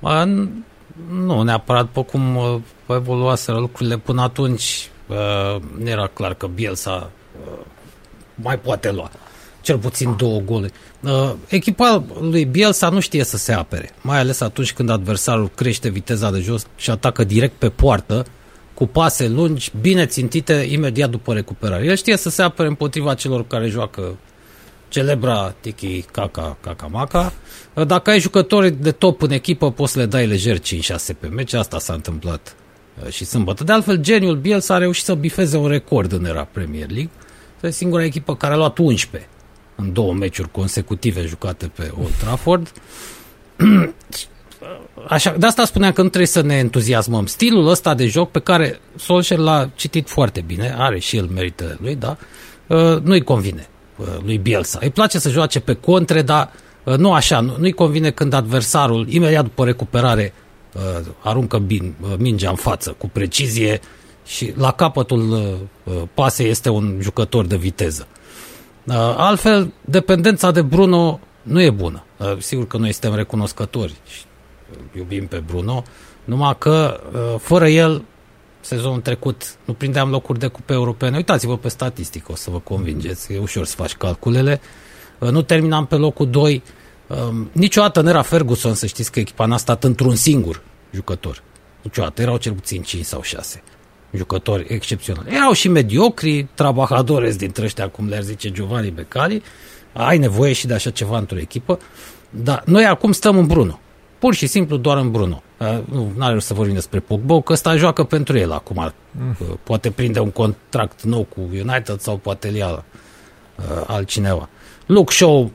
Bă, nu neapărat pe cum uh, evoluaseră lucrurile până atunci. Uh, era clar că Bielsa uh, mai poate lua cel puțin două gole. Uh, echipa lui Bielsa nu știe să se apere, mai ales atunci când adversarul crește viteza de jos și atacă direct pe poartă, cu pase lungi, bine țintite, imediat după recuperare. El știe să se apere împotriva celor care joacă celebra Tiki Kaka Kaka Maka. Dacă ai jucători de top în echipă, poți să le dai lejer 5-6 pe meci. Asta s-a întâmplat uh, și sâmbătă. De altfel, geniul Bielsa a reușit să bifeze un record în era Premier League. Este singura echipă care a luat 11 în două meciuri consecutive jucate pe Old Trafford. Așa, de asta spuneam că nu trebuie să ne entuziasmăm. Stilul ăsta de joc pe care Solskjaer l-a citit foarte bine, are și el meritele lui, da? Uh, nu-i convine uh, lui Bielsa. Îi place să joace pe contre, dar uh, nu așa, nu, nu-i convine când adversarul, imediat după recuperare, aruncă bin, mingea în față cu precizie și la capătul pasei este un jucător de viteză. Altfel, dependența de Bruno nu e bună. Sigur că noi suntem recunoscători și iubim pe Bruno, numai că fără el sezonul trecut nu prindeam locuri de cupe europene. Uitați-vă pe statistică, o să vă convingeți, e ușor să faci calculele. Nu terminam pe locul 2. Niciodată nu era Ferguson, să știți că echipa n-a stat într-un singur jucător. Niciodată, erau cel puțin 5 sau 6 jucători excepționali. Erau și mediocri, trabajadores dintre ăștia, cum le-ar zice Giovanni Becali. Ai nevoie și de așa ceva într-o echipă. Dar noi acum stăm în Bruno. Pur și simplu doar în Bruno. Nu are să vorbim despre Pogba, că ăsta joacă pentru el acum. Mm. Poate prinde un contract nou cu United sau poate îl ia uh, altcineva. Luke Shaw,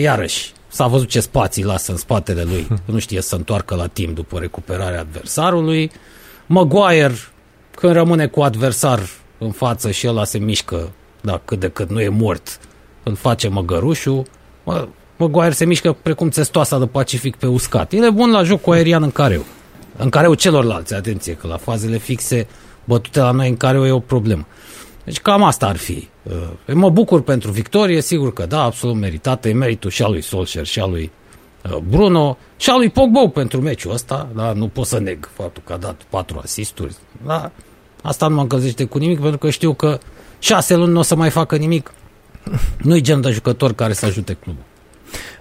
iarăși, s-a văzut ce spații lasă în spatele lui. Nu știe să întoarcă la timp după recuperarea adversarului. Maguire când rămâne cu adversar în față și ăla se mișcă, da, cât de cât nu e mort, îl face măgărușul, mă, Maguire se mișcă precum țestoasa de Pacific pe uscat. El e bun la jocul aerian în careu. În careu celorlalți, atenție, că la fazele fixe bătute la noi în careu e o problemă. Deci cam asta ar fi. Uh, mă bucur pentru victorie, sigur că da, absolut meritată, e meritul și al lui Solskjaer și al lui uh, Bruno și al lui Pogba pentru meciul ăsta, da, nu pot să neg faptul că a dat patru asisturi, da, Asta nu mă încălzește cu nimic pentru că știu că șase luni nu o să mai facă nimic. Nu-i gen de jucător care să ajute clubul.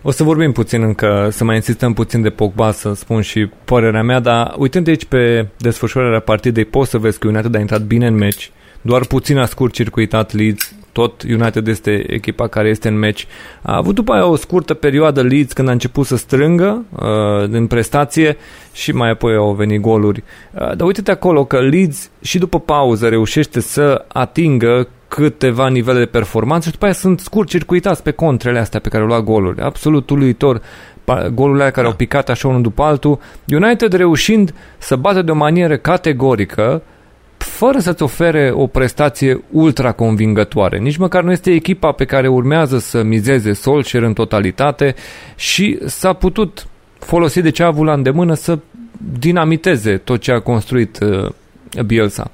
O să vorbim puțin încă, să mai insistăm puțin de Pogba, să spun și părerea mea, dar uitând aici pe desfășurarea partidei, poți să vezi că United a intrat bine în meci, doar puțin a scurt circuitat Leeds, tot United este echipa care este în meci. A avut după aia o scurtă perioadă Leeds când a început să strângă uh, în prestație și mai apoi au venit goluri. Uh, dar uite-te acolo că Leeds și după pauză reușește să atingă câteva nivele de performanță și după aia sunt scurt circuitați pe contrele astea pe care au luat goluri. Absolut uluitor golurile care da. au picat așa unul după altul. United reușind să bată de o manieră categorică fără să-ți ofere o prestație ultra convingătoare. Nici măcar nu este echipa pe care urmează să mizeze Solskjaer în totalitate și s-a putut folosi de ce a avut la îndemână să dinamiteze tot ce a construit uh, Bielsa.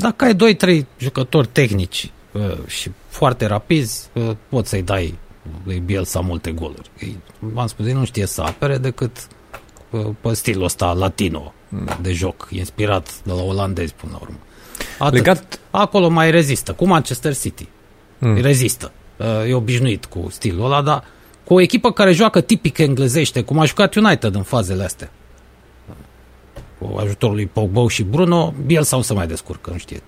Dacă ai 2-3 jucători tehnici uh, și foarte rapizi, uh, poți să-i dai lui Bielsa multe goluri. V-am spus, ei nu știe să apere decât uh, pe stilul ăsta latino de joc, inspirat de la olandezi până la urmă. Atât. Legat... Acolo mai rezistă, cu Manchester City. Mm. Rezistă. E obișnuit cu stilul ăla, dar cu o echipă care joacă tipic englezește, cum a jucat United în fazele astea. Cu ajutorul lui Pogba și Bruno, Biel sau să mai descurcă, nu știe.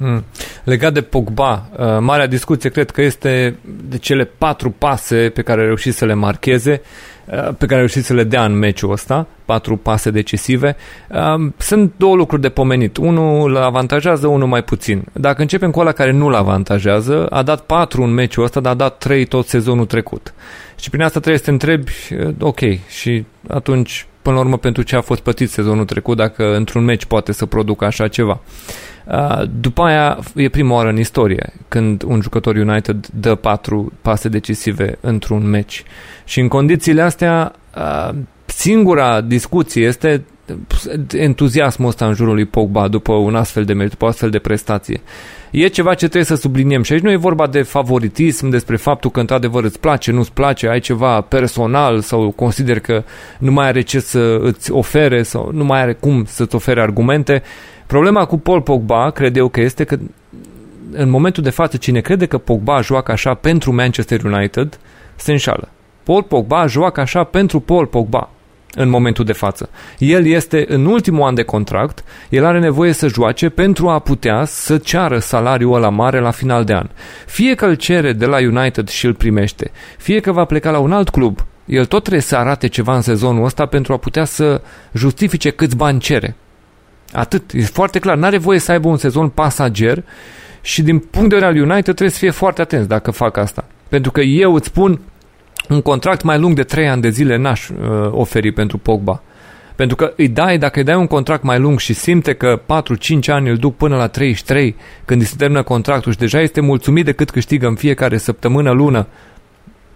Hmm. Legat de Pogba, uh, marea discuție cred că este de cele patru pase pe care a reușit să le marcheze, uh, pe care a reușit să le dea în meciul ăsta, patru pase decisive. Uh, sunt două lucruri de pomenit. Unul îl avantajează, unul mai puțin. Dacă începem cu ăla care nu-l avantajează, a dat patru în meciul ăsta, dar a dat trei tot sezonul trecut. Și prin asta trebuie să te întrebi, ok, și atunci până la urmă pentru ce a fost plătit sezonul trecut dacă într-un meci poate să producă așa ceva. Uh, după aia e prima oară în istorie când un jucător United dă patru pase decisive într-un meci. Și în condițiile astea uh, singura discuție este entuziasmul ăsta în jurul lui Pogba după un astfel de meci, după o astfel de prestație. E ceva ce trebuie să subliniem și aici nu e vorba de favoritism, despre faptul că într-adevăr îți place, nu-ți place, ai ceva personal sau consider că nu mai are ce să îți ofere sau nu mai are cum să-ți ofere argumente. Problema cu Paul Pogba, cred eu că este că în momentul de față cine crede că Pogba joacă așa pentru Manchester United se înșală. Paul Pogba joacă așa pentru Paul Pogba în momentul de față. El este în ultimul an de contract, el are nevoie să joace pentru a putea să ceară salariul ăla mare la final de an. Fie că îl cere de la United și îl primește, fie că va pleca la un alt club, el tot trebuie să arate ceva în sezonul ăsta pentru a putea să justifice câți bani cere. Atât, e foarte clar, n-are voie să aibă un sezon pasager și din punct de vedere al United trebuie să fie foarte atenți dacă fac asta. Pentru că eu îți spun, un contract mai lung de 3 ani de zile n-aș uh, oferi pentru Pogba. Pentru că îi dai, dacă îi dai un contract mai lung și simte că 4-5 ani îl duc până la 33, când îi se termină contractul și deja este mulțumit de cât câștigă în fiecare săptămână, lună,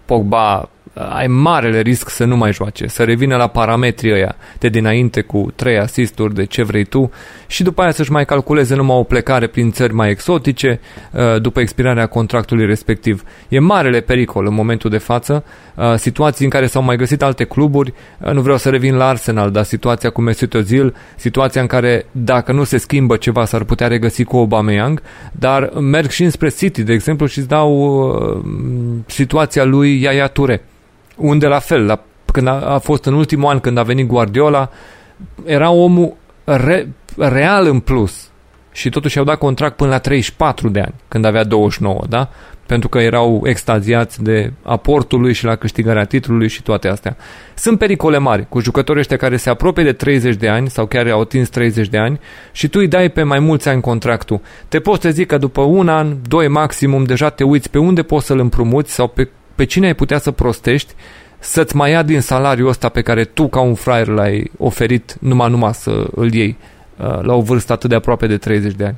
Pogba ai marele risc să nu mai joace, să revină la parametrii ăia. De dinainte cu trei asisturi de ce vrei tu și după aia să-și mai calculeze numai o plecare prin țări mai exotice uh, după expirarea contractului respectiv. E marele pericol în momentul de față, uh, situații în care s-au mai găsit alte cluburi, uh, nu vreau să revin la Arsenal, dar situația cu Mesut Özil, situația în care dacă nu se schimbă ceva s-ar putea regăsi cu Aubameyang, dar merg și înspre City, de exemplu, și îți dau situația lui Yaya Toure unde la fel, la, când a, a fost în ultimul an când a venit Guardiola, era omul re, real în plus și totuși au dat contract până la 34 de ani, când avea 29, da? Pentru că erau extaziați de aportul lui și la câștigarea titlului și toate astea. Sunt pericole mari cu jucătorii ăștia care se apropie de 30 de ani sau chiar au atins 30 de ani și tu îi dai pe mai mulți ani contractul. Te poți să zic că după un an, doi maximum, deja te uiți pe unde poți să-l împrumuți sau pe pe cine ai putea să prostești să-ți mai ia din salariul ăsta pe care tu ca un fraier l-ai oferit numai numai să îl iei uh, la o vârstă atât de aproape de 30 de ani.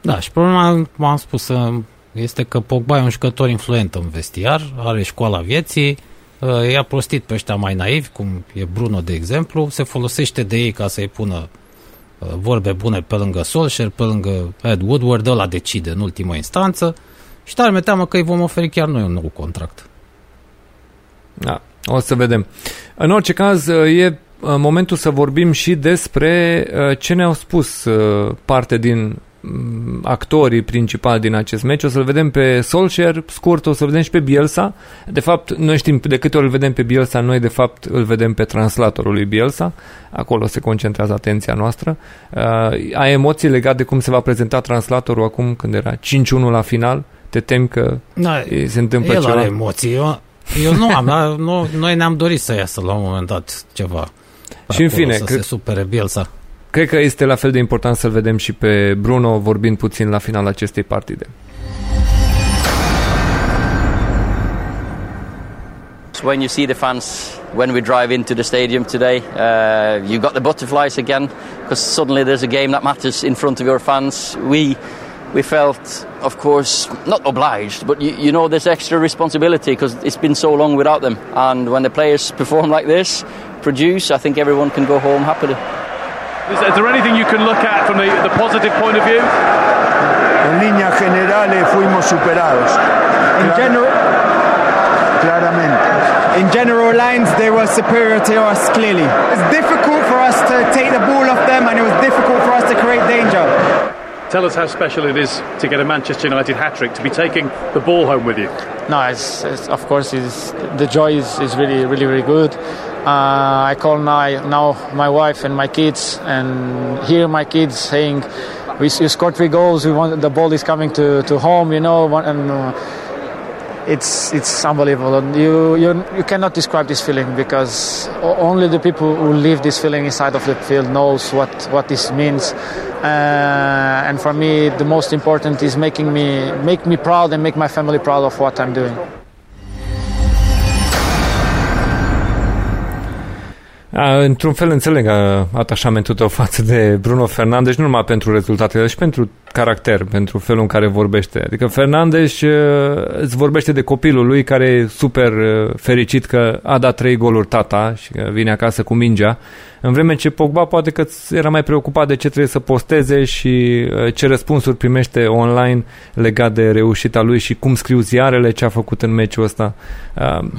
Da, și problema, m-am spus, uh, este că Pogba e un jucător influent în vestiar, are școala vieții, uh, i-a prostit pe ăștia mai naivi, cum e Bruno, de exemplu, se folosește de ei ca să-i pună vorbe bune pe lângă Solskjaer, pe lângă Ed Woodward, ăla decide în ultimă instanță, și tare mi teamă că îi vom oferi chiar noi un nou contract. Da, o să vedem. În orice caz, e uh, momentul să vorbim și despre uh, ce ne-au spus uh, parte din mm, actorii principali din acest meci. O să-l vedem pe Solskjaer, scurt, o să-l vedem și pe Bielsa. De fapt, noi știm de câte ori îl vedem pe Bielsa, noi de fapt îl vedem pe translatorul lui Bielsa. Acolo se concentrează atenția noastră. ai emoții legate de cum se va prezenta translatorul acum când era 5-1 la final? Te temi că da, se întâmplă el ceva? are emoții. Eu, eu nu am, dar nu, noi ne-am dorit să iasă la un moment dat ceva. Și în fine, să cred, se supere Bielsa. Cred că este la fel de important să-l vedem și pe Bruno vorbind puțin la final acestei partide. when you see the fans when we drive into the stadium today. Uh, you've got the butterflies again because suddenly there's a game that matters in front of your fans. We we felt, of course, not obliged, but you, you know, this extra responsibility because it's been so long without them. And when the players perform like this, produce, I think everyone can go home happily. Is, is there anything you can look at from the, the positive point of view? En líneas generales eh, fuimos superados. In general, claramente. In general lines, they were superior to us clearly. It's difficult for us to take the ball off them, and it was difficult for us to create danger. Tell us how special it is to get a Manchester United hat trick, to be taking the ball home with you. No, it's, it's, of course, it's, the joy is, is really, really, really good. Uh, I call now, now my wife and my kids, and hear my kids saying, "We scored three goals. We want the ball is coming to, to home," you know, and. Uh, it's it's unbelievable. You, you you cannot describe this feeling because only the people who live this feeling inside of the field knows what what this means. Uh, and for me, the most important is making me make me proud and make my family proud of what I'm doing. A, într-un fel înțeleg a, atașamentul tău față de Bruno Fernandes, nu numai pentru rezultatele, ci pentru caracter, pentru felul în care vorbește. Adică Fernandes uh, îți vorbește de copilul lui care e super uh, fericit că a dat trei goluri tata și că vine acasă cu mingea, în vreme ce Pogba poate că era mai preocupat de ce trebuie să posteze și uh, ce răspunsuri primește online legat de reușita lui și cum scriu ziarele ce a făcut în meciul ăsta.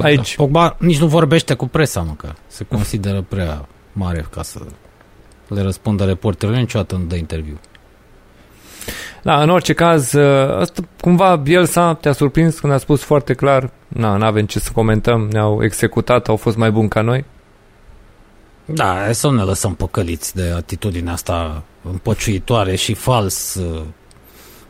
Aici... Pogba nici nu vorbește cu presa, măcar. Se consideră prea mare ca să le răspundă reporterul, niciodată nu dă interviu. Da, în orice caz, asta, cumva Bielsa te-a surprins când a spus foarte clar, na, n-avem ce să comentăm, ne-au executat, au fost mai buni ca noi. Da, hai să nu ne lăsăm păcăliți de atitudinea asta împăciuitoare și fals uh,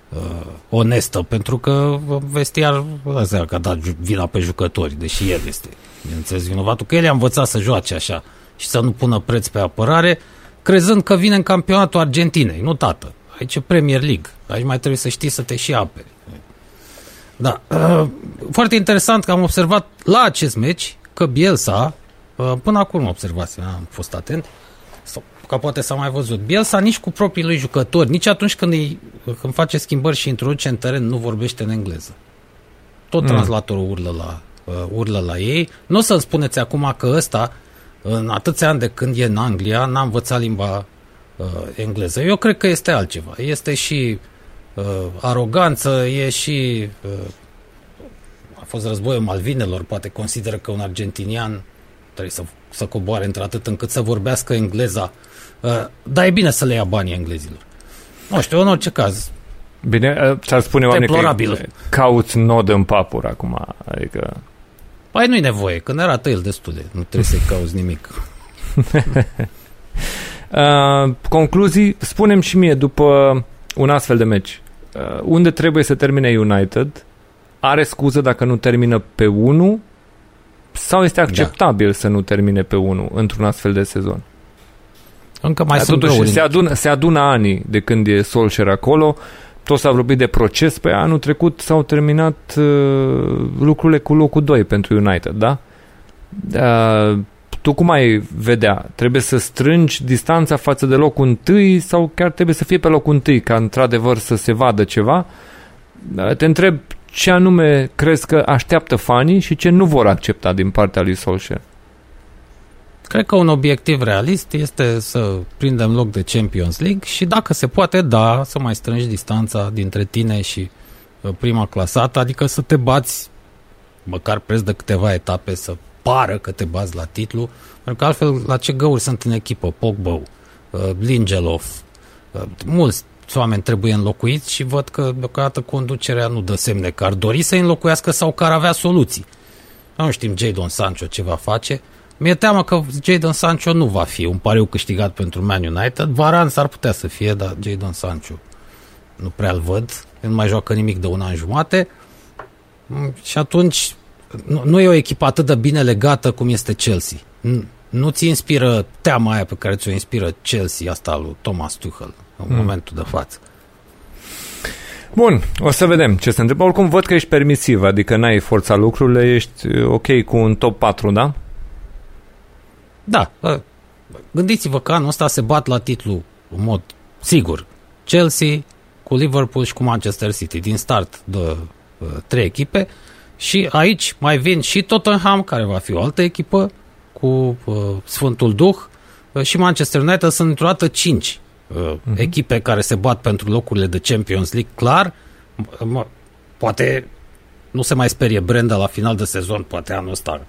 uh, onestă, pentru că vestiar ăsta că a dat vina pe jucători, deși el este, bineînțeles, vinovatul, că el a învățat să joace așa și să nu pună preț pe apărare, crezând că vine în campionatul Argentinei, nu tată. Aici e Premier League, aici mai trebuie să știi să te și aperi. Da, uh, foarte interesant că am observat la acest meci că Bielsa, uh, până acum observați, am fost atent, sau că poate s-a mai văzut, Bielsa nici cu proprii lui jucători, nici atunci când, îi, când face schimbări și introduce în teren, nu vorbește în engleză. Tot mm. translatorul urlă la, uh, urlă la ei. Nu o să-mi spuneți acum că ăsta, în atâția ani de când e în Anglia, n-a învățat limba uh, engleză. Eu cred că este altceva. Este și uh, aroganță, e și... Uh, a fost războiul Malvinelor, poate consideră că un argentinian trebuie să, să coboare într-atât încât să vorbească engleza. Uh, dar e bine să le ia banii englezilor. Nu știu, în orice caz. Bine, uh, ți-ar spune oamenii că cauți nod în papur acum, adică... Păi nu-i nevoie, când era el destul de, nu trebuie să-i cauți nimic. uh, concluzii, spunem și mie, după un astfel de meci, uh, unde trebuie să termine United? Are scuză dacă nu termină pe 1 sau este acceptabil da. să nu termine pe 1 într-un astfel de sezon? Încă mai Dar sunt totuși, se adună, se adună ani de când e Solskjaer acolo, tot s-a vorbit de proces, pe anul trecut s-au terminat uh, lucrurile cu locul 2 pentru United, da? Uh, tu cum ai vedea? Trebuie să strângi distanța față de locul întâi sau chiar trebuie să fie pe locul întâi ca într-adevăr să se vadă ceva? Uh, te întreb ce anume crezi că așteaptă fanii și ce nu vor accepta din partea lui Solskjaer? Cred că un obiectiv realist este să prindem loc de Champions League și dacă se poate, da, să mai strângi distanța dintre tine și uh, prima clasată, adică să te bați măcar preț de câteva etape, să pară că te bazi la titlu, pentru că altfel la ce găuri sunt în echipă? Pogba, uh, Lingelov, uh, mulți oameni trebuie înlocuiți și văd că deocamdată conducerea nu dă semne că ar dori să înlocuiască sau că ar avea soluții. Nu știm Jadon Sancho ce va face. Mi-e teamă că Jadon Sancho nu va fi un pariu câștigat pentru Man United. Varan s-ar putea să fie, dar Jadon Sancho nu prea îl văd. El nu mai joacă nimic de un an jumate. Mm, și atunci nu, nu e o echipă atât de bine legată cum este Chelsea. Nu, nu ți inspiră teama aia pe care ți-o inspiră Chelsea, asta lui Thomas Tuchel în mm. momentul de față. Bun, o să vedem ce se întâmplă. Oricum văd că ești permisiv, adică n-ai forța lucrurile, ești uh, ok cu un top 4, da? Da. Gândiți-vă că anul ăsta se bat la titlu în mod sigur. Chelsea cu Liverpool și cu Manchester City din start de uh, trei echipe și aici mai vin și Tottenham, care va fi o altă echipă cu uh, Sfântul Duh uh, și Manchester United sunt într-o dată cinci uh, uh-huh. echipe care se bat pentru locurile de Champions League, clar, m- poate nu se mai sperie Brenda la final de sezon, poate anul ăsta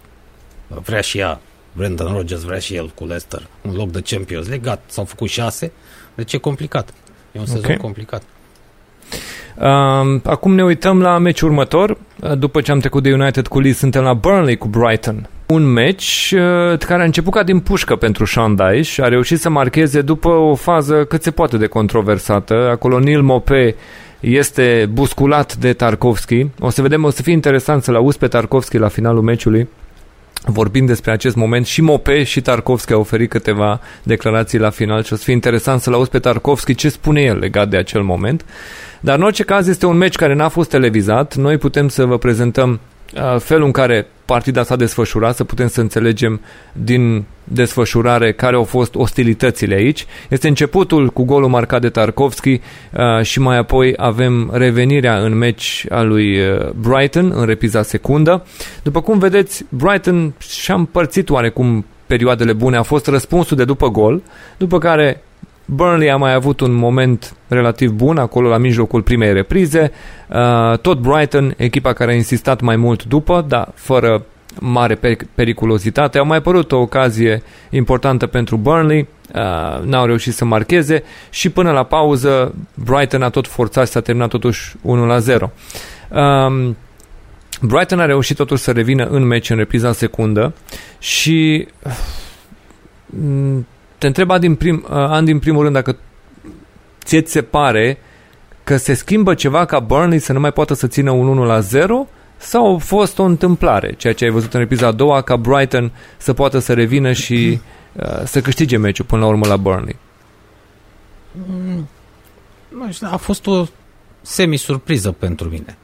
vrea și ea, Brendan Rodgers vrea și el cu Leicester un loc de Champions League, gata, s-au făcut șase, deci e complicat. E un sezon okay. complicat. Uh, acum ne uităm la meciul următor. După ce am trecut de United cu Leeds, suntem la Burnley cu Brighton un meci uh, care a început ca din pușcă pentru Sean Dyche, a reușit să marcheze după o fază cât se poate de controversată. Acolo Neil Mope este busculat de Tarkovski. O să vedem, o să fie interesant să-l auzi pe Tarkovski la finalul meciului vorbind despre acest moment și Mope și Tarkovski au oferit câteva declarații la final și o să fie interesant să-l auzi pe Tarkovski ce spune el legat de acel moment. Dar în orice caz este un meci care n-a fost televizat. Noi putem să vă prezentăm uh, felul în care partida s-a desfășurat, să putem să înțelegem din desfășurare care au fost ostilitățile aici. Este începutul cu golul marcat de Tarkovski uh, și mai apoi avem revenirea în meci a lui uh, Brighton în repiza secundă. După cum vedeți, Brighton și-a împărțit oarecum perioadele bune, a fost răspunsul de după gol, după care Burnley a mai avut un moment relativ bun acolo la mijlocul primei reprize. Uh, tot Brighton, echipa care a insistat mai mult după, dar fără mare periculozitate. A mai apărut o ocazie importantă pentru Burnley, uh, n-au reușit să marcheze și până la pauză Brighton a tot forțat și s-a terminat totuși 1 la 0. Um, Brighton a reușit totuși să revină în meci în repriza secundă și te întreb din, prim, uh, an din primul rând dacă ție ți se pare că se schimbă ceva ca Burnley să nu mai poată să țină un 1 la 0 sau a fost o întâmplare, ceea ce ai văzut în epizoda a doua, ca Brighton să poată să revină și uh, să câștige meciul până la urmă la Burnley? Mm, nu știu, a fost o semi-surpriză pentru mine.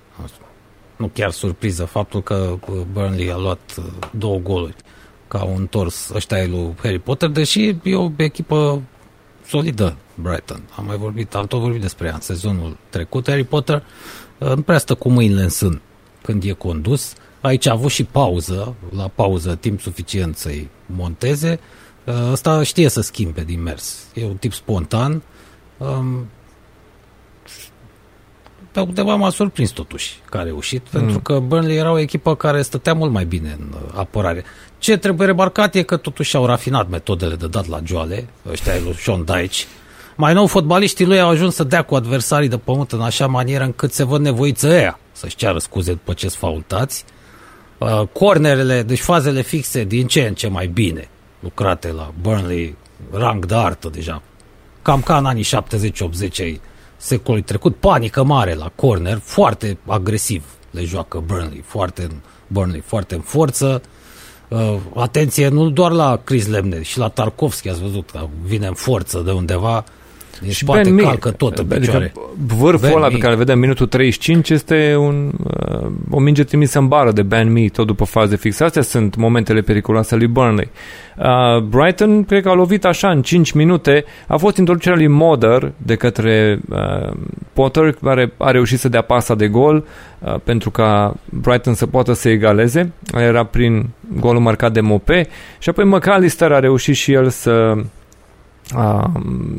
Nu chiar surpriză faptul că Burnley a luat uh, două goluri că au întors ăștia lui Harry Potter, deși e o echipă solidă, Brighton. Am mai vorbit, am tot vorbit despre ea în sezonul trecut. Harry Potter uh, nu prea stă cu mâinile în sân când e condus. Aici a avut și pauză, la pauză timp suficient să-i monteze. Uh, ăsta știe să schimbe din mers. E un tip spontan. Um, pe undeva m-a surprins totuși că a reușit, mm. pentru că Burnley era o echipă care stătea mult mai bine în uh, apărare. Ce trebuie remarcat e că totuși au rafinat metodele de dat la joale, ăștia lui Sean Dyche. Mai nou, fotbaliștii lui au ajuns să dea cu adversarii de pământ în așa manieră încât se văd nevoiți ăia să-și ceară scuze după ce sunt faultați. Uh, cornerele, deci fazele fixe din ce în ce mai bine lucrate la Burnley, rang de artă deja. Cam ca în anii 70-80 secolului trecut, panică mare la corner, foarte agresiv le joacă Burnley, foarte în, Burnley, foarte în forță. Uh, atenție, nu doar la Chris Lemne, și la Tarkovski ați văzut că vine în forță de undeva din și spate ben calcă tot în adică picioare. Adică vârful ben ăla pe care îl vedem minutul 35 este un, uh, o minge trimisă în bară de Ben Mee tot după faze fixe. Astea sunt momentele periculoase lui Burnley. Uh, Brighton cred că a lovit așa în 5 minute. A fost introducerea lui Moder de către uh, Potter care a reușit să dea pasa de gol uh, pentru ca Brighton să poată să egaleze. Era prin golul marcat de Mope și apoi McAllister a reușit și el să a,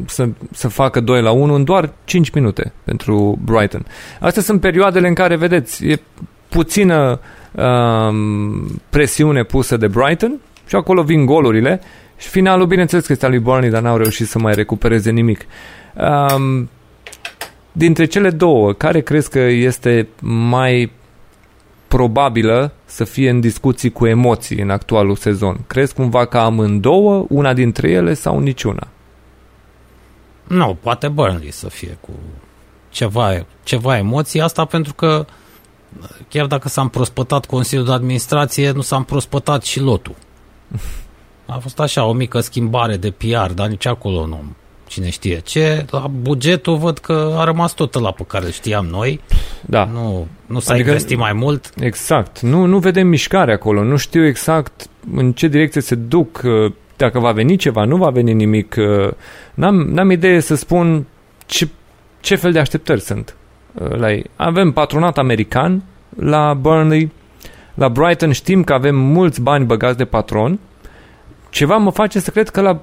să, să facă 2 la 1 în doar 5 minute pentru Brighton. Astea sunt perioadele în care, vedeți, e puțină a, presiune pusă de Brighton și acolo vin golurile și finalul, bineînțeles că este al lui Burnley, dar n-au reușit să mai recupereze nimic. A, dintre cele două, care crezi că este mai probabilă să fie în discuții cu emoții în actualul sezon? Crezi cumva că amândouă, una dintre ele sau niciuna? Nu, poate Burnley să fie cu ceva, ceva emoții. Asta pentru că chiar dacă s-a împrospătat Consiliul de Administrație, nu s-a împrospătat și lotul. A fost așa o mică schimbare de PR, dar nici acolo nu cine știe ce. La bugetul văd că a rămas tot la pe care știam noi. Da. Nu, nu s-a adică, investit mai mult. Exact. Nu, nu vedem mișcare acolo. Nu știu exact în ce direcție se duc dacă va veni ceva, nu va veni nimic. Uh, n-am, n-am idee să spun ce, ce fel de așteptări sunt uh, la ei. Avem patronat american la Burnley, la Brighton știm că avem mulți bani băgați de patron. Ceva mă face să cred că la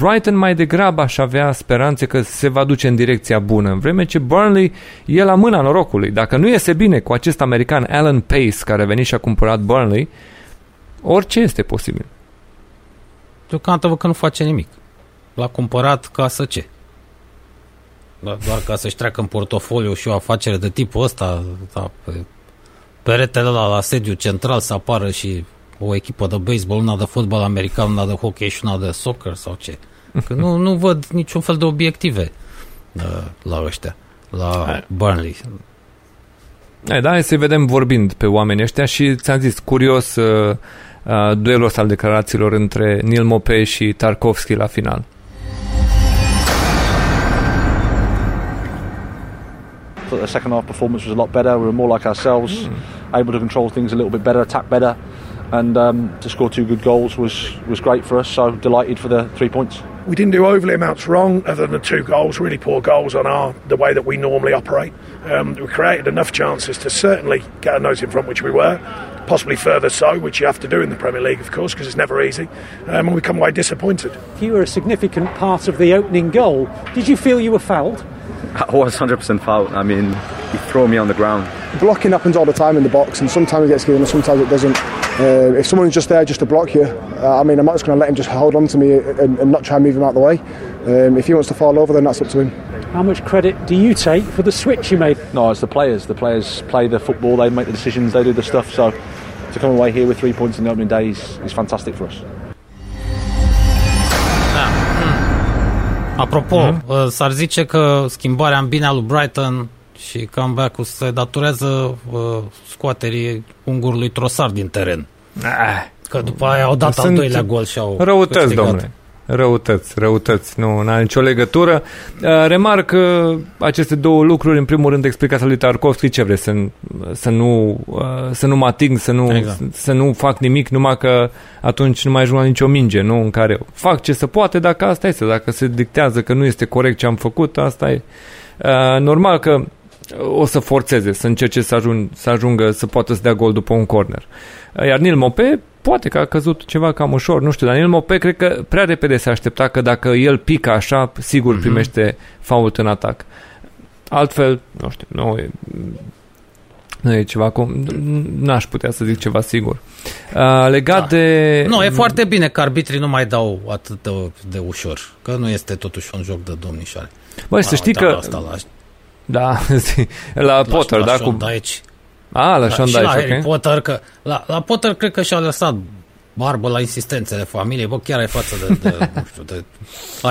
Brighton mai degrabă aș avea speranțe că se va duce în direcția bună, în vreme ce Burnley e la mâna norocului. Dacă nu iese bine cu acest american Alan Pace, care a venit și a cumpărat Burnley, orice este posibil. Deocamdată văd că nu face nimic. L-a cumpărat ca să ce? Doar ca să-și treacă în portofoliu și o afacere de tipul ăsta, da, pe peretele ăla la sediu central să apară și o echipă de baseball, una de fotbal american, una de hockey și una de soccer sau ce. Că nu, nu văd niciun fel de obiective uh, la ăștia, la Burnley. Da, hai să vedem vorbind pe oamenii ăștia și ți-am zis, curios uh, uh, duelul ăsta al declarațiilor între Neil Mope și Tarkovski la final. the second half performance was a lot better. We were more like ourselves. Mm. able to control things a little bit better, attack better, and um, to score two good goals was was great for us. So delighted for the three points. We didn't do overly amounts wrong, other than the two goals, really poor goals on our the way that we normally operate. Um, we created enough chances to certainly get our nose in front, which we were, possibly further so, which you have to do in the Premier League, of course, because it's never easy. Um, and we come away disappointed. You were a significant part of the opening goal. Did you feel you were fouled? I was 100% foul. I mean, he threw me on the ground. Blocking happens all the time in the box, and sometimes it gets given, and sometimes it doesn't. Uh, if someone's just there just to block you, uh, I mean, I'm not just going to let him just hold on to me and, and, not try and move him out of the way. Um, if he wants to fall over, then that's up to him. How much credit do you take for the switch you made? No, it's the players. The players play the football, they make the decisions, they do the stuff. So to come away here with three points in the opening day is, is fantastic for us. Apropo, mm-hmm. s-ar zice că schimbarea în bine a lui Brighton și comeback-ul se datorează uh, scoaterii ungurului Trosar din teren. Ah. Că după aia au dat Sunt al doilea gol și au Răutăți, câștigat. domnule. Răutăți, răutăți, nu are nicio legătură. Uh, remarc uh, aceste două lucruri, în primul rând explicația lui Tarkovski, ce vreți, să, să, nu, uh, să nu mă ating, să nu, exact. să nu fac nimic, numai că atunci nu mai ajung la nicio minge, nu? În care fac ce se poate, dacă asta este, dacă se dictează că nu este corect ce am făcut, asta e. Uh, normal că o să forțeze, să încerce să, ajung, să ajungă să poată să dea gol după un corner. Iar Nil Mope poate că a căzut ceva cam ușor, nu știu, dar Nil Mope cred că prea repede se aștepta că dacă el pică așa, sigur mm-hmm. primește fault în atac. Altfel, nu știu, nu e, nu e ceva cum... N-aș putea să zic ceva sigur. Uh, legat da. de... Nu, e foarte bine că arbitrii nu mai dau atât de, de ușor, că nu este totuși un joc de domnișoare. Băi, să știi că... Asta la... Da, la, la Potter, la da? Cu... Aici. A, la Sean Dyche, la Harry Potter, că la, la Potter cred că și-a lăsat barbă la insistențele familiei, bă, chiar ai față de, de nu știu, de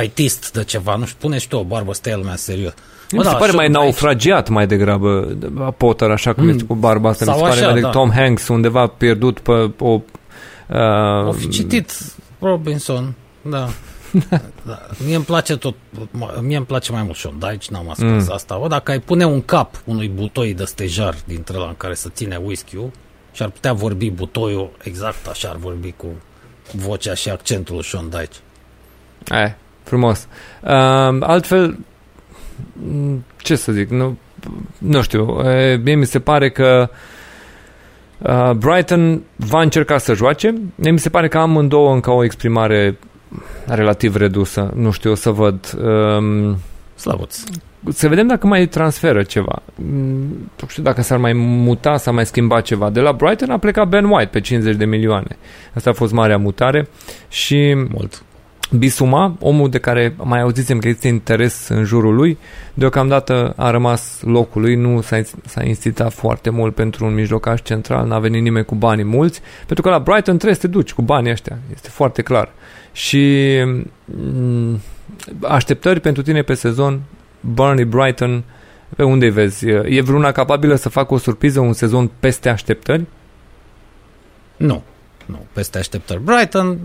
ITist, de ceva, nu știu, pune și tu o barbă, stai lumea serios. Bă, mi se da, pare mai naufragiat mai degrabă Potter, așa cum mm, este cu barba asta. Mi se pare așa, mai da. Tom Hanks undeva pierdut pe o... Uh, o fi citit Robinson, da da. Mie îmi place tot, mie îmi place mai mult Sean Dyche, n-am ascuns mm. asta. O, dacă ai pune un cap unui butoi de stejar dintre la în care să ține whisky-ul și ar putea vorbi butoiul exact așa ar vorbi cu vocea și accentul lui Sean Dyche. Eh, frumos. Uh, altfel, ce să zic, nu, nu știu, e, mie mi se pare că uh, Brighton va încerca să joace. Mie mi se pare că amândouă încă o exprimare relativ redusă. Nu știu, o să văd. Um, Slavuț. Să vedem dacă mai transferă ceva. Mm, nu știu dacă s-ar mai muta, s-ar mai schimba ceva. De la Brighton a plecat Ben White pe 50 de milioane. Asta a fost marea mutare și Mult. Bisuma, omul de care mai auzisem că este interes în jurul lui, deocamdată a rămas locul lui, nu s-a, s-a institutat foarte mult pentru un mijlocaș central, n-a venit nimeni cu banii mulți, pentru că la Brighton trebuie să te duci cu banii ăștia, este foarte clar. Și mm, așteptări pentru tine pe sezon, Burnley, Brighton, pe unde vezi? E vreuna capabilă să facă o surpriză, un sezon peste așteptări? Nu, nu, peste așteptări. Brighton,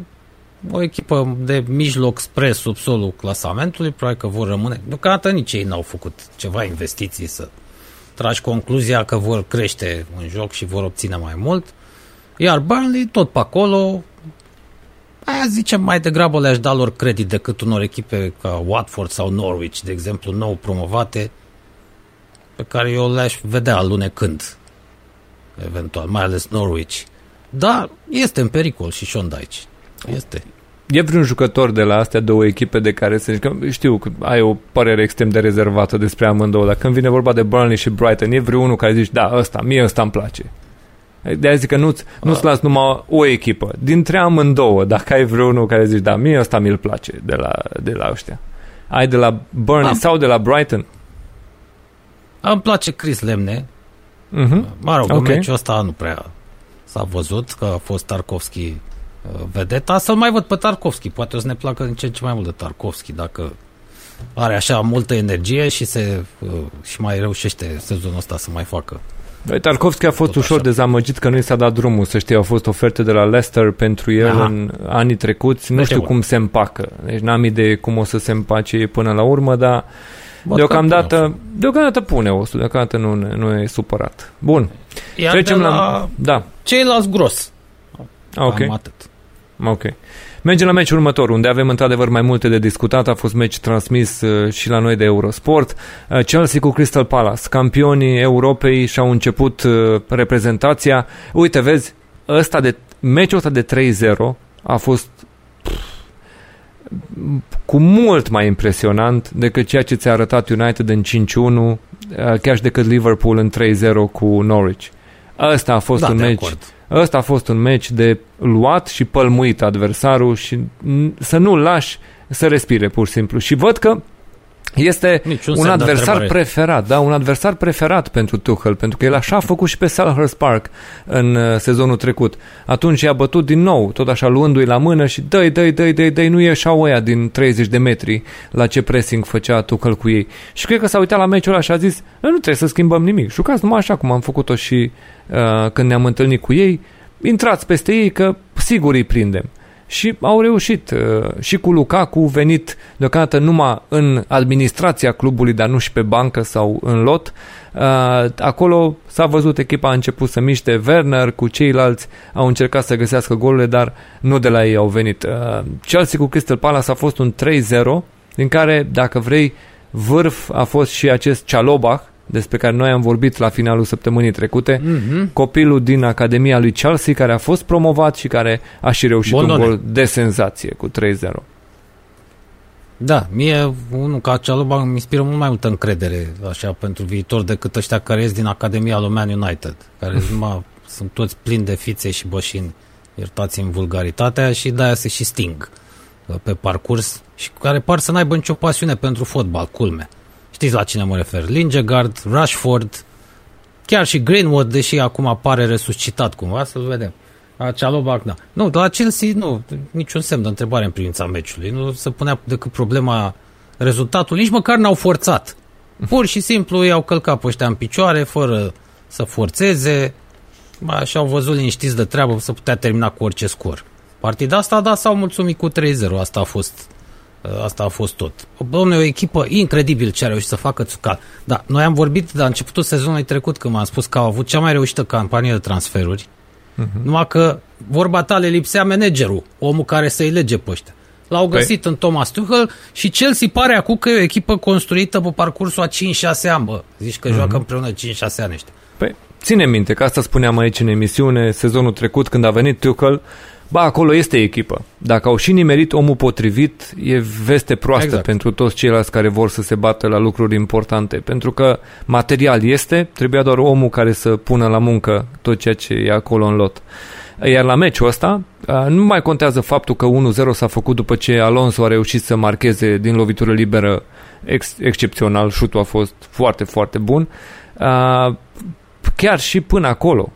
o echipă de mijloc spre subsolul clasamentului, probabil că vor rămâne. Deocamdată nici ei n-au făcut ceva investiții să tragi concluzia că vor crește în joc și vor obține mai mult. Iar Burnley tot pe acolo, Aia zicem mai degrabă le-aș da lor credit decât unor echipe ca Watford sau Norwich, de exemplu, nou promovate, pe care eu le-aș vedea alunecând, eventual, mai ales Norwich. Dar este în pericol și Sean Dyche. Este. E vreun jucător de la astea două echipe de care să că știu că ai o părere extrem de rezervată despre amândouă, dar când vine vorba de Burnley și Brighton, e vreunul care zici, da, ăsta, mie ăsta îmi place. De zic că nu-ți, nu-ți las numai o echipă. Dintre amândouă, dacă ai vreunul care zici, da, mie ăsta mi-l place de la, de la ăștia. Ai de la Burnley Am. sau de la Brighton? Îmi place Chris Lemne. Uh-huh. Mă rog, okay. meciul ăsta nu prea s-a văzut că a fost Tarkovski uh, vedeta. Să-l mai văd pe Tarkovski. Poate o să ne placă în ce ce mai mult de Tarkovski dacă are așa multă energie și se uh, și mai reușește sezonul ăsta să mai facă Tarkovski a fost Tot ușor așa. dezamăgit că nu i s-a dat drumul, să știi, au fost oferte de la Leicester pentru el Aha. în anii trecuți, nu știu cum se împacă, deci n-am idee cum o să se împace până la urmă, dar Bă, deocamdată, deocamdată pune osul, deocamdată nu, nu e supărat. Bun. Iar Trecem de la... la Da, ceilalți gros. ok. Cam atât. Ok. Mergem la meciul următor, unde avem într-adevăr mai multe de discutat. A fost meci transmis uh, și la noi de Eurosport. Uh, Chelsea cu Crystal Palace. Campionii Europei și-au început uh, reprezentația. Uite, vezi, ăsta de, meciul ăsta de 3-0 a fost pf, cu mult mai impresionant decât ceea ce ți-a arătat United în 5-1, uh, chiar și decât Liverpool în 3-0 cu Norwich. Ăsta a fost Da, un de meci acord. Ăsta a fost un meci de luat și pălmuit adversarul și n- să nu-l lași să respire pur și simplu. Și văd că este Niciun un semn de adversar întrebare. preferat, da, un adversar preferat pentru Tuchel, pentru că el așa a făcut și pe Selhurst Park în uh, sezonul trecut. Atunci i-a bătut din nou, tot așa luându-i la mână și dă-i, dă-i, dă-i, dă-i, dă-i, nu ieșau ăia din 30 de metri la ce pressing făcea Tuchel cu ei. Și cred că s-a uitat la meciul ăla și a zis, "Noi nu trebuie să schimbăm nimic, jucați numai așa cum am făcut-o și uh, când ne-am întâlnit cu ei, intrați peste ei că sigur îi prindem. Și au reușit. uh, Și cu Lukaku venit deocamdată numai în administrația clubului, dar nu și pe bancă sau în lot. Uh, Acolo s-a văzut echipa a început să miște. Werner cu ceilalți au încercat să găsească golurile, dar nu de la ei au venit. Uh, Chelsea cu Crystal Palace a fost un 3-0, din care, dacă vrei, vârf a fost și acest Cialobach, despre care noi am vorbit la finalul săptămânii trecute, Mhm. copilul din Academia lui Chelsea care a fost promovat și care a și reușit Bondone. un gol de senzație cu 3-0. Da, mie unul ca Cealuba îmi inspiră mult mai multă încredere așa pentru viitor decât ăștia care ies din Academia lui Man United, care numai sunt toți plini de fițe și bășini, iertați-mi vulgaritatea și de-aia se și sting uh, pe parcurs și care par să n-aibă nicio pasiune pentru fotbal, culme. Știți la cine mă refer? Lingegaard, Rashford, chiar și Greenwood, deși acum apare resuscitat cumva, să-l vedem. La Cealobac, da. Nu, de la Chelsea, nu, niciun semn de întrebare în privința meciului. Nu se punea decât problema rezultatului. Nici măcar n-au forțat. Pur și simplu i-au călcat pe ăștia în picioare, fără să forțeze. Ba, și au văzut liniștiți de treabă să putea termina cu orice scor. Partida asta, da, s-au mulțumit cu 3-0. Asta a fost Asta a fost tot. Domne, o echipă incredibil ce a reușit să facă Țucal. Da, noi am vorbit la începutul sezonului trecut când m-am spus că au avut cea mai reușită campanie de transferuri, uh-huh. numai că vorba ta le lipsea managerul, omul care să-i lege pe ăștia. L-au găsit păi. în Thomas Tuchel și Chelsea pare acum că e o echipă construită pe parcursul a 5-6 ani, bă. Zici că uh-huh. joacă împreună 5-6 ani ăștia. Păi, ține minte că asta spuneam aici în emisiune sezonul trecut când a venit Tuchel, Ba, acolo este echipă. Dacă au și nimerit omul potrivit, e veste proastă exact. pentru toți ceilalți care vor să se bată la lucruri importante. Pentru că material este, trebuia doar omul care să pună la muncă tot ceea ce e acolo în lot. Iar la meciul ăsta, nu mai contează faptul că 1-0 s-a făcut după ce Alonso a reușit să marcheze din lovitură liberă ex- excepțional, șutul a fost foarte, foarte bun. Chiar și până acolo,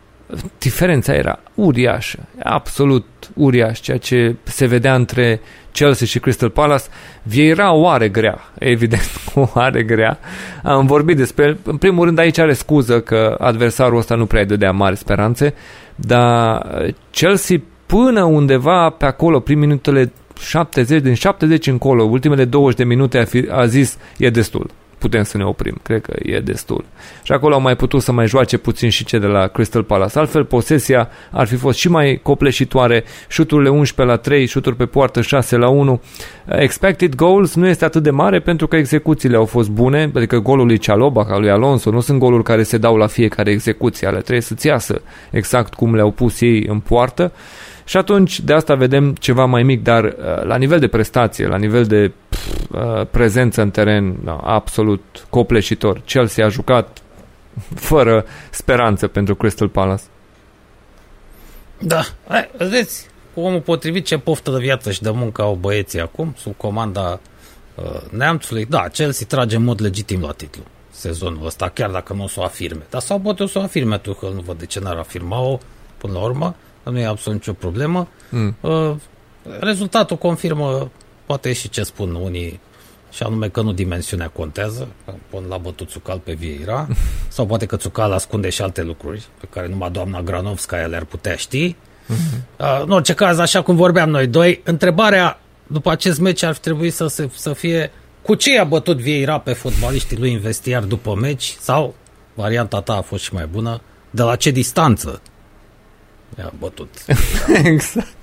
diferența era uriașă, absolut uriaș, ceea ce se vedea între Chelsea și Crystal Palace. Vieira o are grea, evident, o are grea. Am vorbit despre, în primul rând aici are scuză că adversarul ăsta nu prea îi dădea mari speranțe, dar Chelsea până undeva pe acolo, prin minutele 70, din 70 încolo, ultimele 20 de minute a, fi, a zis e destul putem să ne oprim. Cred că e destul. Și acolo au mai putut să mai joace puțin și ce de la Crystal Palace. Altfel, posesia ar fi fost și mai copleșitoare. Șuturile 11 la 3, șuturi pe poartă 6 la 1. Expected goals nu este atât de mare pentru că execuțiile au fost bune, adică golul lui Cialoba, ca lui Alonso, nu sunt goluri care se dau la fiecare execuție, ale trebuie să-ți iasă exact cum le-au pus ei în poartă. Și atunci de asta vedem ceva mai mic, dar la nivel de prestație, la nivel de pf, prezență în teren, da, absolut copleșitor. Chelsea a jucat fără speranță pentru Crystal Palace. Da, hai, vedeți, cu omul potrivit ce poftă de viață și de muncă au băieții acum, sub comanda uh, neamțului. Da, Chelsea trage în mod legitim la titlu sezonul ăsta, chiar dacă nu o să o afirme. Dar sau poate o să o afirme tu, că nu văd de ce n-ar afirma-o până la urmă nu e absolut nicio problemă. Mm. Uh, rezultatul confirmă poate și ce spun unii și anume că nu dimensiunea contează, pun la bătut Țucal pe Vieira, sau poate că Țucal ascunde și alte lucruri pe care numai doamna Granovskaya le-ar putea ști. Mm-hmm. Uh, în orice caz, așa cum vorbeam noi doi, întrebarea după acest meci ar trebui să, se, să fie cu ce a bătut Vieira pe fotbaliștii lui investiar după meci sau varianta ta a fost și mai bună, De la ce distanță i-a bătut. exact.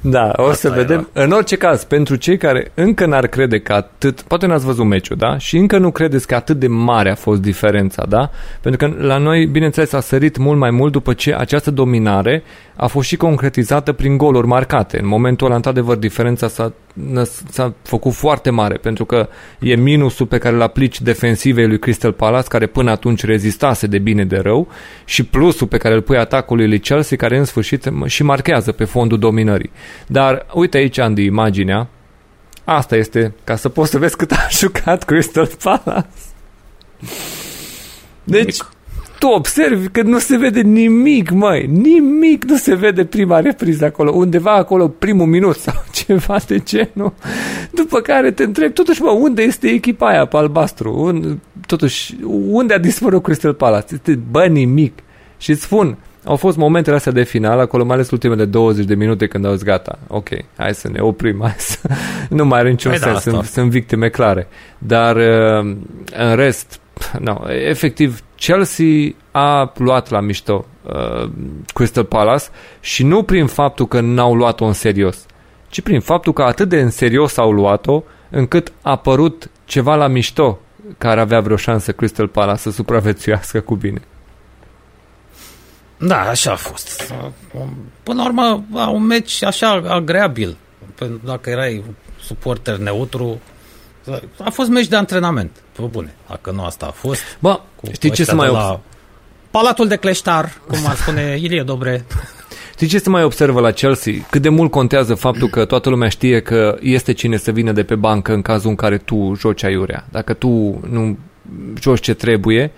Da, o să Asta vedem. În orice caz, pentru cei care încă n-ar crede că atât, poate n-ați văzut meciul, da? Și încă nu credeți că atât de mare a fost diferența, da? Pentru că la noi, bineînțeles, a sărit mult mai mult după ce această dominare a fost și concretizată prin goluri marcate. În momentul ăla, într-adevăr, diferența s-a, s-a făcut foarte mare, pentru că e minusul pe care îl aplici defensivei lui Crystal Palace, care până atunci rezistase de bine de rău, și plusul pe care îl pui atacului lui Chelsea, care în sfârșit și marchează pe fondul dominării. Dar uite aici, Andy, imaginea. Asta este, ca să poți să vezi cât a jucat Crystal Palace. Deci, Mic. Tu observi că nu se vede nimic, măi. Nimic nu se vede prima repriză acolo. Undeva acolo, primul minut sau ceva de genul. După care te întrebi, totuși, mă, unde este echipa aia pe albastru? Un, totuși, unde a dispărut Crystal Palace? Este, bă, nimic. Și îți spun, au fost momentele astea de final, acolo mai ales ultimele 20 de minute când au zis gata, ok, hai să ne oprim, hai să... nu mai are niciun Hai da, sens, asta. sunt, sunt victime clare. Dar uh, în rest, no, efectiv, Chelsea a luat la mișto uh, Crystal Palace și nu prin faptul că n-au luat-o în serios, ci prin faptul că atât de în serios au luat-o, încât a apărut ceva la mișto care avea vreo șansă Crystal Palace să supraviețuiască cu bine. Da, așa a fost. Până la urmă, a, un meci așa agreabil. Pentru Dacă erai suporter neutru, a fost meci de antrenament. Pe bune, dacă nu asta a fost. Bă, știi ce ăștia să mai de obs- la Palatul de Cleștar, cum ar spune Ilie Dobre. Știi ce se mai observă la Chelsea? Cât de mult contează faptul că toată lumea știe că este cine să vină de pe bancă în cazul în care tu joci aiurea. Dacă tu nu joci ce trebuie,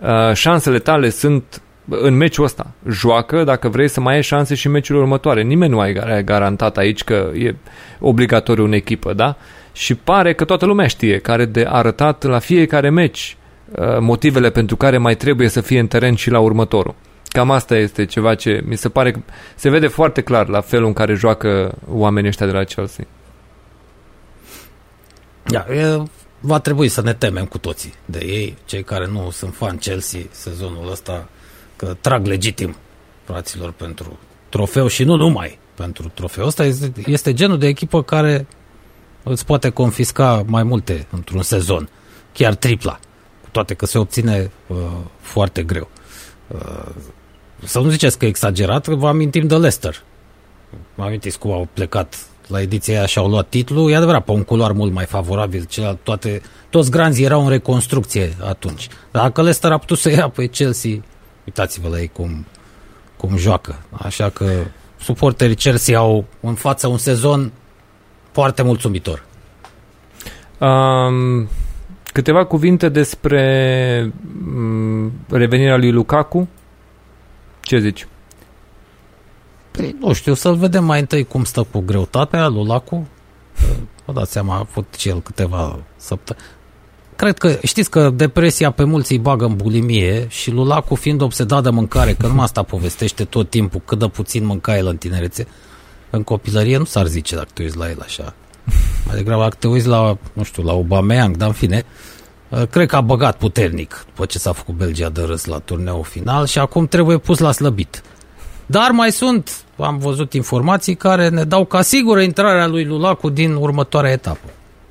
uh, șansele tale sunt în meciul ăsta. Joacă dacă vrei să mai ai șanse și în meciul următoare. Nimeni nu ai garantat aici că e obligatoriu în echipă, da? Și pare că toată lumea știe care de arătat la fiecare meci uh, motivele pentru care mai trebuie să fie în teren și la următorul. Cam asta este ceva ce mi se pare că se vede foarte clar la felul în care joacă oamenii ăștia de la Chelsea. Da, e, va trebui să ne temem cu toții de ei, cei care nu sunt fan Chelsea sezonul ăsta, că trag legitim fraților pentru trofeu și nu numai pentru trofeu. Ăsta este, este genul de echipă care îți poate confisca mai multe într-un sezon, chiar tripla, cu toate că se obține uh, foarte greu. Uh, să nu ziceți că e exagerat, vă amintim de Leicester. Mă amintiți cum au plecat la ediția aia și au luat titlul, e adevărat, pe un culoar mult mai favorabil. Celălalt, toate, toți granzii erau în reconstrucție atunci. Dacă Leicester a putut să ia pe Chelsea, uitați-vă la ei cum, cum joacă. Așa că suporterii Chelsea au în față un sezon foarte mulțumitor. Um, câteva cuvinte despre um, revenirea lui Lukaku. Ce zici? Păi, nu știu, să-l vedem mai întâi cum stă cu greutatea lui Lacu. Vă dați seama, a avut și el câteva săptămâni. Cred că, știți că depresia pe mulți îi bagă în bulimie și Lulacu fiind obsedat de mâncare, că numai asta povestește tot timpul, cât de puțin mânca el în tinerețe, în copilărie nu s-ar zice dacă te uiți la el așa. Mai degrabă dacă te uiți la, nu știu, la Aubameyang, dar în fine, cred că a băgat puternic după ce s-a făcut Belgia de râs la turneul final și acum trebuie pus la slăbit. Dar mai sunt, am văzut informații care ne dau ca sigură intrarea lui Lulacu din următoarea etapă.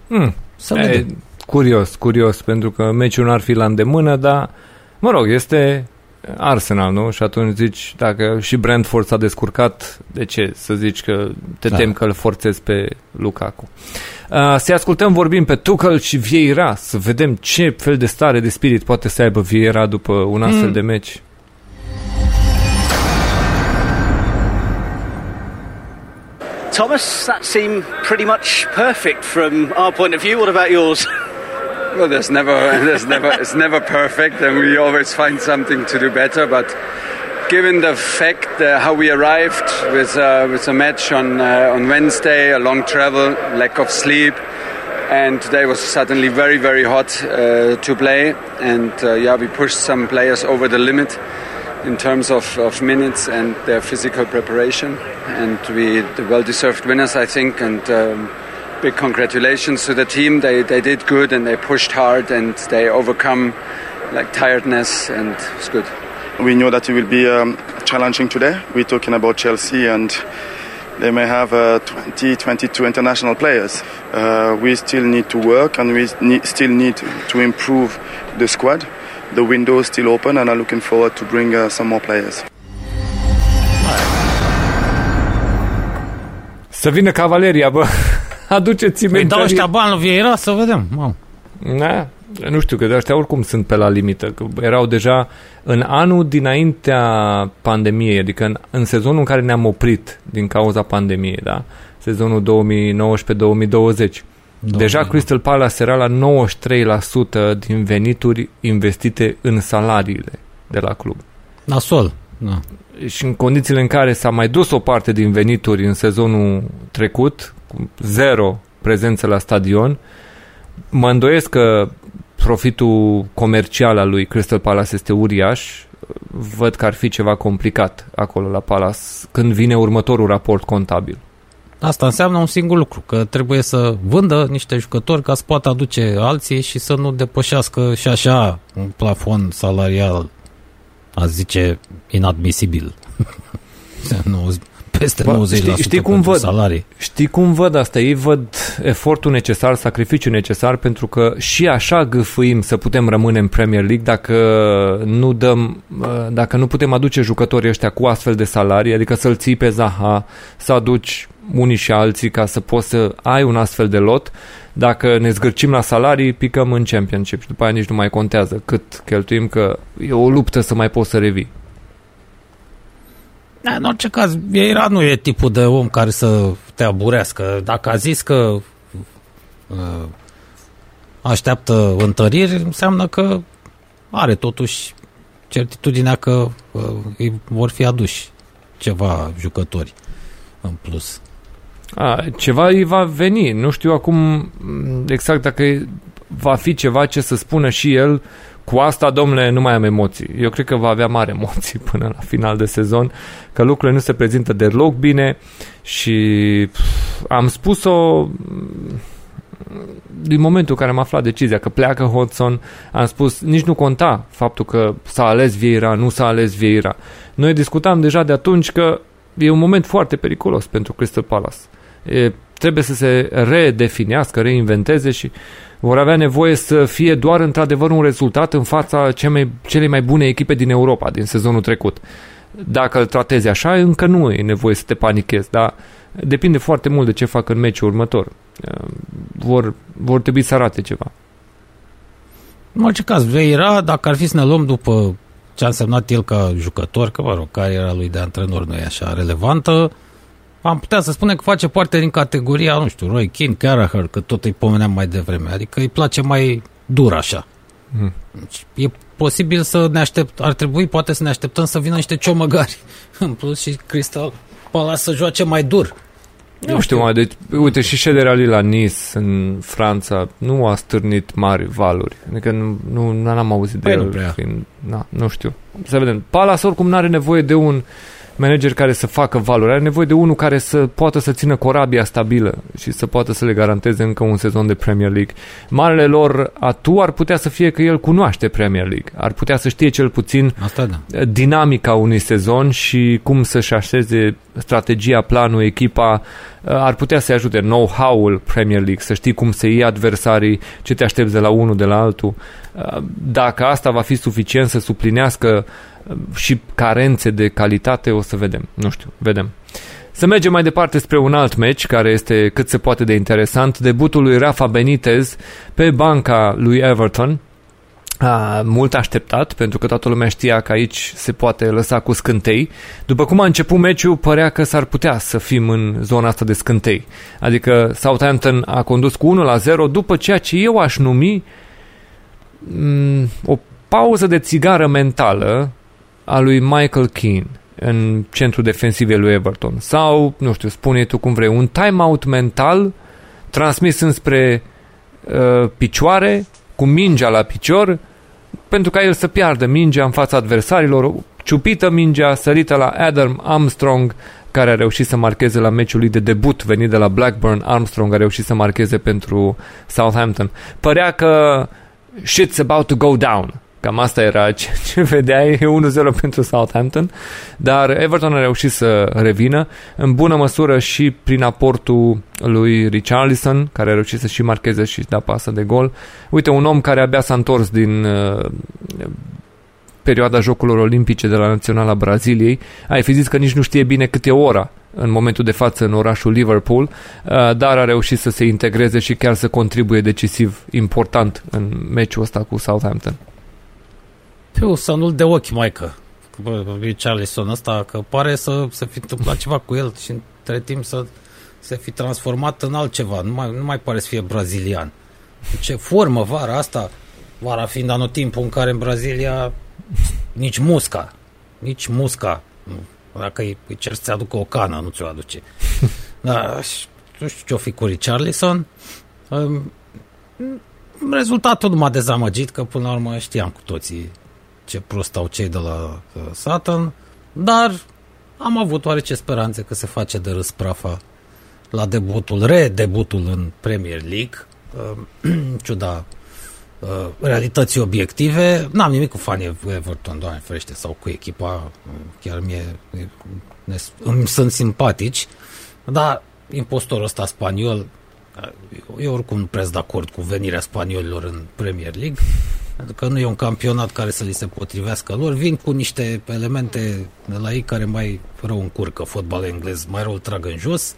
Hmm. Să e, vedem. Curios, curios, pentru că meciul n-ar fi la îndemână, dar, mă rog, este Arsenal, nu? Și atunci zici, dacă și Brentford s-a descurcat, de ce să zici că te da. temi că îl forțezi pe Lukaku? Uh, să ascultăm, vorbim pe Tuchel și Vieira, să vedem ce fel de stare de spirit poate să aibă Vieira după un astfel mm. de meci. Thomas, that seemed pretty much perfect from our point of view. What about yours? Well, there's never, there's never, it's never perfect, and we always find something to do better. But given the fact uh, how we arrived with uh, with a match on uh, on Wednesday, a long travel, lack of sleep, and today was suddenly very very hot uh, to play, and uh, yeah, we pushed some players over the limit in terms of, of minutes and their physical preparation. And we, the well deserved winners, I think. And um, big congratulations to the team. They, they did good and they pushed hard and they overcome like tiredness and it's good. we know that it will be um, challenging today. We're talking about Chelsea and they may have uh, 20, 22 international players. Uh, we still need to work and we need, still need to improve the squad. The window is still open and I'm looking forward to bring uh, some more players. Să vină cavaleria, bă. Aduceți Păi dau ăștia bani lui Vieira să vedem. Wow. Da, nu știu, că de ăștia oricum sunt pe la limită. Că erau deja în anul dinaintea pandemiei, adică în, în sezonul în care ne-am oprit din cauza pandemiei, da? Sezonul 2019-2020. Deja Crystal Palace era la 93% din venituri investite în salariile de la club. Nasol. Da. Și în condițiile în care s-a mai dus o parte din venituri în sezonul trecut, cu zero prezență la stadion, mă îndoiesc că profitul comercial al lui Crystal Palace este uriaș. Văd că ar fi ceva complicat acolo la Palace când vine următorul raport contabil. Asta înseamnă un singur lucru, că trebuie să vândă niște jucători ca să poată aduce alții și să nu depășească și așa un plafon salarial, a zice, inadmisibil. nu, peste Bă, 90% știi, știi cum pentru văd? salarii. Știi cum văd asta? Ei văd efortul necesar, sacrificiul necesar pentru că și așa gâfâim să putem rămâne în Premier League dacă nu dăm, dacă nu putem aduce jucătorii ăștia cu astfel de salarii, adică să-l ții pe Zaha, să aduci unii și alții ca să poți să ai un astfel de lot. Dacă ne zgârcim la salarii, picăm în Championship și după aia nici nu mai contează cât cheltuim, că e o luptă să mai poți să revii. Da, în orice caz, Vieira nu e tipul de om care să te aburească. Dacă a zis că uh, așteaptă întăriri, înseamnă că are totuși certitudinea că uh, îi vor fi aduși ceva jucători în plus. A, ceva îi va veni. Nu știu acum m, exact dacă e- va fi ceva ce să spună și el cu asta, domnule, nu mai am emoții. Eu cred că va avea mari emoții până la final de sezon, că lucrurile nu se prezintă deloc bine și pf, am spus-o m, din momentul în care am aflat decizia că pleacă Hodgson, am spus, nici nu conta faptul că s-a ales Vieira, nu s-a ales Vieira. Noi discutam deja de atunci că e un moment foarte periculos pentru Crystal Palace. E, trebuie să se redefinească, reinventeze și vor avea nevoie să fie doar într-adevăr un rezultat în fața cele mai, cele mai bune echipe din Europa din sezonul trecut. Dacă îl tratezi așa, încă nu e nevoie să te panichezi, dar depinde foarte mult de ce fac în meciul următor. Vor, vor trebui să arate ceva. În orice caz, Vieira, dacă ar fi să ne luăm după ce a însemnat el ca jucător, că, mă rog, cariera lui de antrenor nu e așa relevantă, am putea să spunem că face parte din categoria, nu știu, Roy Keane, Gallagher, că tot îi pomeneam mai devreme. Adică îi place mai dur așa. Hmm. Deci, e posibil să ne aștept, ar trebui poate să ne așteptăm să vină niște ciomăgari în plus și Crystal Palace să joace mai dur. Nu știu, mai, deci, uite, și Shedder Ali la Nice, în Franța, nu a stârnit mari valuri. Adică nu, nu n-am auzit Păi de nu el. prea. Fiind, na, nu știu. Să vedem. Palace oricum nu are nevoie de un manager care să facă valuri. Are nevoie de unul care să poată să țină corabia stabilă și să poată să le garanteze încă un sezon de Premier League. Marele lor atu ar putea să fie că el cunoaște Premier League. Ar putea să știe cel puțin Asta da. dinamica unui sezon și cum să-și așeze strategia, planul, echipa, ar putea să-i ajute know-how-ul Premier League, să știi cum se iei adversarii, ce te aștepți de la unul, de la altul. Dacă asta va fi suficient să suplinească și carențe de calitate, o să vedem. Nu știu, vedem. Să mergem mai departe spre un alt meci care este cât se poate de interesant. Debutul lui Rafa Benitez pe banca lui Everton. A, mult așteptat, pentru că toată lumea știa că aici se poate lăsa cu scântei. După cum a început meciul, părea că s-ar putea să fim în zona asta de scântei. Adică Southampton a condus cu 1 la 0 după ceea ce eu aș numi m- o pauză de țigară mentală a lui Michael Keane în centrul defensiv al lui Everton. Sau, nu știu, spune tu cum vrei, un timeout mental transmis înspre uh, picioare, cu mingea la picior, pentru ca el să piardă mingea în fața adversarilor, ciupită mingea, sărită la Adam Armstrong, care a reușit să marcheze la meciul lui de debut venit de la Blackburn. Armstrong a reușit să marcheze pentru Southampton. Părea că shit's about to go down Cam asta era ce, ce vedeai, 1-0 pentru Southampton, dar Everton a reușit să revină, în bună măsură și prin aportul lui Richarlison, care a reușit să și marcheze și da pasă de gol. Uite, un om care abia s-a întors din uh, perioada Jocurilor Olimpice de la Naționala Braziliei, ai fi zis că nici nu știe bine cât e ora în momentul de față în orașul Liverpool, uh, dar a reușit să se integreze și chiar să contribuie decisiv important în meciul ăsta cu Southampton. Eu să nu-l de ochi, maică, Charlison ăsta, că pare să se fi întâmplat ceva cu el și între timp să se fi transformat în altceva. Nu mai, nu mai pare să fie brazilian. Ce formă vara asta, vara fiind anotimpul în care în Brazilia nici musca, nici musca. Dacă îi cer să-ți aducă o cană, nu ți-o aduce. Da, nu știu ce-o fi cu Richarlison. Um, rezultatul nu m-a dezamăgit, că până la urmă știam cu toții ce prost au cei de la uh, Satan, dar am avut oarece speranțe că se face de râs prafa la debutul, redebutul în Premier League, uh, ciuda uh, realității obiective. N-am nimic cu fanii Everton, doamne ferește, sau cu echipa, chiar mie ne, îmi sunt simpatici, dar impostorul ăsta spaniol, eu oricum nu prea de acord cu venirea spaniolilor în Premier League, pentru că nu e un campionat care să li se potrivească lor, vin cu niște elemente de la ei care mai rău încurcă fotbalul englez, mai rău îl trag în jos.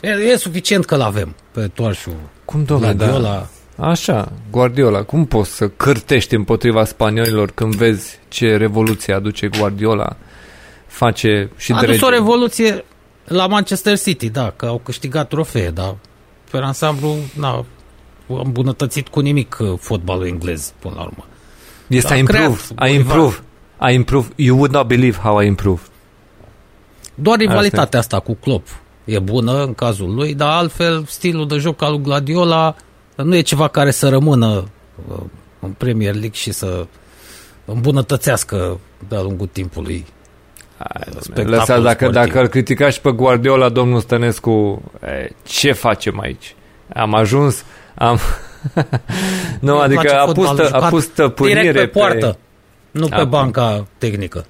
E, e suficient că l-avem pe toarșul Cum, domnule, Guardiola. Da. Așa, Guardiola, cum poți să cârtești împotriva spaniolilor când vezi ce revoluție aduce Guardiola? Face și A de adus regi- o revoluție la Manchester City, da, că au câștigat trofee, dar pe ansamblu, na, îmbunătățit cu nimic uh, fotbalul englez, până la urmă. Yes, Da, I improve. creat I un improve. I improve. You would not believe how I improve. Doar Asta rivalitatea asta cu Klopp e bună în cazul lui, dar altfel stilul de joc al lui Guardiola nu e ceva care să rămână uh, în Premier League și să îmbunătățească de-a lungul timpului. spectacolul Lăsați, dacă, sportiv. dacă îl criticați pe Guardiola, domnul Stănescu, e, ce facem aici? Am ajuns, am... nu, Îmi adică place a pus, fotbalul tă, a jucat pus stăpânire direct pe poartă, nu pe Acum. banca tehnică.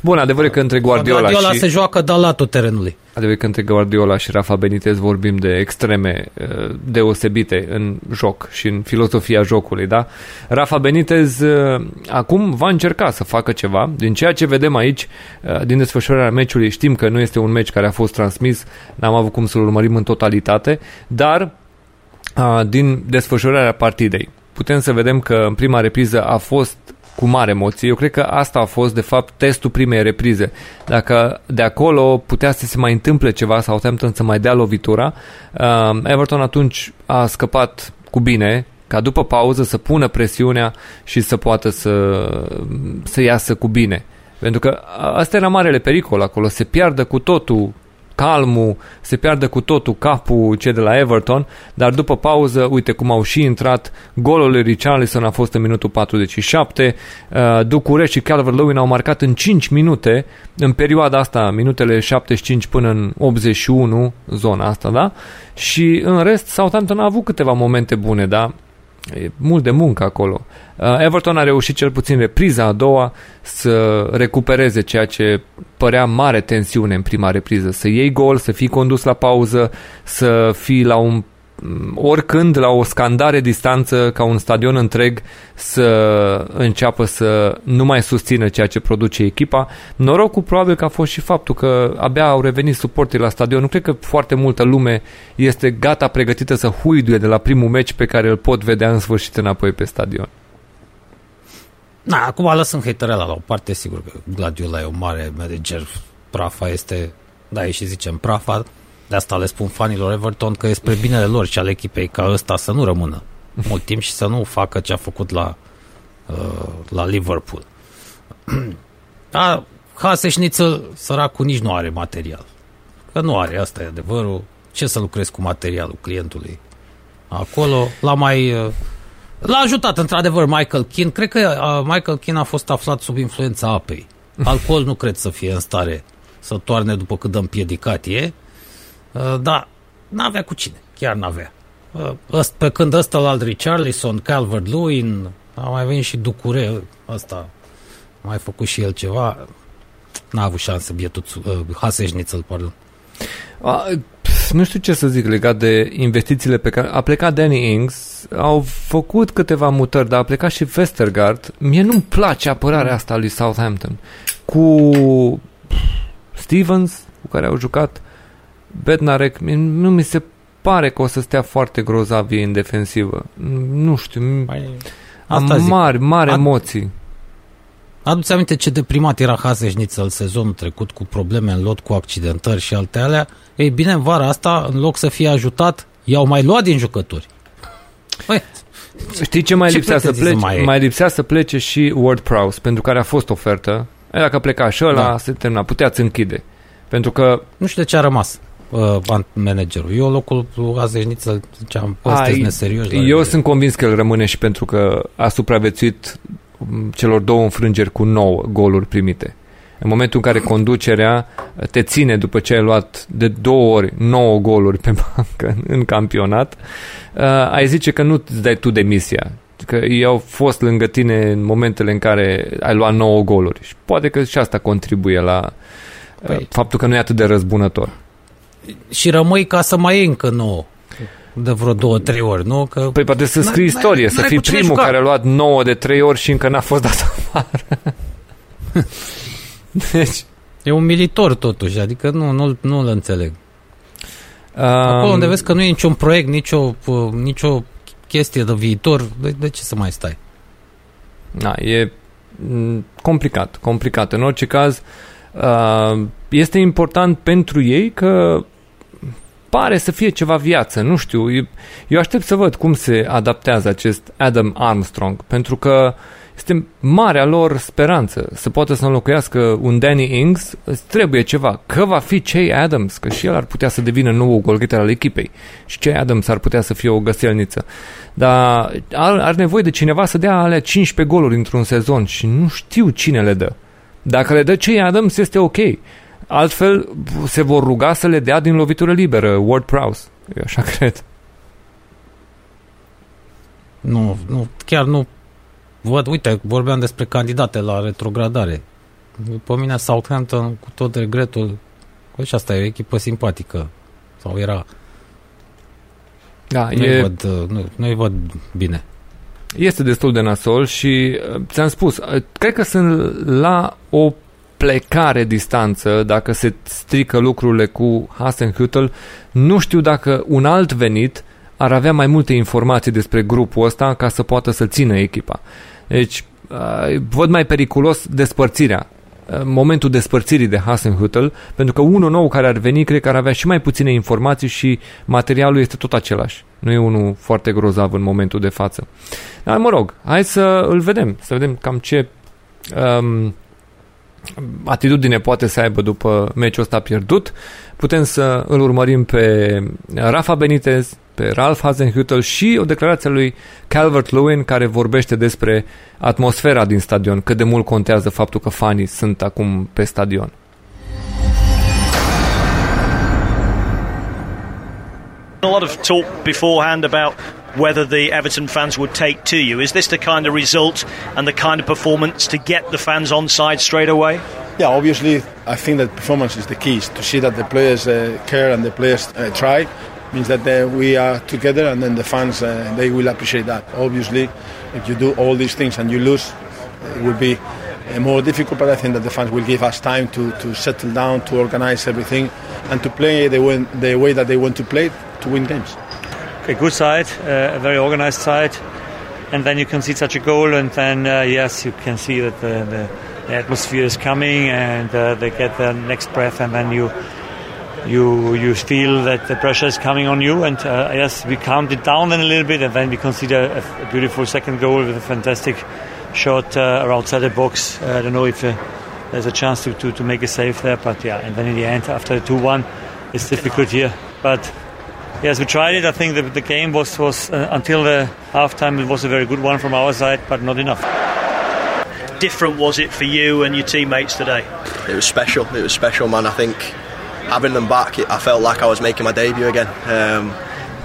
Bun, adevărul e că între Guardiola, Guardiola și... se joacă de latul terenului. Adevărul e că între Guardiola și Rafa Benitez vorbim de extreme uh, deosebite în joc și în filosofia jocului, da? Rafa Benitez uh, acum va încerca să facă ceva. Din ceea ce vedem aici, uh, din desfășurarea meciului, știm că nu este un meci care a fost transmis, n-am avut cum să-l urmărim în totalitate, dar uh, din desfășurarea partidei putem să vedem că în prima repriză a fost cu mare emoție. Eu cred că asta a fost, de fapt, testul primei reprize. Dacă de acolo putea să se mai întâmple ceva, sau Southampton să mai dea lovitura, uh, Everton atunci a scăpat cu bine, ca după pauză să pună presiunea și să poată să, să iasă cu bine. Pentru că asta era marele pericol acolo, se piardă cu totul calmul, se pierde cu totul capul ce de la Everton, dar după pauză, uite cum au și intrat, golul lui Richarlison a fost în minutul 47, uh, Ducure și Calvert-Lewin au marcat în 5 minute, în perioada asta, minutele 75 până în 81, zona asta, da? Și în rest, Southampton a avut câteva momente bune, da? E mult de muncă acolo. Uh, Everton a reușit cel puțin repriza a doua să recupereze ceea ce părea mare tensiune în prima repriză. Să iei gol, să fii condus la pauză, să fii la un oricând la o scandare distanță ca un stadion întreg să înceapă să nu mai susțină ceea ce produce echipa. Norocul probabil că a fost și faptul că abia au revenit suporterii la stadion. Nu cred că foarte multă lume este gata pregătită să huiduie de la primul meci pe care îl pot vedea în sfârșit înapoi pe stadion. Na, acum lăsăm haterela la o parte, sigur că Gladiola e un mare manager, Prafa este, da, e și zicem Prafa, de asta le spun fanilor Everton că e spre binele lor și al echipei ca ăsta să nu rămână mult timp și să nu facă ce a făcut la, uh, la Liverpool. da, Haseșniță, săracul, nici nu are material. Că nu are, asta e adevărul. Ce să lucrezi cu materialul clientului? Acolo l-a mai... Uh, L-a ajutat, într-adevăr, Michael Keane. Cred că uh, Michael Keane a fost aflat sub influența apei. Alcool nu cred să fie în stare să toarne după cât de împiedicat e. Uh, dar n-avea cu cine. Chiar n-avea. Uh, ăst, pe când ăsta la Richarlison, Calvert-Lewin, A mai venit și Ducure, ăsta a mai făcut și el ceva. N-a avut șansă bietul uh, Haseșnițel, pardon. A, pf, nu știu ce să zic legat de investițiile pe care... A plecat Danny Ings, au făcut câteva mutări, dar a plecat și Vestergaard. Mie nu-mi place apărarea asta lui Southampton. Cu Stevens, cu care au jucat, Bednarek, mie- nu mi se pare că o să stea foarte grozav ei în defensivă. Nu știu, Păi, asta am zic. mari, mari Ad- emoții. Adu-ți aminte ce deprimat era Haseșnițel sezonul trecut cu probleme în lot, cu accidentări și alte alea. Ei bine, în vara asta, în loc să fie ajutat, i-au mai luat din jucători. Păi, Știi ce mai Ce lipsea să pretenții plece? să mai Mai, ai? mai lipsea să plece și Ward Prowse, pentru care a fost ofertă. E, Dacă pleca și ăla, Da. da. se termina. Puteați închide. Pentru că nu știu de ce a rămas uh, managerul. Eu locul lui Haseșnițel ziceam, ăsta Ai, e neserios. la eu el. sunt convins că el rămâne și pentru că a supraviețuit m, celor două înfrângeri cu 9 goluri primite. În momentul în care conducerea te ține după ce ai luat de două ori 9 goluri pe bancă în campionat, uh, ai zice că nu îți dai tu demisia. Că ei au fost lângă tine în momentele în care ai luat 9 goluri. Și poate că și asta contribuie la păi. Păi- faptul că nu e atât de răzbunător. Și rămâi ca să mai iei încă nouă. De vreo două, trei ori, nu? Că Păi poate să N-ai- scrii n-ai- istorie, să n-ai fii cu cine primul juca. care a luat 9 de 3 ori și încă n-a fost dat afară. deci, e umilitor totuși, adică nu, nu, nu-l înțeleg. um, Acolo unde vezi că nu e niciun proiect, nicio, uh, nicio chestie de viitor, de, de ce să mai stai? Na, e m, complicat, complicat. În orice caz, uh, este important pentru ei că pare să fie ceva viață, nu știu. Eu- Eu aștept să văd cum se adaptează acest Adam Armstrong, pentru că este marea lor speranță să poată să înlocuiască un Danny Ings, îți trebuie ceva. Că va fi Che Adams, că și el ar putea să devină nou golgheter al echipei și Che Adams ar putea să fie o găselniță. Dar are, are nevoie de cineva să dea alea 15 goluri într-un sezon și nu știu cine le dă. Dacă le dă Che Adams, este ok. Altfel, se vor ruga să le dea din lovitură liberă, Ward Prowse. Eu așa cred. Nu, nu, chiar nu văd, uite, vorbeam despre candidate la retrogradare. Pe mine Southampton, cu tot regretul, că și asta e o echipă simpatică. Sau era. Da, Nu-i e, văd, uh, nu, nu-i văd bine. este destul de nasol și uh, ți-am spus, uh, cred că sunt la o plecare distanță dacă se strică lucrurile cu Hasenhüttl. Nu știu dacă un alt venit ar avea mai multe informații despre grupul ăsta ca să poată să țină echipa. Deci, uh, văd mai periculos despărțirea uh, momentul despărțirii de Hasenhüttl, pentru că unul nou care ar veni, cred că ar avea și mai puține informații și materialul este tot același. Nu e unul foarte grozav în momentul de față. Dar mă rog, hai să îl vedem, să vedem cam ce um, atitudine poate să aibă după meciul ăsta pierdut. Putem să îl urmărim pe Rafa Benitez, pe Ralph Hasenhüttl și o declarație a lui Calvert-Lewin care vorbește despre atmosfera din stadion, cât de mult contează faptul că fanii sunt acum pe stadion. A lot of talk beforehand about whether the Everton fans would take to you. Is this the kind of result and the kind of performance to get the fans on side straight away? Yeah, obviously, I think that performance is the key. To see that the players uh, care and the players uh, try means that uh, we are together, and then the fans uh, they will appreciate that. Obviously, if you do all these things and you lose, it will be uh, more difficult. But I think that the fans will give us time to, to settle down, to organize everything, and to play the way, the way that they want to play to win games. A good side, uh, a very organized side, and then you concede such a goal, and then uh, yes, you can see that the, the, the atmosphere is coming, and uh, they get the next breath, and then you you you feel that the pressure is coming on you, and uh, yes, we calmed it down then a little bit, and then we consider a, a beautiful second goal with a fantastic shot uh, outside the box. Uh, I don't know if uh, there's a chance to, to, to make a save there, but yeah, and then in the end, after the two-one, it's difficult here, but. Yes, we tried it. I think the, the game was, was uh, until the halftime, it was a very good one from our side, but not enough. Different was it for you and your teammates today? It was special. It was special, man. I think having them back, it, I felt like I was making my debut again. Um,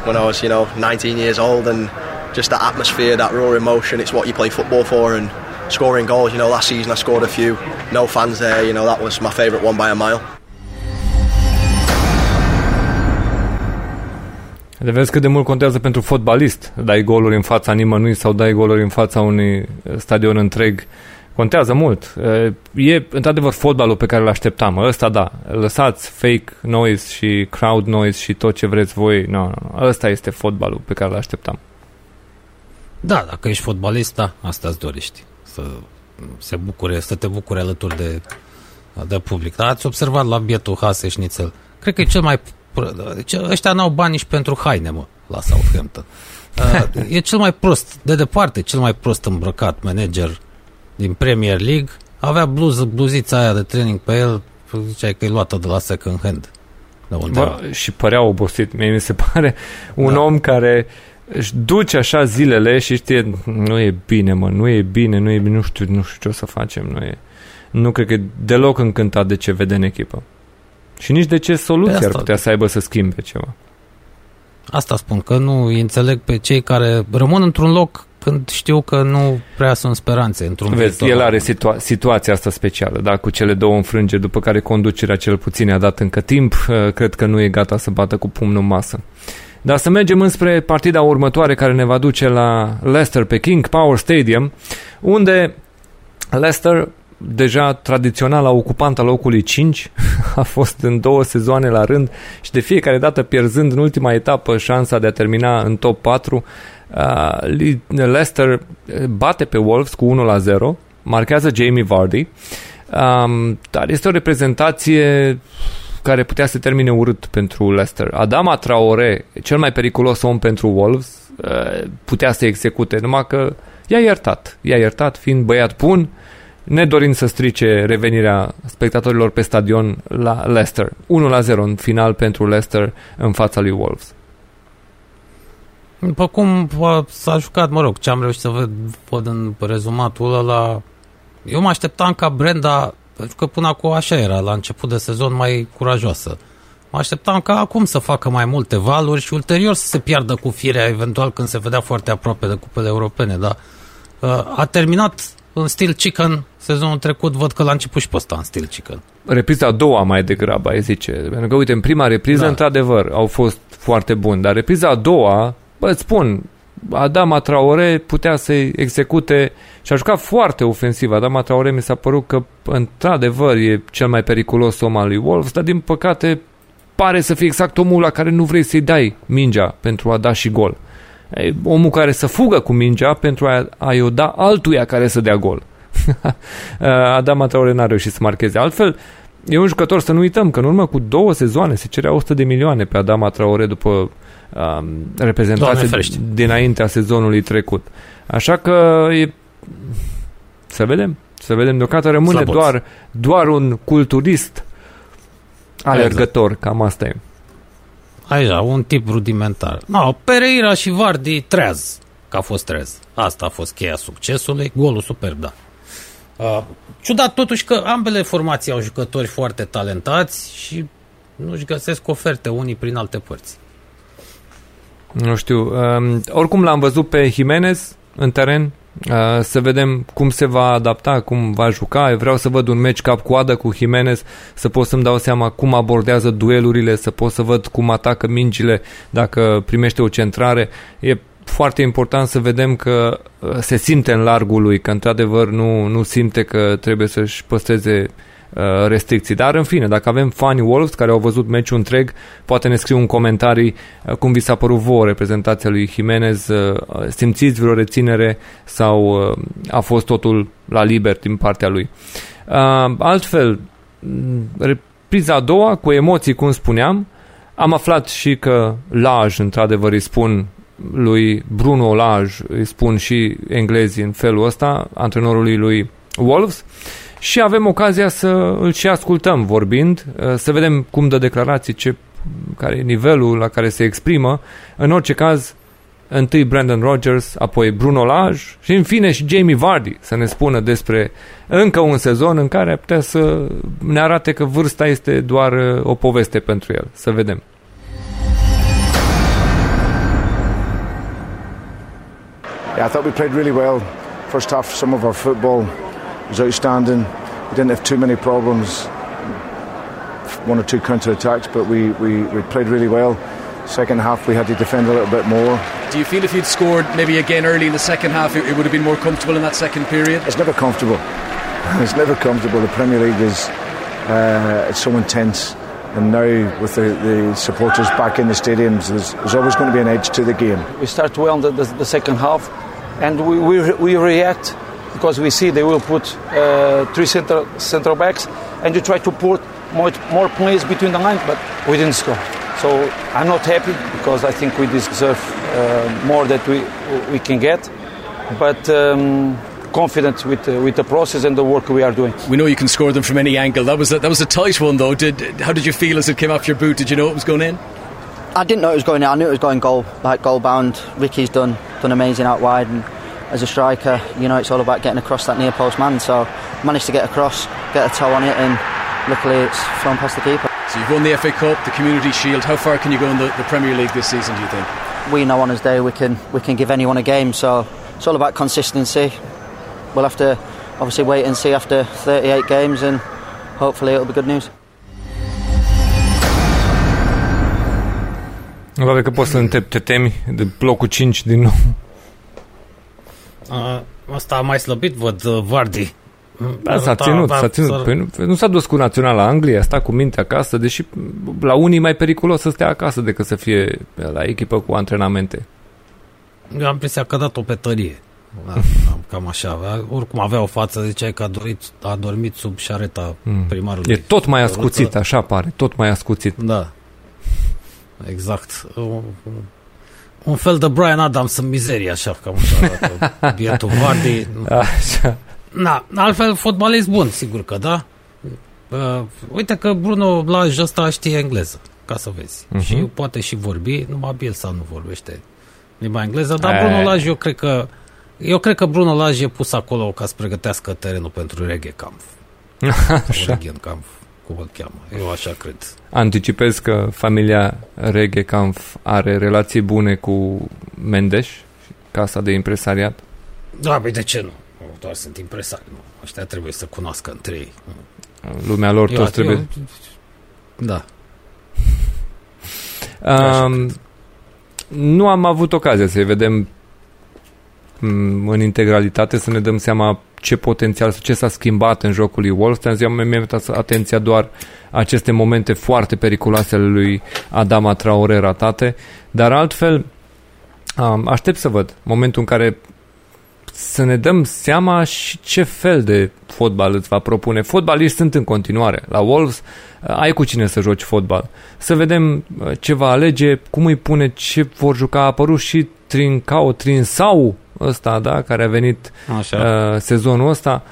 when I was, you know, 19 years old, and just that atmosphere, that raw emotion. It's what you play football for, and scoring goals. You know, last season I scored a few, no fans there. You know, that was my favourite one by a mile. De vezi cât de mult contează pentru fotbalist. Dai goluri în fața nimănui sau dai goluri în fața unui stadion întreg. Contează mult. E într-adevăr fotbalul pe care îl așteptam. Ăsta da. Lăsați fake noise și crowd noise și tot ce vreți voi. Nu, no, nu, no. Ăsta este fotbalul pe care îl așteptam. Da, dacă ești fotbalist, da, asta îți dorești. Să se bucure, să te bucure alături de, de public. Dar ați observat la bietul Hase Șnițel. Cred că e cel mai... Deci ăștia n-au bani nici pentru haine, mă, la Southampton. e cel mai prost, de departe, cel mai prost îmbrăcat manager din Premier League. Avea bluză, bluzița aia de training pe el, ziceai că e luată de la second hand. De Bă, și părea obosit. Mie mi se pare un da. om care își duce așa zilele și știe, nu e bine, mă, nu e bine, nu e bine, nu știu, nu știu ce o să facem, nu e. Nu cred că e deloc încântat de ce vede în echipă. Și nici de ce soluție ar putea să aibă să schimbe ceva. Asta spun, că nu înțeleg pe cei care rămân într-un loc când știu că nu prea sunt speranțe într-un Vezi, el are situa- situația asta specială, da, cu cele două înfrângeri, după care conducerea cel puțin a dat încă timp, cred că nu e gata să bată cu pumnul în masă. Dar să mergem înspre partida următoare care ne va duce la Leicester pe King Power Stadium, unde Leicester deja tradițional ocupant al locului 5, a fost în două sezoane la rând și de fiecare dată pierzând în ultima etapă șansa de a termina în top 4. Uh, Leicester bate pe Wolves cu 1 la 0, marchează Jamie Vardy, um, dar este o reprezentație care putea să termine urât pentru Leicester. Adama Traore, cel mai periculos om pentru Wolves, uh, putea să execute, numai că i-a iertat. I-a iertat fiind băiat bun, nedorind să strice revenirea spectatorilor pe stadion la Leicester. 1 la 0 în final pentru Leicester în fața lui Wolves. După cum s-a jucat, mă rog, ce am reușit să văd, văd în rezumatul ăla, eu mă așteptam ca Brenda pentru că până acum așa era, la început de sezon mai curajoasă. Mă așteptam ca acum să facă mai multe valuri și ulterior să se piardă cu firea, eventual când se vedea foarte aproape de cupele europene, dar uh, a terminat în stil chicken sezonul trecut, văd că l-a început și pe ăsta în stil chicken. Repriza a doua mai degrabă, ai zice. Pentru că, uite, în prima repriză, da. într-adevăr, au fost foarte buni, dar repriza a doua, bă, îți spun, Adama Traore putea să execute și a jucat foarte ofensiv. Adama Traore mi s-a părut că într-adevăr e cel mai periculos om al lui Wolves, dar din păcate pare să fie exact omul la care nu vrei să-i dai mingea pentru a da și gol. E omul care să fugă cu mingea pentru a, a-i o da altuia care să dea gol. Adama Traore n-a reușit să marcheze. Altfel, e un jucător, să nu uităm, că în urmă cu două sezoane se cerea 100 de milioane pe Adama Traore după um, reprezentație dinaintea sezonului trecut. Așa că e... să vedem. Să vedem. Deocamdată rămâne doar, doar un culturist alergător. Exact. Cam asta e. Aici, un tip rudimentar. No, Pereira și Vardi treaz, că a fost treaz. Asta a fost cheia succesului. Golul superb, da. Uh, ciudat totuși că ambele formații au jucători foarte talentați și nu-și găsesc oferte unii prin alte părți. Nu știu. Um, oricum l-am văzut pe Jimenez în teren. Uh, să vedem cum se va adapta, cum va juca. Eu vreau să văd un match cap-coadă cu Jimenez, să pot să-mi dau seama cum abordează duelurile, să pot să văd cum atacă mingile dacă primește o centrare. E foarte important să vedem că uh, se simte în largul lui, că într-adevăr nu, nu simte că trebuie să-și păstreze Uh, restricții. Dar în fine, dacă avem fani Wolves care au văzut meciul întreg, poate ne scriu un comentarii uh, cum vi s-a părut vouă reprezentația lui Jimenez, uh, simțiți vreo reținere sau a fost totul la liber din partea lui. Altfel, mm, repriza a doua, cu emoții, cum spuneam, am aflat și că Laj, într-adevăr, îi spun lui Bruno Laj, îi spun și englezii în felul ăsta, antrenorului lui Wolves, și avem ocazia să îl și ascultăm vorbind, uh, să vedem cum dă declarații, ce, care e nivelul la care se exprimă. În orice caz, întâi Brandon Rogers, apoi Bruno Lage și în fine și Jamie Vardy să ne spună despre încă un sezon în care putea să ne arate că vârsta este doar uh, o poveste pentru el. Să vedem. Yeah, I thought we played really well. First half, some of our football was outstanding. We didn't have too many problems, one or two counter attacks, but we, we, we played really well. Second half, we had to defend a little bit more. Do you feel if you'd scored maybe again early in the second half, it, it would have been more comfortable in that second period? It's never comfortable. It's never comfortable. The Premier League is uh, it's so intense, and now with the, the supporters back in the stadiums, there's, there's always going to be an edge to the game. We start well the, the, the second half, and we, we, we react because we see they will put uh, three center, central backs, and you try to put more, more players between the lines, but we didn't score. So I'm not happy because I think we deserve uh, more that we we can get, but. Um, confident with uh, with the process and the work we are doing. We know you can score them from any angle. That was a, that was a tight one though. Did how did you feel as it came off your boot? Did you know it was going in? I didn't know it was going in. I knew it was going goal, like goal bound. Ricky's done done amazing out wide, and as a striker, you know it's all about getting across that near post man. So managed to get across, get a toe on it, and luckily it's flown past the keeper. So you've won the FA Cup, the Community Shield. How far can you go in the, the Premier League this season? Do you think? We know on his day we can we can give anyone a game. So it's all about consistency. We'll have to obviously wait and see after 38 games, and hopefully it'll be good news. Probabil că poți să întreb, te temi de locul 5 din nou? Uh, asta a mai slăbit, văd, uh, Vardy. Da, s-a ținut, s-a ținut. Păi nu, nu s-a dus cu naționala Anglia, a stat cu minte acasă, deși la unii mai periculos să stea acasă decât să fie la echipă cu antrenamente. Eu am impresia că a dat-o pe tărie. Da, cam așa. Oricum avea o față, ziceai că a, dorit, a dormit sub șareta mm. primarului. E tot mai ascuțit, așa pare, tot mai ascuțit. Da, exact. Un, un fel de Brian Adams în mizerie, așa, cam așa. Bietul Vardy. Așa. Na, altfel, fotbalist bun, sigur că da. Uh, uite că Bruno Lage ăsta știe engleză, ca să vezi. Uh-huh. Și poate și vorbi, numai Bielsa nu vorbește limba engleză, dar Bruno Lage eu cred că eu cred că Bruno Lage e pus acolo ca să pregătească terenul pentru Reggae Camp. Așa. Reggae Camp, cum îl cheamă. Eu așa cred. Anticipez că familia Reggae Camp are relații bune cu Mendes, casa de impresariat? Da, băi, de ce nu? Doar sunt impresari, nu. Ăștia trebuie să cunoască între ei. Lumea lor toți trebuie... Eu... Da. Um, nu am avut ocazia să-i vedem în integralitate să ne dăm seama ce potențial, ce s-a schimbat în jocul lui Wolves. Mi-am mi atenția doar aceste momente foarte periculoase ale lui Adama Traore ratate, dar altfel aștept să văd momentul în care să ne dăm seama și ce fel de fotbal îți va propune. Fotbaliști sunt în continuare. La Wolves ai cu cine să joci fotbal. Să vedem ce va alege, cum îi pune, ce vor juca. A apărut și Trincao, Trinsau ăsta, da, care a venit Așa. Uh, sezonul ăsta.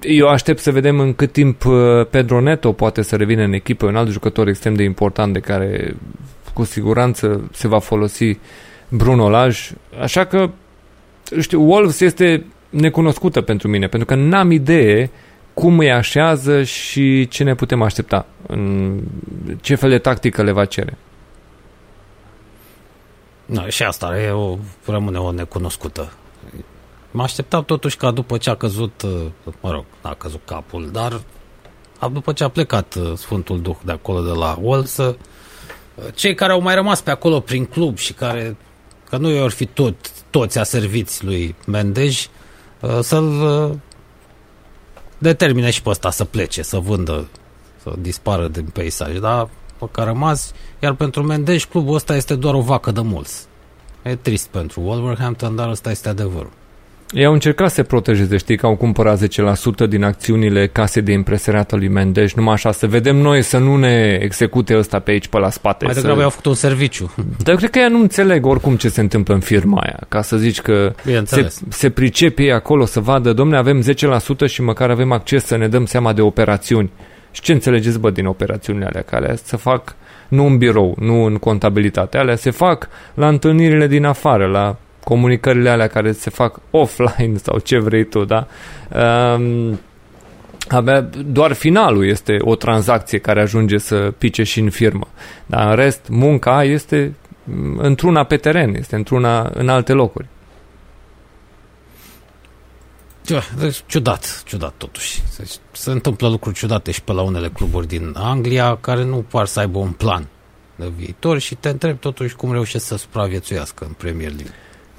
Eu aștept să vedem în cât timp uh, Pedro Neto poate să revină în echipă, un alt jucător extrem de important de care cu siguranță se va folosi Bruno Laj. Așa că, știu, Wolves este necunoscută pentru mine, pentru că n-am idee cum îi așează și ce ne putem aștepta, în ce fel de tactică le va cere. No, și asta e o, rămâne o necunoscută. Mă așteptam totuși ca după ce a căzut, mă rog, a căzut capul, dar după ce a plecat Sfântul Duh de acolo de la Wolves, cei care au mai rămas pe acolo prin club și care, că nu i-or fi tot, toți aserviți lui Mendej, să-l determine și pe ăsta să plece, să vândă, să dispară din peisaj, dar că a rămas, iar pentru Mendes clubul ăsta este doar o vacă de mulți. E trist pentru Wolverhampton, dar ăsta este adevărul. Ei au încercat să se protejeze, știi că au cumpărat 10% din acțiunile casei de impresariat lui Mendes, numai așa, să vedem noi să nu ne execute ăsta pe aici, pe la spate. Mai să... degrabă au făcut un serviciu. Dar eu cred că ea nu înțeleg oricum ce se întâmplă în firma aia, ca să zici că se, se pricepe ei acolo să vadă, domne, avem 10% și măcar avem acces să ne dăm seama de operațiuni. Și ce înțelegeți, bă, din operațiunile alea? Că alea se fac nu în birou, nu în contabilitate. Alea se fac la întâlnirile din afară, la comunicările alea care se fac offline sau ce vrei tu, da? Um, abia doar finalul este o tranzacție care ajunge să pice și în firmă. Dar în rest, munca este într-una pe teren, este într-una în alte locuri. Deci, ciudat, ciudat totuși. Deci, se întâmplă lucruri ciudate și pe la unele cluburi din Anglia care nu par să aibă un plan de viitor și te întreb totuși cum reușesc să supraviețuiască în Premier League.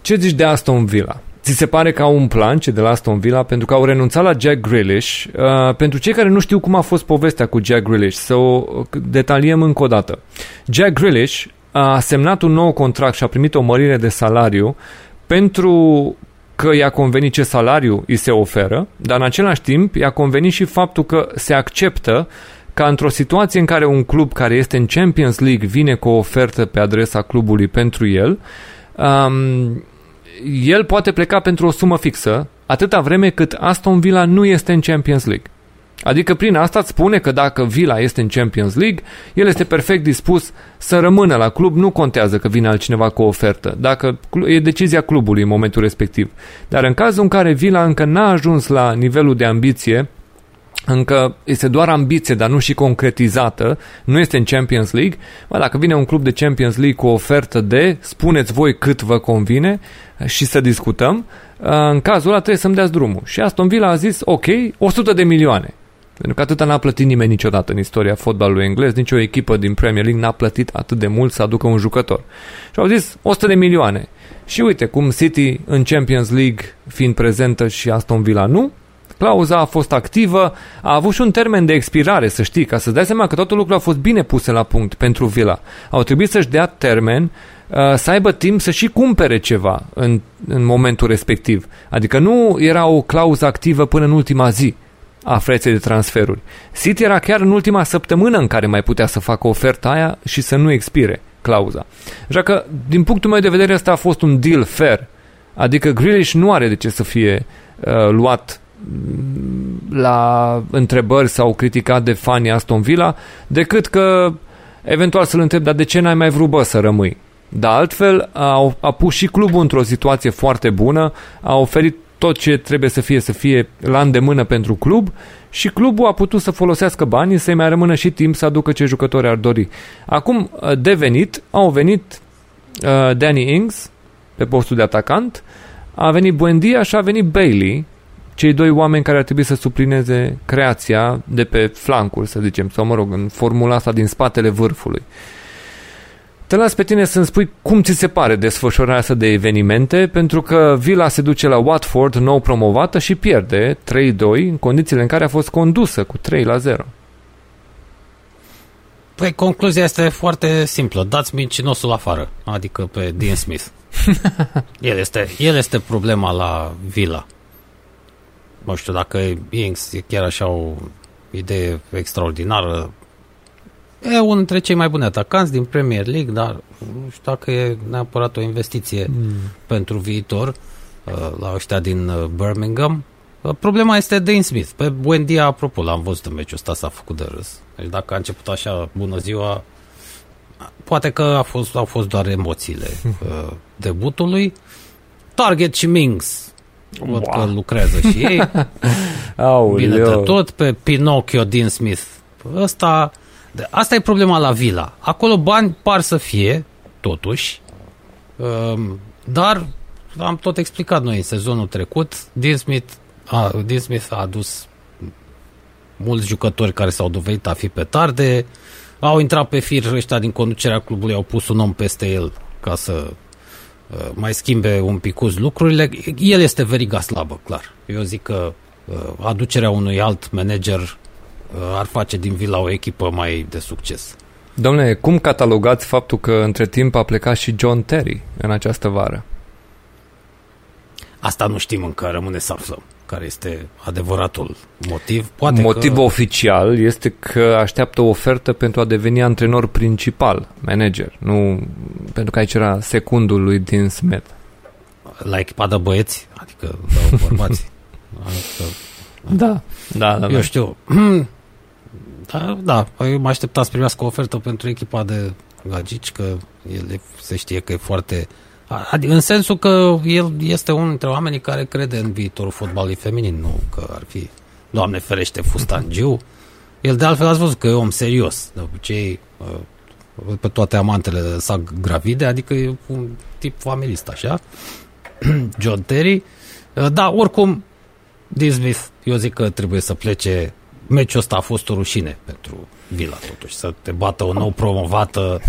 Ce zici de Aston Villa? Ți se pare că au un plan, ce de la Aston Villa, pentru că au renunțat la Jack Grealish. Uh, pentru cei care nu știu cum a fost povestea cu Jack Grealish, să o detaliem încă o dată. Jack Grealish a semnat un nou contract și a primit o mărire de salariu pentru că i-a convenit ce salariu îi se oferă, dar în același timp i-a convenit și faptul că se acceptă ca într-o situație în care un club care este în Champions League vine cu o ofertă pe adresa clubului pentru el, um, el poate pleca pentru o sumă fixă atâta vreme cât Aston Villa nu este în Champions League. Adică prin asta îți spune că dacă Villa este în Champions League, el este perfect dispus să rămână la club, nu contează că vine altcineva cu o ofertă, dacă e decizia clubului în momentul respectiv. Dar în cazul în care Villa încă n-a ajuns la nivelul de ambiție, încă este doar ambiție, dar nu și concretizată, nu este în Champions League, bă, dacă vine un club de Champions League cu o ofertă de, spuneți voi cât vă convine și să discutăm, în cazul ăla trebuie să-mi dați drumul. Și Aston Villa a zis, ok, 100 de milioane. Pentru că atâta n-a plătit nimeni niciodată în istoria fotbalului englez, nicio echipă din Premier League n-a plătit atât de mult să aducă un jucător. Și au zis 100 de milioane. Și uite cum City în Champions League fiind prezentă și Aston Villa nu, clauza a fost activă, a avut și un termen de expirare, să știi, ca să-ți dai seama că toate lucrurile au fost bine puse la punct pentru Villa. Au trebuit să-și dea termen, uh, să aibă timp să și cumpere ceva în, în momentul respectiv. Adică nu era o clauză activă până în ultima zi a freței de transferuri. City era chiar în ultima săptămână în care mai putea să facă oferta aia și să nu expire clauza. Așa că, din punctul meu de vedere, asta a fost un deal fair. Adică Grealish nu are de ce să fie uh, luat mm, la întrebări sau criticat de fanii Aston Villa, decât că eventual să-l întreb, dar de ce n-ai mai vrut bă să rămâi? Dar altfel a, a pus și clubul într-o situație foarte bună, a oferit tot ce trebuie să fie, să fie la îndemână pentru club și clubul a putut să folosească banii, să-i mai rămână și timp să aducă ce jucători ar dori. Acum, uh, de venit, au venit uh, Danny Ings pe postul de atacant, a venit Buendia și a venit Bailey, cei doi oameni care ar trebui să suplineze creația de pe flancuri, să zicem, sau mă rog, în formula asta din spatele vârfului. Uh, te las pe tine să-mi spui cum ți se pare desfășurarea asta de evenimente, pentru că Villa se duce la Watford, nou promovată, și pierde 3-2 în condițiile în care a fost condusă cu 3-0. Păi, concluzia este foarte simplă. Dați mincinosul afară, adică pe Dean Smith. el, este, el este problema la Villa. Nu știu dacă Inks e chiar așa o idee extraordinară, E unul dintre cei mai buni atacanți din Premier League, dar nu știu dacă e neapărat o investiție mm. pentru viitor uh, la ăștia din uh, Birmingham. Uh, problema este Dane Smith. Pe Buendia, apropo, l-am văzut în meciul ăsta, s-a făcut de râs. Deci dacă a început așa, bună ziua, poate că a fost, au fost doar emoțiile uh, debutului. Target și Mings, văd wow. că lucrează și ei. Bine de tot, pe Pinocchio din Smith. Ăsta Asta e problema la Vila. Acolo bani par să fie, totuși, um, dar am tot explicat noi în sezonul trecut, Dean Smith a, Dean Smith a adus mulți jucători care s-au dovedit a fi pe tarde, au intrat pe fir ăștia din conducerea clubului, au pus un om peste el ca să uh, mai schimbe un picuț lucrurile. El este veriga slabă, clar. Eu zic că uh, aducerea unui alt manager Uh, ar face din Villa o echipă mai de succes. Domnule, cum catalogați faptul că între timp a plecat și John Terry în această vară? Asta nu știm încă, rămâne să aflăm care este adevăratul motiv. Poate Motivul că... oficial este că așteaptă o ofertă pentru a deveni antrenor principal, manager, nu pentru că aici era secundul lui Dean Smith. La echipa de băieți, adică de bărbați. adică, da, da, da. Eu da. știu, Da, da, eu mă aștepta să primească o ofertă pentru echipa de Gagici, că el se știe că e foarte... Adică în sensul că el este unul dintre oamenii care crede în viitorul fotbalului feminin, nu că ar fi, Doamne ferește, fustangiu. El de altfel ați văzut că e om serios. De obicei, uh, pe toate amantele sa gravide, adică e un tip familist, așa. John Terry. Uh, da, oricum, Dean Smith, eu zic că trebuie să plece. Meciul ăsta a fost o rușine pentru Vila, totuși, să te bată o nou promovată.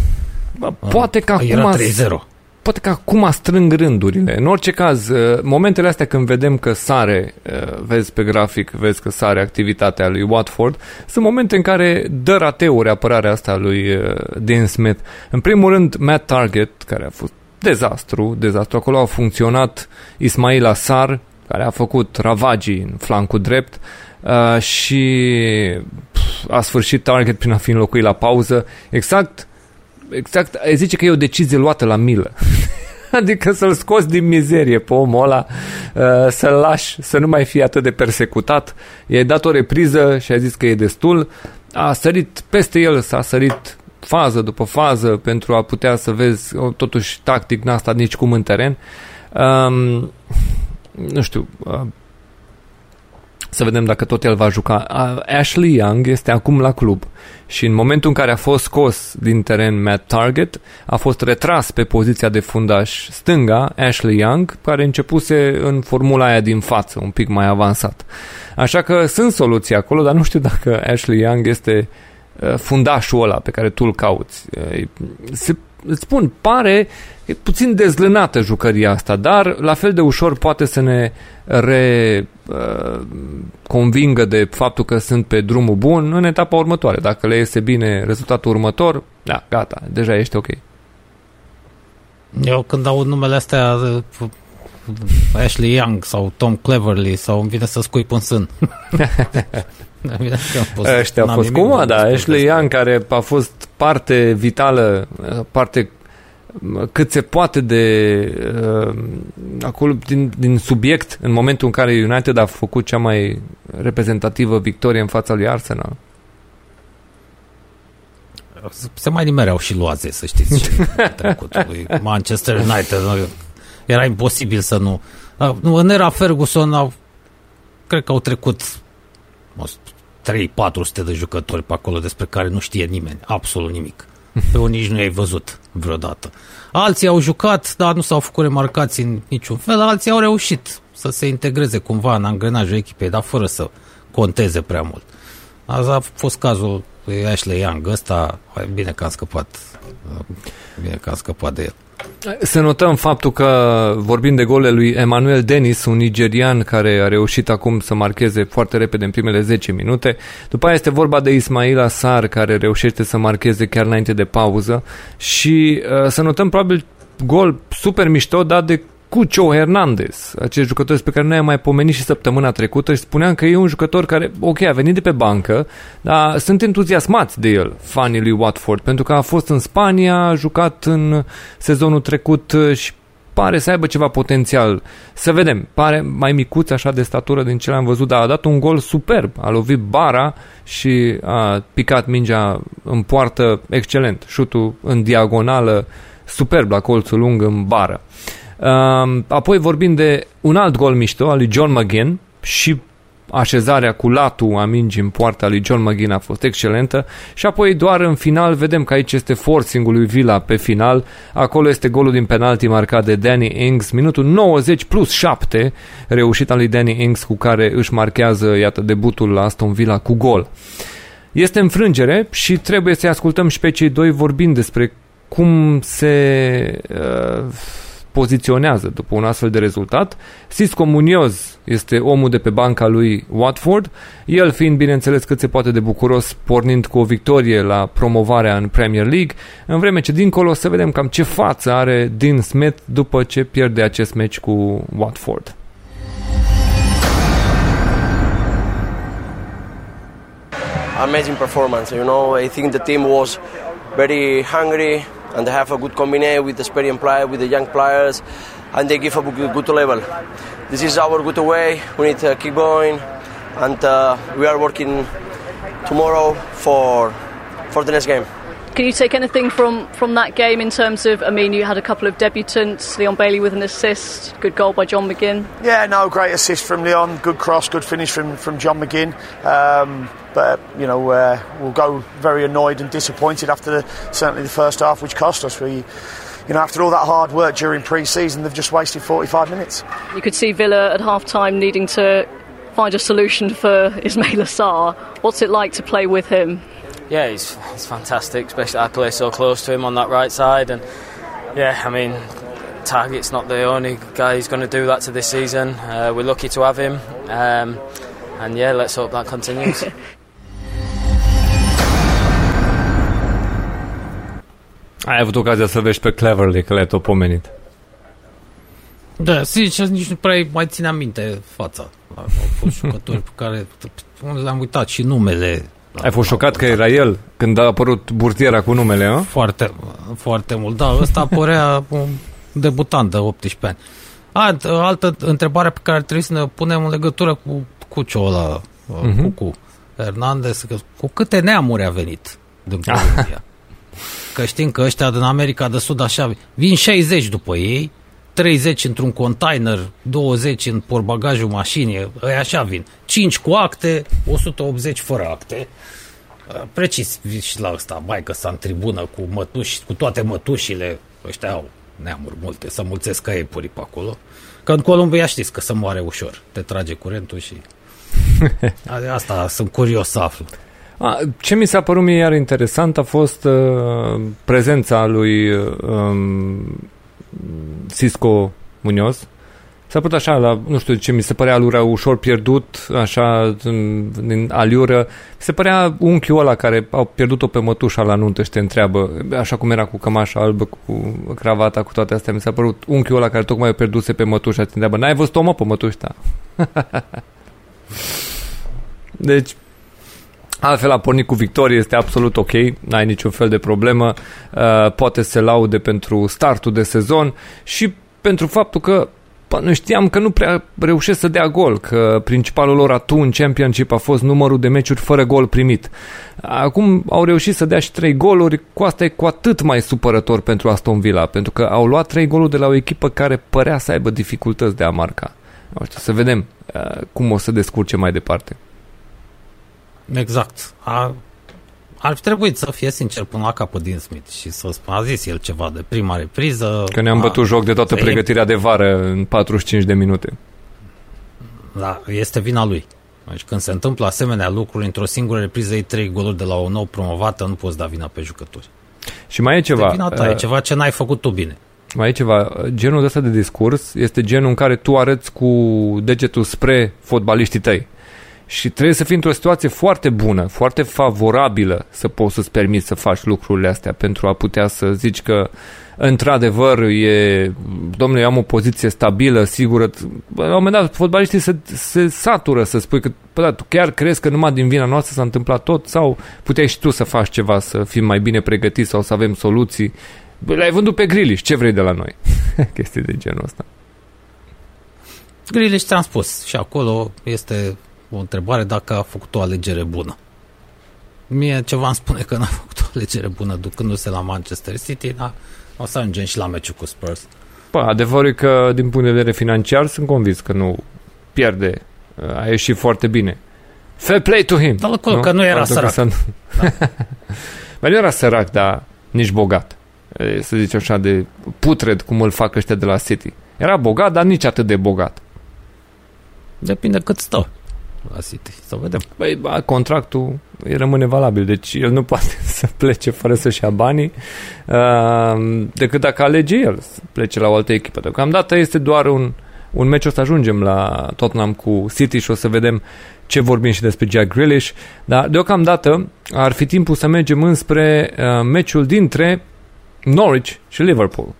Poate că Era acum 3-0. Poate că acum strâng rândurile. În orice caz, uh, momentele astea când vedem că sare, uh, vezi pe grafic, vezi că sare activitatea lui Watford, sunt momente în care dă rateuri apărarea asta lui uh, Dean Smith. În primul rând, Matt Target, care a fost dezastru, dezastru. Acolo a funcționat Ismail Assar, care a făcut ravagii în flancul drept uh, și pf, a sfârșit Target prin a fi înlocuit la pauză. Exact exact, ai zice că e o decizie luată la milă. adică să-l scoți din mizerie pe omul ăla, uh, să-l lași să nu mai fie atât de persecutat. I-ai dat o repriză și ai zis că e destul. A sărit peste el, s-a sărit fază după fază pentru a putea să vezi, o, totuși tactic n-a stat nici cum în teren. Um, nu știu, uh, să vedem dacă tot el va juca. Uh, Ashley Young este acum la club și în momentul în care a fost scos din teren Matt Target, a fost retras pe poziția de fundaș stânga Ashley Young, care începuse în formula aia din față, un pic mai avansat. Așa că sunt soluții acolo, dar nu știu dacă Ashley Young este uh, fundașul ăla pe care tu îl cauți. Uh, se, îți spun, pare e puțin dezlânată jucăria asta, dar la fel de ușor poate să ne re uh, convingă de faptul că sunt pe drumul bun în etapa următoare. Dacă le iese bine rezultatul următor, da, gata, deja ești ok. Eu când aud numele astea uh, Ashley Young sau Tom Cleverly sau îmi vine să scuip în sân. Ăștia au fost cum, da, Ashley Young care a fost parte vitală, parte cât se poate de uh, acolo din, din subiect în momentul în care United a făcut cea mai reprezentativă victorie în fața lui Arsenal. Se mai nimereau și luaze, să știți, trecutului. Manchester United. Era imposibil să nu... nu în era Ferguson au, cred că au trecut 3-400 de jucători pe acolo despre care nu știe nimeni, absolut nimic. Pe unii nici nu i-ai văzut vreodată. Alții au jucat, dar nu s-au făcut remarcați în niciun fel, alții au reușit să se integreze cumva în angrenajul echipei, dar fără să conteze prea mult. Asta a fost cazul lui Ashley Young, ăsta, bine că a scăpat, bine că a scăpat de el. Să notăm faptul că vorbim de golele lui Emmanuel Dennis, un nigerian care a reușit acum să marcheze foarte repede în primele 10 minute. După aia este vorba de Ismail Asar care reușește să marcheze chiar înainte de pauză și uh, să notăm probabil gol super mișto dat de Cucho Hernandez, acest jucător despre care noi am mai pomenit și săptămâna trecută și spuneam că e un jucător care, ok, a venit de pe bancă, dar sunt entuziasmați de el, fanii lui Watford, pentru că a fost în Spania, a jucat în sezonul trecut și pare să aibă ceva potențial. Să vedem, pare mai micuț așa de statură din ce am văzut, dar a dat un gol superb, a lovit bara și a picat mingea în poartă excelent, șutul în diagonală superb la colțul lung în bară. Uh, apoi vorbim de un alt gol mișto al lui John McGinn și așezarea cu latul a mingii în poarta lui John McGinn a fost excelentă. Și apoi doar în final vedem că aici este forcing lui Villa pe final, acolo este golul din penalti marcat de Danny Ings, minutul 90 plus 7 reușita lui Danny Ings cu care își marchează, iată, debutul la Aston Villa cu gol. Este înfrângere și trebuie să ascultăm și pe cei doi vorbind despre cum se... Uh, poziționează după un astfel de rezultat. Cisco Munoz este omul de pe banca lui Watford, el fiind, bineînțeles, cât se poate de bucuros, pornind cu o victorie la promovarea în Premier League, în vreme ce dincolo să vedem cam ce față are Dean Smith după ce pierde acest meci cu Watford. Amazing performance, you know. I think the team was very hungry, and they have a good combination with the experienced players, with the young players, and they give a good, good level. This is our good way. We need to keep going, and uh, we are working tomorrow for for the next game. Can you take anything from, from that game in terms of, I mean, you had a couple of debutants, Leon Bailey with an assist, good goal by John McGinn. Yeah, no, great assist from Leon, good cross, good finish from, from John McGinn. Um, but, you know, uh, we'll go very annoyed and disappointed after the, certainly the first half, which cost us. We, you know, after all that hard work during pre-season, they've just wasted 45 minutes. You could see Villa at half time needing to find a solution for Ismail Assar. What's it like to play with him? Yeah, he's, he's fantastic, especially I play so close to him on that right side. And yeah, I mean, Target's not the only guy who's going to do that to this season. Uh, we're lucky to have him. Um, and yeah, let's hope that continues. Ai avut ocazia să vezi pe Cleverly, că le-ai tot pomenit. Da, sincer, nici nu prea mai țineam minte fața. Au fost jucători pe care le-am uitat și numele. Ai fost șocat că era el când a apărut burtiera cu numele, a? Foarte, foarte mult. Da, ăsta părea un debutant de 18 ani. A, altă întrebare pe care trebuie să ne punem în legătură cu Cucio ăla, uh-huh. cu, cu Hernandez, că cu câte neamuri a venit din Columbia. că știm că ăștia din America de Sud așa, vin 60 după ei, 30 într-un container, 20 în portbagajul mașinii, ei așa vin. 5 cu acte, 180 fără acte. Precis și la ăsta, mai că s-a în tribună cu mătuși, cu toate mătușile, ăștia au neamuri multe, să mulțesc ca iepurii pe acolo. Că în Columbia știți că se moare ușor, te trage curentul și... Asta sunt curios să aflu. A, ce mi s-a părut mie iar interesant a fost uh, prezența lui uh, Cisco Munoz. S-a putut așa, la, nu știu ce, mi se părea alura ușor pierdut, așa, din aliură. Mi se părea unchiul ăla care au pierdut-o pe mătușa la nuntă și te întreabă, așa cum era cu cămașa albă, cu cravata, cu toate astea. Mi s-a părut unchiul ăla care tocmai o pierduse pe mătușa și te întreabă, n-ai văzut-o mă pe mătușa Deci, Altfel a pornit cu victorie, este absolut ok, n-ai niciun fel de problemă, uh, poate să laude pentru startul de sezon și pentru faptul că nu știam că nu prea reușesc să dea gol, că principalul lor atu în Championship a fost numărul de meciuri fără gol primit. Acum au reușit să dea și trei goluri, cu asta e cu atât mai supărător pentru Aston Villa, pentru că au luat trei goluri de la o echipă care părea să aibă dificultăți de a marca. știu, să vedem uh, cum o să descurce mai departe. Exact. A, ar fi trebuit să fie sincer până la capăt din Smith și să spun, a zis el ceva de prima repriză. Că ne-am bătut joc de toată pregătirea e... de vară în 45 de minute. Da, este vina lui. Deci când se întâmplă asemenea lucruri într-o singură repriză, ei trei goluri de la o nouă promovată, nu poți da vina pe jucători. Și mai e ceva. Este vina ta, uh, e ceva ce n-ai făcut tu bine. Mai e ceva. Genul ăsta de discurs este genul în care tu arăți cu degetul spre fotbaliștii tăi și trebuie să fii într-o situație foarte bună, foarte favorabilă să poți să-ți permiți să faci lucrurile astea pentru a putea să zici că într-adevăr e, domnule, eu am o poziție stabilă, sigură. La un moment dat, fotbaliștii se, se satură să spui că, bă, da, tu chiar crezi că numai din vina noastră s-a întâmplat tot sau puteai și tu să faci ceva, să fim mai bine pregătiți sau să avem soluții. Le-ai vândut pe Grilish, ce vrei de la noi? Chestii de genul ăsta. Grilish ți-am spus și acolo este o întrebare dacă a făcut o alegere bună. Mie ceva îmi spune că n-a făcut o alegere bună ducându-se la Manchester City, dar o să ajungem și la meciul cu Spurs. Păi, adevărul e că din punct de vedere financiar sunt convins că nu pierde. A ieșit foarte bine. Fair play to him. Dar acolo nu? că nu era Pentru sărac. Să... Da. Bă, nu era sărac, dar nici bogat. Să zicem așa, de putred cum îl fac ăștia de la City. Era bogat, dar nici atât de bogat. Depinde cât stă la City. Să vedem. Băi, ba, contractul rămâne valabil, deci el nu poate să plece fără să-și ia banii uh, decât dacă alege el să plece la o altă echipă. Deocamdată este doar un, un meci, o să ajungem la Tottenham cu City și o să vedem ce vorbim și despre Jack Grealish, dar deocamdată ar fi timpul să mergem înspre uh, meciul dintre Norwich și Liverpool.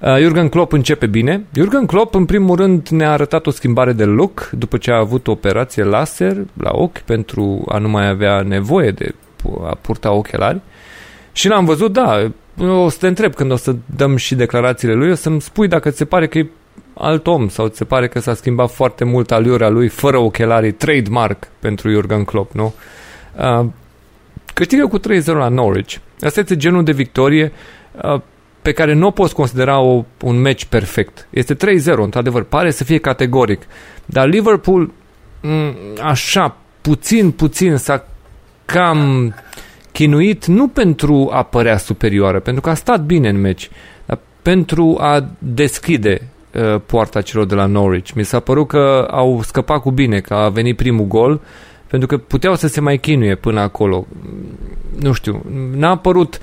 Uh, Jurgen Klopp începe bine. Jurgen Klopp, în primul rând, ne-a arătat o schimbare de look după ce a avut o operație laser la ochi pentru a nu mai avea nevoie de a purta ochelari. Și l-am văzut, da, o să te întreb când o să dăm și declarațiile lui, o să-mi spui dacă ți se pare că e alt om sau ți se pare că s-a schimbat foarte mult aliura lui fără ochelarii, trademark pentru Jurgen Klopp, nu? Uh, câștigă cu 3-0 la Norwich. Asta este genul de victorie uh, pe care nu o poți considera o, un meci perfect. Este 3-0, într-adevăr, pare să fie categoric. Dar Liverpool, m- mm, așa, puțin, puțin s-a cam chinuit, nu pentru a părea superioară, pentru că a stat bine în meci, dar pentru a deschide uh, poarta celor de la Norwich. Mi s-a părut că au scăpat cu bine, că a venit primul gol, pentru că puteau să se mai chinuie până acolo. Nu știu, n-a părut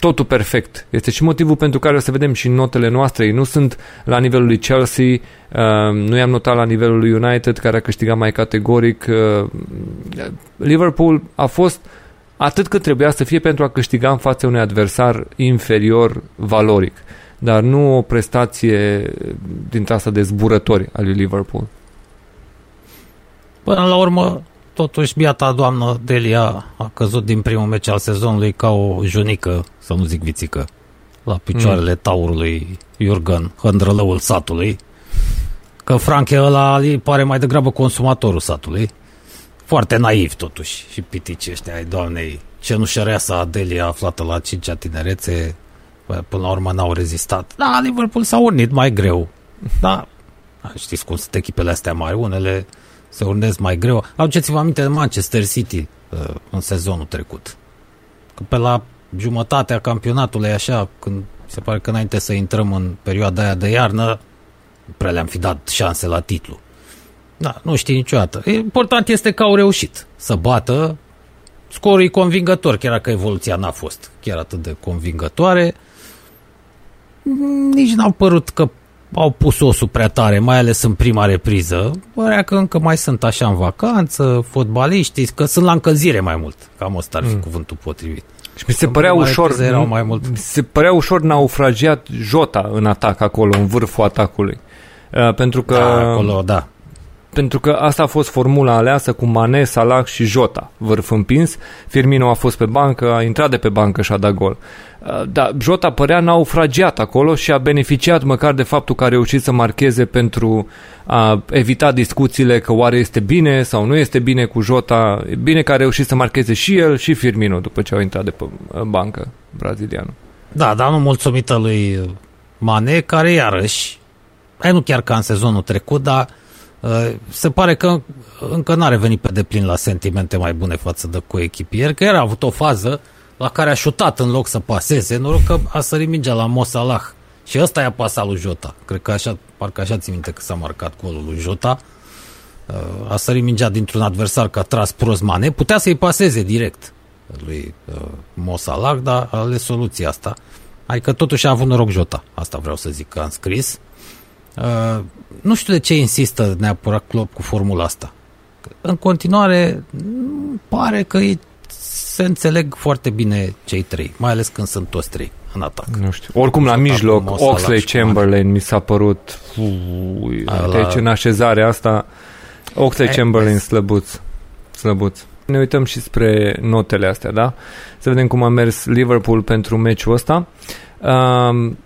totul perfect. Este și motivul pentru care o să vedem și notele noastre. Ei nu sunt la nivelul lui Chelsea, uh, nu i-am notat la nivelul lui United, care a câștigat mai categoric. Uh, Liverpool a fost atât cât trebuia să fie pentru a câștiga în fața unui adversar inferior valoric, dar nu o prestație dintre asta de zburători al lui Liverpool. Până la urmă, totuși biata doamnă Delia a căzut din primul meci al sezonului ca o junică, să nu zic vițică, la picioarele mm. taurului Jurgen, hândrălăul satului, că Franche ăla îi pare mai degrabă consumatorul satului. Foarte naiv totuși și pitici ăștia ai doamnei cenușăreasa Adelia aflată la 5 tinerețe până la urmă n-au rezistat. Da, Liverpool s-a unit mai greu. Da, știți cum sunt echipele astea mari, unele se urnesc mai greu. Aduceți-vă aminte de Manchester City uh, în sezonul trecut. Că pe la jumătatea campionatului, așa, când se pare că înainte să intrăm în perioada aia de iarnă, prea le-am fi dat șanse la titlu. Da, nu știi niciodată. Important este că au reușit să bată. Scorul e convingător, chiar dacă evoluția n-a fost chiar atât de convingătoare. Nici n-au părut că au pus osul prea tare, mai ales în prima repriză. Părea că încă mai sunt așa în vacanță, fotbaliștii, că sunt la încălzire mai mult. Cam ăsta ar fi mm. cuvântul potrivit. Și mi se părea ușor, erau mai mult. Mi se părea ușor naufragiat Jota în atac acolo, în vârful atacului. Uh, pentru că da, acolo, da pentru că asta a fost formula aleasă cu Mane, Salah și Jota, vârf împins. Firmino a fost pe bancă, a intrat de pe bancă și a dat gol. Uh, dar Jota părea naufragiat acolo și a beneficiat măcar de faptul că a reușit să marcheze pentru a evita discuțiile că oare este bine sau nu este bine cu Jota. E bine că a reușit să marcheze și el și Firmino după ce au intrat de pe uh, bancă brazilianul. Da, dar nu mulțumită lui Mane, care iarăși, nu chiar ca în sezonul trecut, dar Uh, se pare că încă n-a revenit pe deplin la sentimente mai bune față de coechipier, că el a avut o fază la care a șutat în loc să paseze, noroc că a sărit mingea la Mosalah și ăsta i-a pasat lui Jota. Cred că așa, parcă așa ți minte că s-a marcat golul lui Jota. Uh, a sărit mingea dintr-un adversar că a tras prost Mane, putea să-i paseze direct lui uh, Mosalah, dar a ales soluția asta. Adică totuși a avut noroc Jota, asta vreau să zic că am scris. Uh, nu știu de ce insistă neapărat Klopp cu formula asta. În continuare, pare că ei se înțeleg foarte bine cei trei, mai ales când sunt toți trei în atac. Nu știu. Oricum, la mijloc, Oxley Chamberlain mi s-a părut ui, la... deci în așezarea asta Oxley e, Chamberlain slăbuț. slăbuț. Ne uităm și spre notele astea, da? Să vedem cum a mers Liverpool pentru meciul ăsta. Um,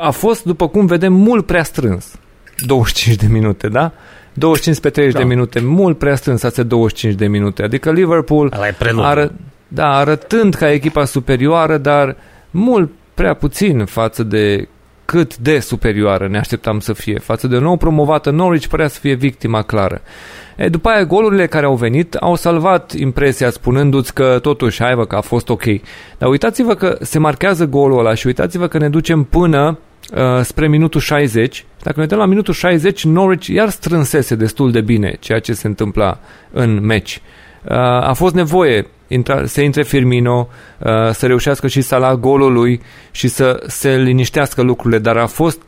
a fost, după cum vedem, mult prea strâns. 25 de minute, da? 25 pe 30 da. de minute, mult prea strâns astea 25 de minute. Adică Liverpool ară, da, arătând ca echipa superioară, dar mult prea puțin față de cât de superioară ne așteptam să fie. Față de nou promovată Norwich părea să fie victima clară. E, după aia, golurile care au venit au salvat impresia spunându-ți că totuși, hai vă, că a fost ok. Dar uitați-vă că se marchează golul ăla și uitați-vă că ne ducem până uh, spre minutul 60. Dacă ne uităm la minutul 60, Norwich iar strânsese destul de bine ceea ce se întâmpla în meci. Uh, a fost nevoie intra, să intre Firmino, uh, să reușească și Salah golul lui și să se liniștească lucrurile, dar a fost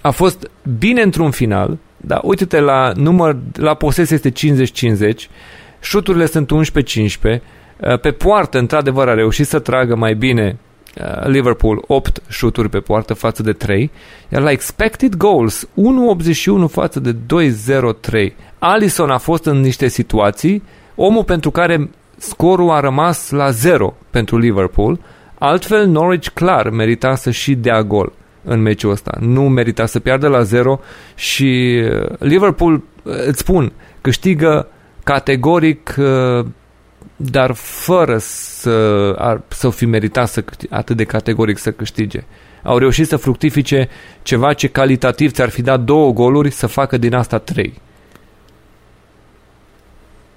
a fost bine într-un final, dar uite-te la număr, la posesie este 50-50, șuturile sunt 11-15, uh, pe poartă, într-adevăr, a reușit să tragă mai bine Uh, Liverpool 8 șuturi pe poartă față de 3, iar la expected goals 1.81 față de 2.03. Alisson a fost în niște situații, omul pentru care scorul a rămas la 0 pentru Liverpool, altfel Norwich clar merita să și dea gol în meciul ăsta. Nu merita să piardă la 0 și uh, Liverpool, uh, îți spun, câștigă categoric dar fără să, ar, să fi meritat să, atât de categoric să câștige. Au reușit să fructifice ceva ce calitativ ți-ar fi dat două goluri, să facă din asta trei.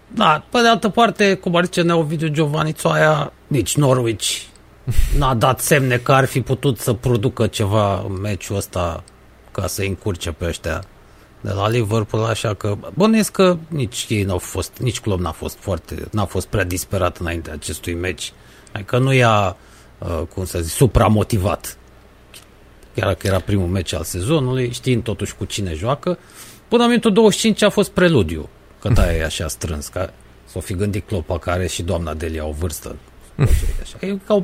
Da, pe de altă parte, cum ar zice Neovidiu Giovanni Țoaia, nici Norwich n-a dat semne că ar fi putut să producă ceva în meciul ăsta ca să încurce pe ăștia de la Liverpool, așa că bănuiesc că nici ei n-au fost, nici club n-a fost foarte, n-a fost prea disperat înainte acestui meci. Adică nu i-a, uh, cum să zic, supramotivat. Chiar dacă era primul meci al sezonului, știind totuși cu cine joacă. Până în minutul 25 a fost preludiu, că da, e așa strâns, ca s-o fi gândit Clopa care și doamna Delia o vârstă. Așa. E ca o,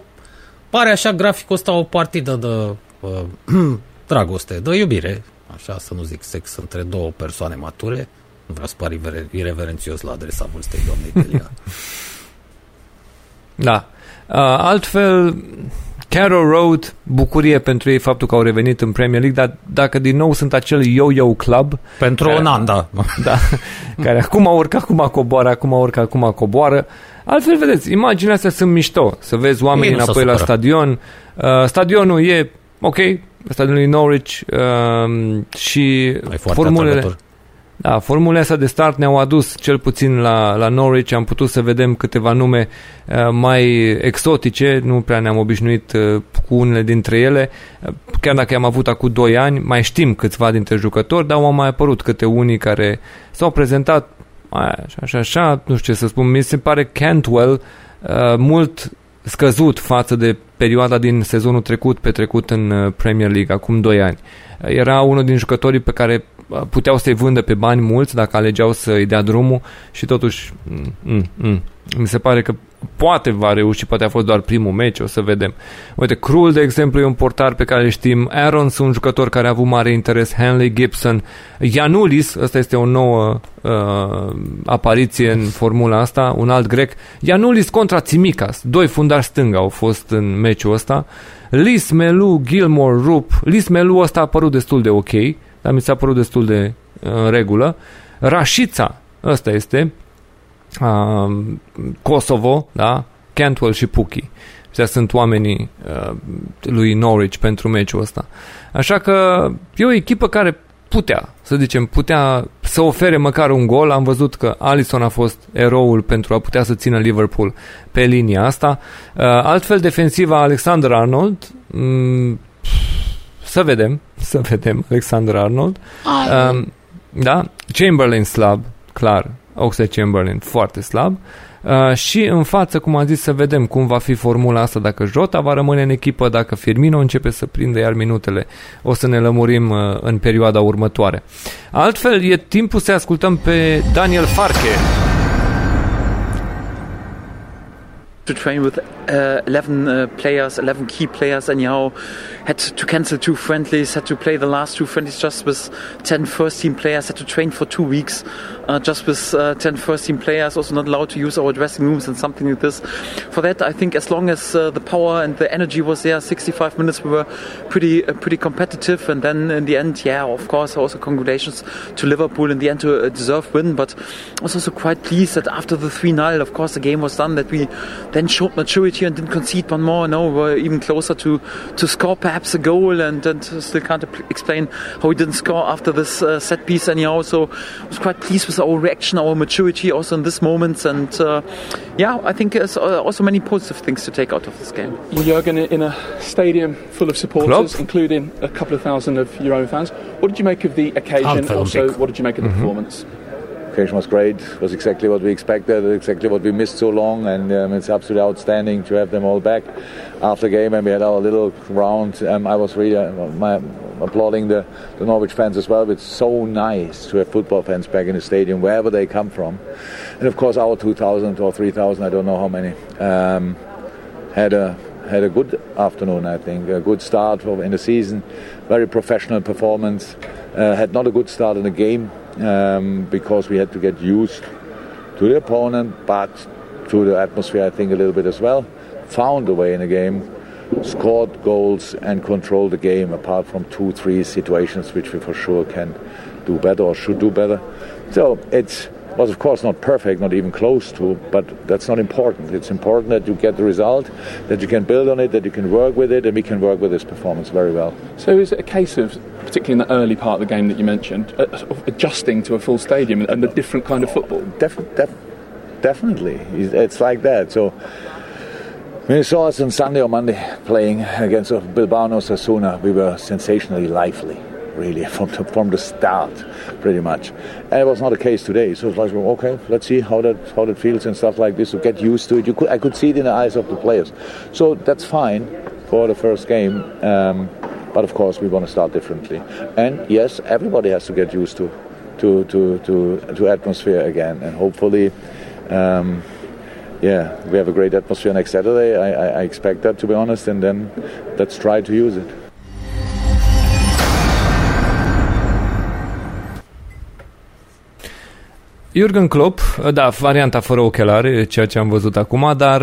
pare așa graficul ăsta o partidă de uh, dragoste, de iubire, așa să nu zic sex între două persoane mature. Nu vreau să par ireverențios la adresa vârstei doamnei Delia. Da. Uh, altfel, Carrow Road, bucurie pentru ei faptul că au revenit în Premier League, dar dacă din nou sunt acel yo-yo club... Pentru care, un an, da. da care acum urcă, acum coboară, acum urcă, acum coboară. Altfel, vedeți, imaginea astea sunt mișto. Să vezi oamenii înapoi la stadion. Uh, stadionul e ok, stadionul Norwich uh, și formulele... Atrăgător. Da, formulele astea de start ne-au adus cel puțin la, la Norwich, am putut să vedem câteva nume uh, mai exotice, nu prea ne-am obișnuit uh, cu unele dintre ele, uh, chiar dacă am avut acum 2 ani, mai știm câțiva dintre jucători, dar au mai apărut câte unii care s-au prezentat așa, așa, așa, nu știu ce să spun, mi se pare Cantwell uh, mult scăzut față de perioada din sezonul trecut petrecut în uh, Premier League, acum 2 ani. Era unul din jucătorii pe care puteau să-i vândă pe bani mulți dacă alegeau să-i dea drumul și totuși mm, mm, mm, mi se pare că poate va reuși, poate a fost doar primul meci, o să vedem. Uite, Krul, de exemplu, e un portar pe care îl știm, Arons, un jucător care a avut mare interes, Henley Gibson, Ianulis, ăsta este o nouă uh, apariție în formula asta, un alt grec, Ianulis contra Tsimikas, doi fundari stânga au fost în meciul ăsta, Lis Melu, Gilmore, Rup, Lis Melu ăsta a apărut destul de ok, dar mi s-a părut destul de uh, în regulă. Rașița, ăsta este, uh, Kosovo, da? Cantwell și Puki. Astea sunt oamenii uh, lui Norwich pentru meciul ăsta. Așa că e o echipă care putea, să zicem, putea să ofere măcar un gol. Am văzut că Alisson a fost eroul pentru a putea să țină Liverpool pe linia asta. Uh, altfel, defensiva Alexander Arnold mm, să vedem, să vedem Alexander Arnold. Um, da, Chamberlain slab, clar, Oxlade Chamberlain foarte slab. Uh, și în față, cum am zis, să vedem cum va fi formula asta, dacă Jota va rămâne în echipă, dacă Firmino începe să prindă iar minutele. O să ne lămurim uh, în perioada următoare. Altfel, e timpul să ascultăm pe Daniel Farke. To train with uh, 11 uh, players, 11 key players, anyhow. Had to cancel two friendlies, had to play the last two friendlies just with 10 first team players, had to train for two weeks uh, just with uh, 10 first team players, also not allowed to use our dressing rooms and something like this. For that, I think as long as uh, the power and the energy was there, 65 minutes we were pretty uh, pretty competitive. And then in the end, yeah, of course, also congratulations to Liverpool in the end to a deserved win. But I was also quite pleased that after the 3 0, of course, the game was done, that we then showed maturity and didn't concede one more. No, we're even closer to, to score perhaps a goal and, and still can't explain how we didn't score after this uh, set piece anyhow. So I was quite pleased with our reaction, our maturity also in this moment. And uh, yeah, I think there's uh, also many positive things to take out of this game. Jurgen, in a stadium full of supporters, Club. including a couple of thousand of your own fans, what did you make of the occasion? Also, what did you make of the mm-hmm. performance? Occasion was great. It was exactly what we expected, exactly what we missed so long, and um, it's absolutely outstanding to have them all back. After the game, and we had our little round, um, I was really uh, my, applauding the, the Norwich fans as well. It's so nice to have football fans back in the stadium, wherever they come from, and of course our 2,000 or 3,000, I don't know how many, um, had a had a good afternoon. I think a good start in the season, very professional performance. Uh, had not a good start in the game um, because we had to get used to the opponent, but to the atmosphere, I think, a little bit as well. Found a way in the game, scored goals, and controlled the game, apart from two, three situations which we for sure can do better or should do better. So it's was of course not perfect, not even close to, but that's not important. It's important that you get the result, that you can build on it, that you can work with it, and we can work with this performance very well. So is it a case of, particularly in the early part of the game that you mentioned, uh, sort of adjusting to a full stadium and a different kind of football? Def- def- definitely, it's like that. So When you saw us on Sunday or Monday playing against Bilbao and Osasuna, we were sensationally lively, really, from the, from the start, pretty much. And it was not the case today. So it's like, okay, let's see how that how that feels and stuff like this. To get used to it, you could I could see it in the eyes of the players. So that's fine for the first game. Um, but of course, we want to start differently. And yes, everybody has to get used to to to to, to atmosphere again, and hopefully. Um, yeah, we have a great atmosphere next Saturday. I, I, I expect that, to be honest, and then let's try to use it. Jurgen Klopp, da, varianta fără ochelari, ceea ce am văzut acum, dar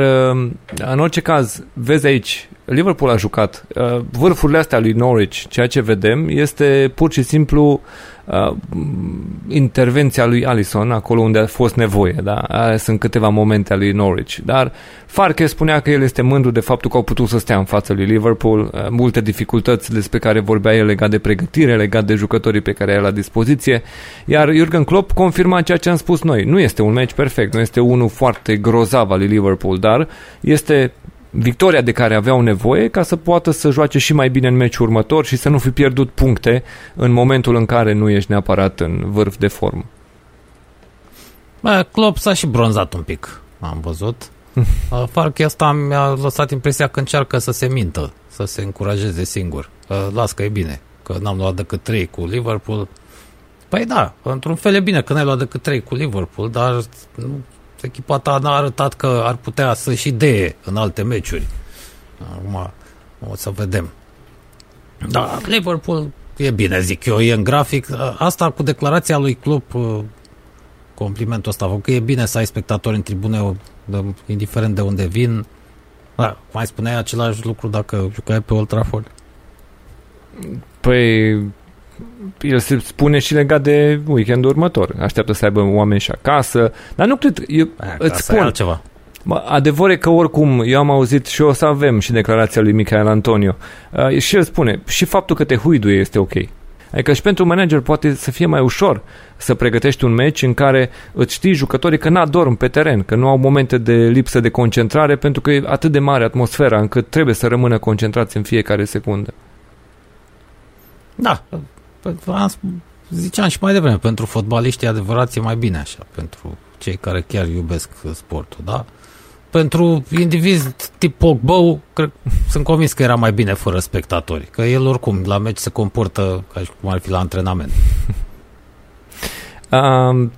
în orice caz, vezi aici, Liverpool a jucat. Vârfurile astea lui Norwich, ceea ce vedem, este pur și simplu uh, intervenția lui Allison acolo unde a fost nevoie. Da? Aia sunt câteva momente ale lui Norwich. Dar Farke spunea că el este mândru de faptul că au putut să stea în fața lui Liverpool. Uh, multe dificultăți despre care vorbea el legat de pregătire, legat de jucătorii pe care ai la dispoziție. Iar Jurgen Klopp confirma ceea ce am spus noi. Nu este un meci perfect, nu este unul foarte grozav al lui Liverpool, dar este victoria de care aveau nevoie ca să poată să joace și mai bine în meciul următor și să nu fi pierdut puncte în momentul în care nu ești neapărat în vârf de formă. Bă, Klopp s-a și bronzat un pic, am văzut. Farc asta mi-a lăsat impresia că încearcă să se mintă, să se încurajeze singur. Las că e bine, că n-am luat decât 3 cu Liverpool. Păi da, într-un fel e bine că n-ai luat decât 3 cu Liverpool, dar echipa ta n-a arătat că ar putea să și dee în alte meciuri. Acum o să vedem. Da, Liverpool e bine, zic eu, e în grafic. Asta cu declarația lui Club, complimentul ăsta, că e bine să ai spectatori în tribune, indiferent de unde vin. Da, mai spuneai același lucru dacă jucai pe Old Trafford? Păi, el se spune și legat de weekendul următor. Așteaptă să aibă oameni și acasă, dar nu cred, eu Aia, îți spun. altceva. Mă, adevăr e că oricum, eu am auzit și o să avem și declarația lui Michael Antonio. Uh, și el spune, și faptul că te huiduie este ok. Adică și pentru manager poate să fie mai ușor să pregătești un meci în care îți știi jucătorii că n-adorm pe teren, că nu au momente de lipsă de concentrare pentru că e atât de mare atmosfera încât trebuie să rămână concentrați în fiecare secundă. Da, ziceam și mai devreme, pentru fotbaliștii adevărați e mai bine așa, pentru cei care chiar iubesc sportul, da? Pentru indivizi tip Pogba, cred, sunt convins că era mai bine fără spectatori, că el oricum la meci se comportă ca și cum ar fi la antrenament. Um,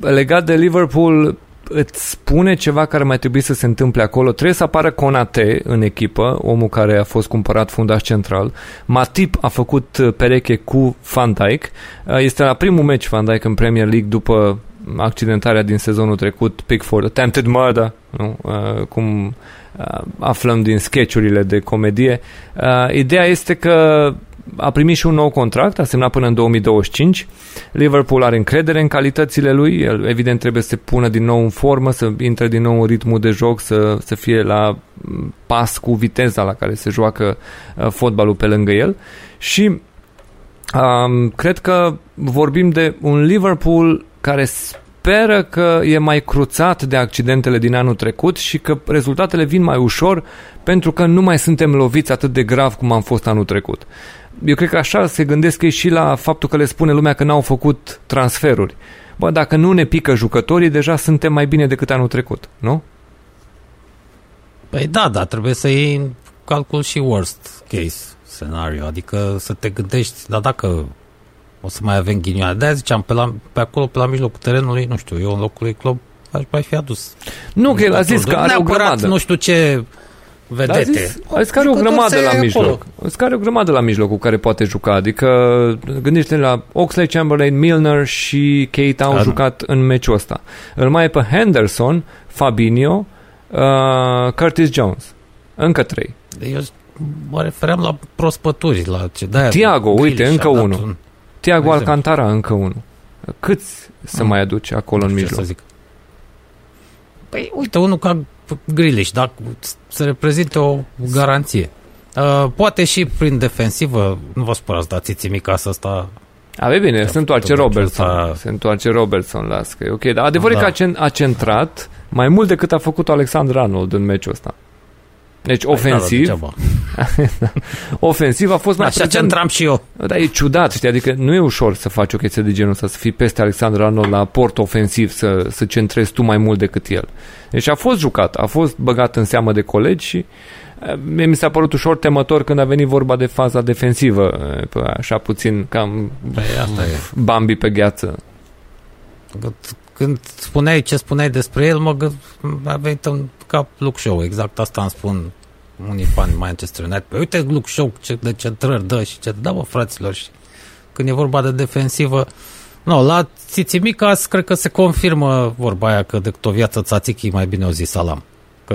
legat de Liverpool, îți spune ceva care mai trebuie să se întâmple acolo. Trebuie să apară Conate în echipă, omul care a fost cumpărat fundaș central. Matip a făcut uh, pereche cu Van Dijk. Uh, este la primul meci Van Dijk în Premier League după accidentarea din sezonul trecut, Pickford, Attempted Murder, nu? Uh, cum aflăm din sketchurile de comedie. Ideea este că a primit și un nou contract, a semnat până în 2025. Liverpool are încredere în calitățile lui, el evident trebuie să se pună din nou în formă, să intre din nou în ritmul de joc, să, să fie la pas cu viteza la care se joacă uh, fotbalul pe lângă el. Și um, cred că vorbim de un Liverpool care speră că e mai cruțat de accidentele din anul trecut și că rezultatele vin mai ușor pentru că nu mai suntem loviți atât de grav cum am fost anul trecut eu cred că așa se gândesc ei și la faptul că le spune lumea că n-au făcut transferuri. Bă, dacă nu ne pică jucătorii, deja suntem mai bine decât anul trecut, nu? Păi da, dar trebuie să iei în calcul și worst case scenario, adică să te gândești, dar dacă o să mai avem ghinioane. De-aia ziceam, pe, la, pe acolo, pe la mijlocul terenului, nu știu, eu în locul lui Club aș mai fi adus. Nu, că el a zis că are o grămadă. nu știu ce vedete. Da, zis, zis că are o grămadă la mijloc. Îți care o grămadă la mijloc cu care poate juca. Adică gândește la Oxley, Chamberlain, Milner și Keita au Ar... jucat în meciul ăsta. Îl mai e pe Henderson, Fabinho, uh, Curtis Jones. Încă trei. Eu mă refeream la prospături, la ce de Tiago, uite, încă unul. Un... Tiago Alcantara, încă unul. Câți să mm. mai aduci acolo în mijloc? Să zic. Păi uite, unul ca Grilish, dar să reprezinte o garanție. Uh, poate și prin defensivă, nu vă spărați, dați mi ca asta a, bine, se întoarce Robertson. A... Se întoarce Robertson, las că e ok. Dar adevărul da. că a, cen- a centrat mai mult decât a făcut Alexander Arnold în meciul ăsta. Deci ofensiv, Da, da, ofensiv a fost mai Așa centram și eu. Dar e ciudat, știi, adică nu e ușor să faci o chestie de genul ăsta, să fii peste Alexander Arnold la port ofensiv, să, să centrezi tu mai mult decât el. Deci a fost jucat, a fost băgat în seamă de colegi și eh, mie mi s-a părut ușor temător când a venit vorba de faza defensivă, eh, pe așa puțin cam Păi asta e. Bambi pe gheață. Când spuneai ce spuneai despre el, mă gând, a venit în cap Luke Show. Exact asta îmi spun unii fani Manchester United. Păi uite Luke Show ce de centrări dă și ce da, bă, fraților. Și când e vorba de defensivă, nu, la Țițimicas cred că se confirmă vorba aia că decât o viață țațichi mai bine o zi salam. Că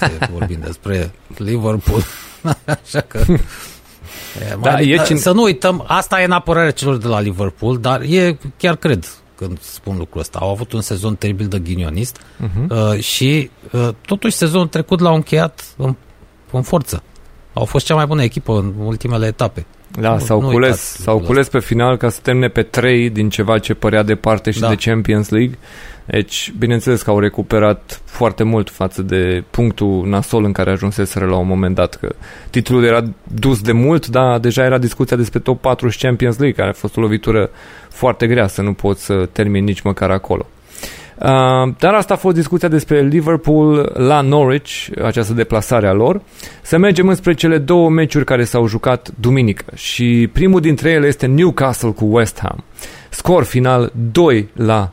tot vorbim despre Liverpool. Așa că... E, Da, mai, e da, cine- Să nu uităm, asta e în apărarea celor de la Liverpool, dar e, chiar cred când spun lucrul ăsta. Au avut un sezon teribil de ghinionist Mhm. uh, și uh, totuși sezonul trecut l-au încheiat în, în forță. Au fost cea mai bună echipă în ultimele etape. Da, Nu- s-au nu cules, uitați s-au lucrul cules pe final ca să termine pe 3 din ceva ce părea departe și Da. de Champions League. Deci, bineînțeles că au recuperat foarte mult față de punctul nasol în care ajunseseră la un moment dat, că titlul era dus de mult, dar deja era discuția despre top 4 și Champions League, care a fost o lovitură foarte grea să nu poți să termini nici măcar acolo. Uh, dar asta a fost discuția despre Liverpool la Norwich, această deplasare a lor. Să mergem înspre cele două meciuri care s-au jucat duminică și primul dintre ele este Newcastle cu West Ham. Scor final 2 la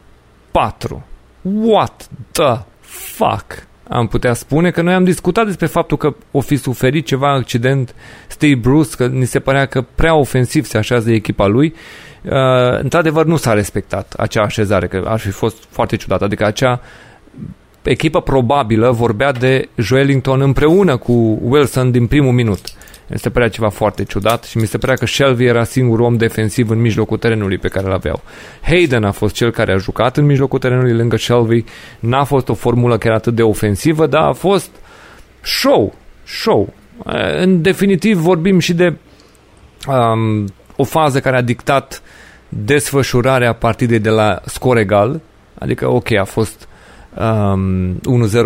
4. What the fuck? Am putea spune că noi am discutat despre faptul că o fi suferit ceva accident Steve Bruce, că ni se părea că prea ofensiv se așează echipa lui. Uh, într-adevăr nu s-a respectat acea așezare, că ar fi fost foarte ciudat. Adică acea echipă probabilă vorbea de Joelinton împreună cu Wilson din primul minut. Mi se părea ceva foarte ciudat și mi se părea că Shelby era singurul om defensiv în mijlocul terenului pe care îl aveau. Hayden a fost cel care a jucat în mijlocul terenului lângă Shelby. N-a fost o formulă chiar atât de ofensivă, dar a fost show. Show. Eh, În definitiv vorbim și de um, o fază care a dictat desfășurarea partidei de la scor egal. Adică, ok, a fost um,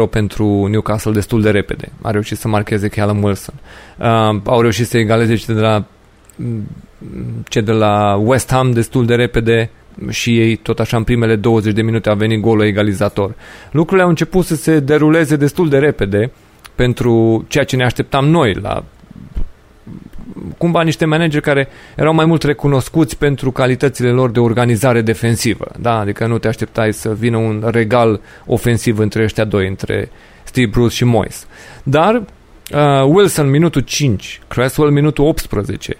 1-0 pentru Newcastle destul de repede. A reușit să marcheze Callum Wilson. Um, au reușit să egaleze ce de la ce de la West Ham destul de repede și ei tot așa în primele 20 de minute a venit golul egalizator. Lucrurile au început să se deruleze destul de repede pentru ceea ce ne așteptam noi la cumva niște manageri care erau mai mult recunoscuți pentru calitățile lor de organizare defensivă. Da? Adică nu te așteptai să vină un regal ofensiv între ăștia doi, între Steve Bruce și Moyes. Dar uh, Wilson minutul 5, Cresswell minutul 18,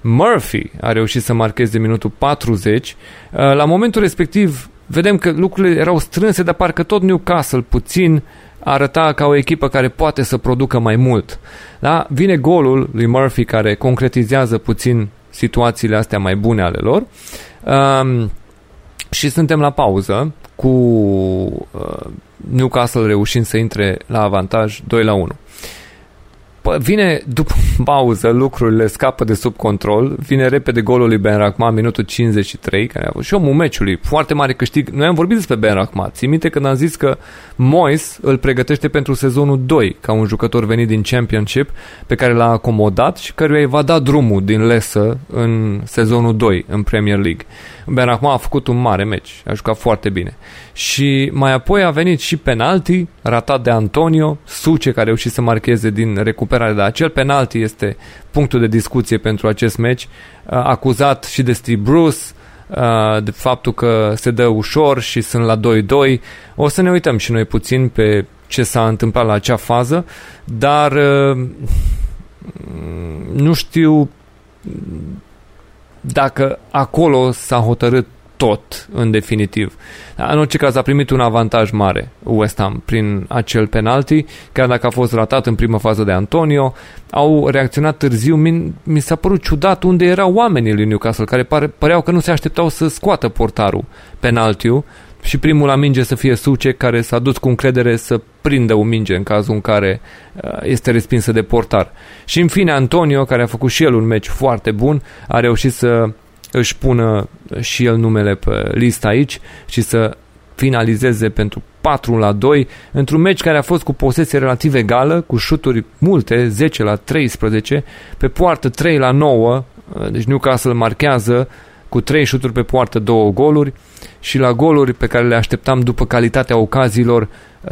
Murphy a reușit să marcheze minutul 40. Uh, la momentul respectiv vedem că lucrurile erau strânse, dar parcă tot Newcastle puțin arăta ca o echipă care poate să producă mai mult. Da? Vine golul lui Murphy care concretizează puțin situațiile astea mai bune ale lor. Um, și suntem la pauză cu uh, Newcastle reușind să intre la avantaj 2 la 1. P- vine după pauză, lucrurile scapă de sub control, vine repede golul lui Ben Rahma, minutul 53, care a avut și omul meciului, foarte mare câștig. Noi am vorbit despre Ben Rahma. Ții minte când am zis că Moyes îl pregătește pentru sezonul 2, ca un jucător venit din Championship, pe care l-a acomodat și căruia îi va da drumul din lesă în sezonul 2, în Premier League. Ben Rahma a făcut un mare meci, a jucat foarte bine. Și mai apoi a venit și penalti, ratat de Antonio, Suce, care a reușit să marcheze din recuperare, dar acel penalti este punctul de discuție pentru acest meci, uh, acuzat și de Steve Bruce, uh, de faptul că se dă ușor și sunt la 2-2. O să ne uităm și noi puțin pe ce s-a întâmplat la acea fază, dar uh, nu știu dacă acolo s-a hotărât tot, în definitiv. În orice caz a primit un avantaj mare West Ham prin acel penalti, chiar dacă a fost ratat în prima fază de Antonio, au reacționat târziu. Mi, mi s-a părut ciudat unde erau oamenii lui Newcastle, care pare, păreau că nu se așteptau să scoată portarul penaltiu și primul la minge să fie Suce, care s-a dus cu încredere să prindă o minge în cazul în care uh, este respinsă de portar. Și în fine Antonio, care a făcut și el un meci foarte bun, a reușit să își pună și el numele pe listă aici și să finalizeze pentru 4 la 2 într-un meci care a fost cu posesie relativ egală, cu șuturi multe, 10 la 13, pe poartă 3 la 9, deci Newcastle marchează cu 3 șuturi pe poartă, 2 goluri și la goluri pe care le așteptam după calitatea ocaziilor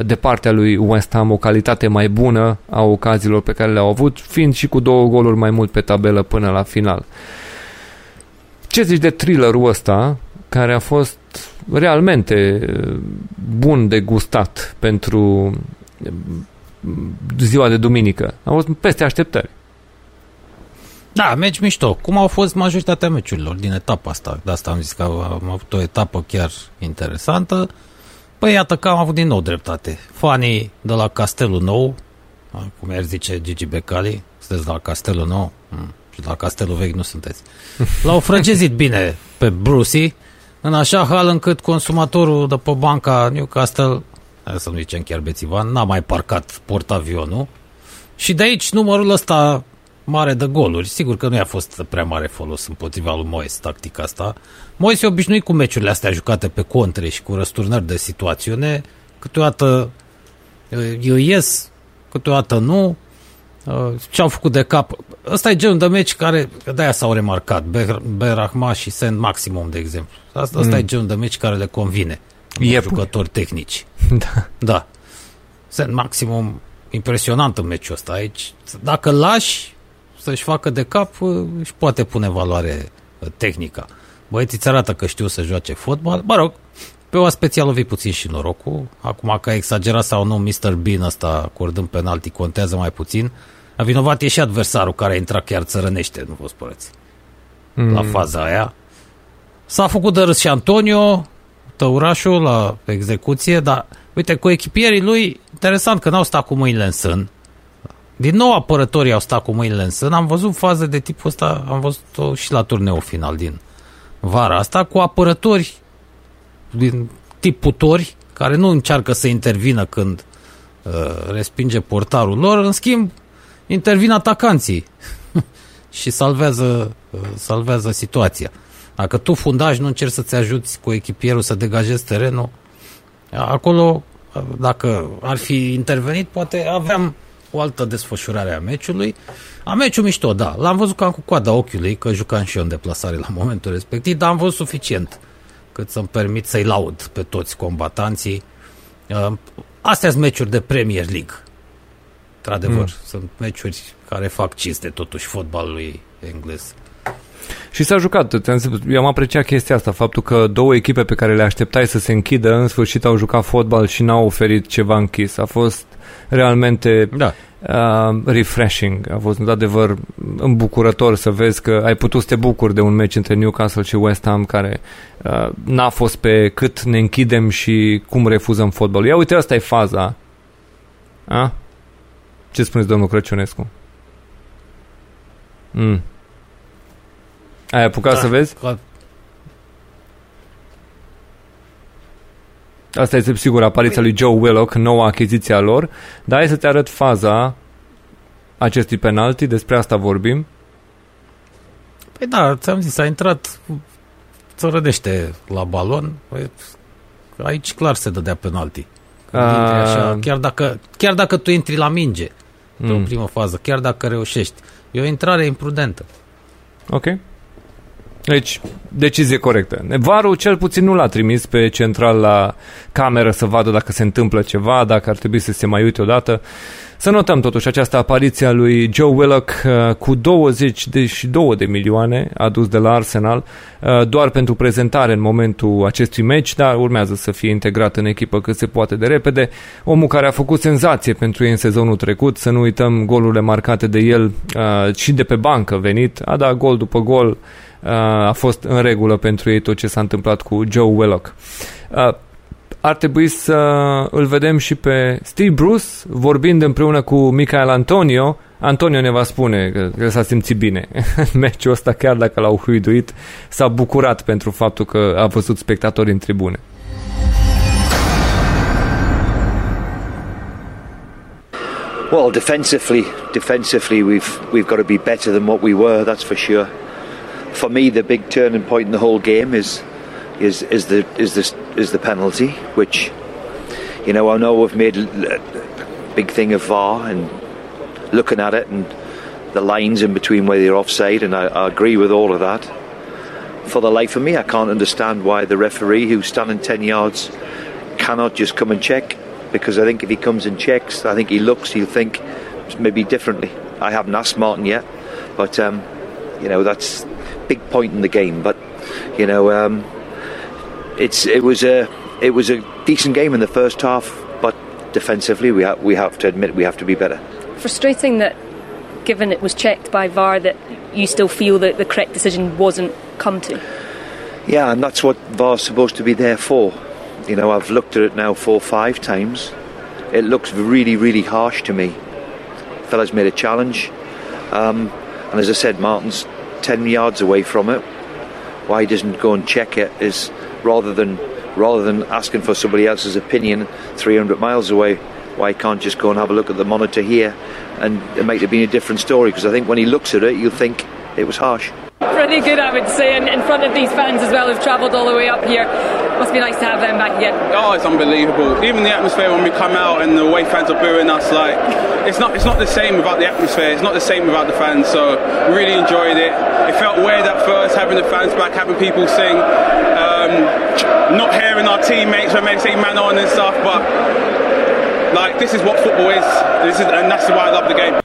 de partea lui West Ham, o calitate mai bună a ocaziilor pe care le-au avut, fiind și cu două goluri mai mult pe tabelă până la final. Ce zici de thrillerul ăsta, care a fost realmente bun de gustat pentru ziua de duminică? A fost peste așteptări. Da, meci mișto. Cum au fost majoritatea meciurilor din etapa asta. De asta am zis că am avut o etapă chiar interesantă. Păi iată că am avut din nou dreptate. Fanii de la Castelul Nou, cum ar zice Gigi Becali, sunteți la Castelul Nou hmm. și la Castelul Vechi nu sunteți. L-au frăgezit bine pe Brucey, în așa hal încât consumatorul de pe banca Newcastle, hai să nu zicem chiar bețivan, n-a mai parcat portavionul și de aici numărul ăsta mare de goluri. Sigur că nu i-a fost prea mare folos împotriva lui Moise tactica asta. Moise e obișnuit cu meciurile astea jucate pe contre și cu răsturnări de situațiune. Câteodată eu ies, câteodată nu. Ce-au făcut de cap. Ăsta e genul de meci care, de-aia s-au remarcat. Berahma și Send Maximum, de exemplu. Asta, asta mm. e genul de meci care le convine. E jucători tehnici. Da. Da. Send Maximum impresionant în meciul ăsta aici. Dacă lași, să-și facă de cap, își poate pune valoare uh, tehnică. Băieții îți arată că știu să joace fotbal. Mă rog, pe o special lovi puțin și norocul. Acum că a exagerat sau nu Mr. Bean ăsta acordând penalti contează mai puțin. A vinovat e și adversarul care a intrat chiar țărănește, nu vă spăreți. Mm. La faza aia. S-a făcut de râs și Antonio, tăurașul, la execuție, dar uite, cu echipierii lui, interesant că n-au stat cu mâinile în sân. Din nou apărătorii au stat cu mâinile în sân. Am văzut faze de tipul ăsta, am văzut-o și la turneul final din vara asta, cu apărători din tip putori, care nu încearcă să intervină când uh, respinge portarul lor, în schimb intervin atacanții și salvează, uh, salvează situația. Dacă tu fundaj nu încerci să-ți ajuți cu echipierul să degajezi terenul, acolo, uh, dacă ar fi intervenit, poate aveam o altă desfășurare a meciului. A meciul mișto, da. L-am văzut cam cu coada ochiului, că jucam și eu în deplasare la momentul respectiv, dar am văzut suficient cât să-mi permit să-i laud pe toți combatanții. Uh, astea sunt meciuri de Premier League. Într-adevăr, mm. sunt meciuri care fac cinste totuși fotbalului englez. Și s-a jucat, eu am apreciat chestia asta, faptul că două echipe pe care le așteptai să se închidă, în sfârșit au jucat fotbal și n-au oferit ceva închis. A fost realmente da. uh, refreshing. A fost într-adevăr îmbucurător să vezi că ai putut să te bucuri de un meci între Newcastle și West Ham care uh, n-a fost pe cât ne închidem și cum refuzăm fotbalul. Ia uite, asta e faza. A? Ce spuneți, domnul Crăciunescu? Mm. Ai apucat da, să vezi? Asta este sigur apariția lui Joe Willock, noua achiziție a lor, dar hai să te arăt faza acestui penalti, despre asta vorbim. Păi da, ți-am zis, a intrat țărădește la balon, păi, aici clar se dădea penalti. a... așa, chiar, dacă, chiar dacă tu intri la minge pe mm. o primă fază, chiar dacă reușești, e o intrare imprudentă. Ok. Deci, decizie corectă. Varul cel puțin nu l-a trimis pe central la cameră să vadă dacă se întâmplă ceva, dacă ar trebui să se mai uite odată. Să notăm totuși această apariție a lui Joe Willock uh, cu 22 de milioane adus de la Arsenal uh, doar pentru prezentare în momentul acestui meci, dar urmează să fie integrat în echipă cât se poate de repede. Omul care a făcut senzație pentru ei în sezonul trecut, să nu uităm golurile marcate de el uh, și de pe bancă venit, a dat gol după gol, a fost în regulă pentru ei tot ce s-a întâmplat cu Joe Willock. Ar trebui să îl vedem și pe Steve Bruce vorbind împreună cu Michael Antonio. Antonio ne va spune că, că s-a simțit bine în meciul ăsta, chiar dacă l-au huiduit, s-a bucurat pentru faptul că a văzut spectatori în tribune. Well, defensively, defensively, we've we've got to be better than what we were. That's for sure. For me, the big turning point in the whole game is is is the is this is the penalty, which you know I know we've made a big thing of VAR and looking at it and the lines in between where they're offside, and I, I agree with all of that. For the life of me, I can't understand why the referee who's standing ten yards cannot just come and check. Because I think if he comes and checks, I think he looks, he'll think maybe differently. I haven't asked Martin yet, but um, you know that's big point in the game. But you know, um, it's it was a it was a decent game in the first half, but defensively we ha- we have to admit we have to be better. Frustrating that, given it was checked by VAR, that you still feel that the correct decision wasn't come to. Yeah, and that's what VAR's supposed to be there for. You know, I've looked at it now four, five times. It looks really, really harsh to me. Fella's made a challenge, um, and as I said, Martin's ten yards away from it. Why he doesn't go and check it is rather than rather than asking for somebody else's opinion 300 miles away. Why he can't just go and have a look at the monitor here, and it might have been a different story. Because I think when he looks at it, you'll think it was harsh. Pretty good, I would say, in, in front of these fans as well who've travelled all the way up here. Must be nice to have them back again. Oh, it's unbelievable. Even the atmosphere when we come out and the way fans are booing us, like it's not it's not the same without the atmosphere. It's not the same without the fans. So really enjoyed it. It felt weird at first having the fans back, having people sing, um, not hearing our teammates when they say "man on" and stuff. But like this is what football is. This is and that's why I love the game.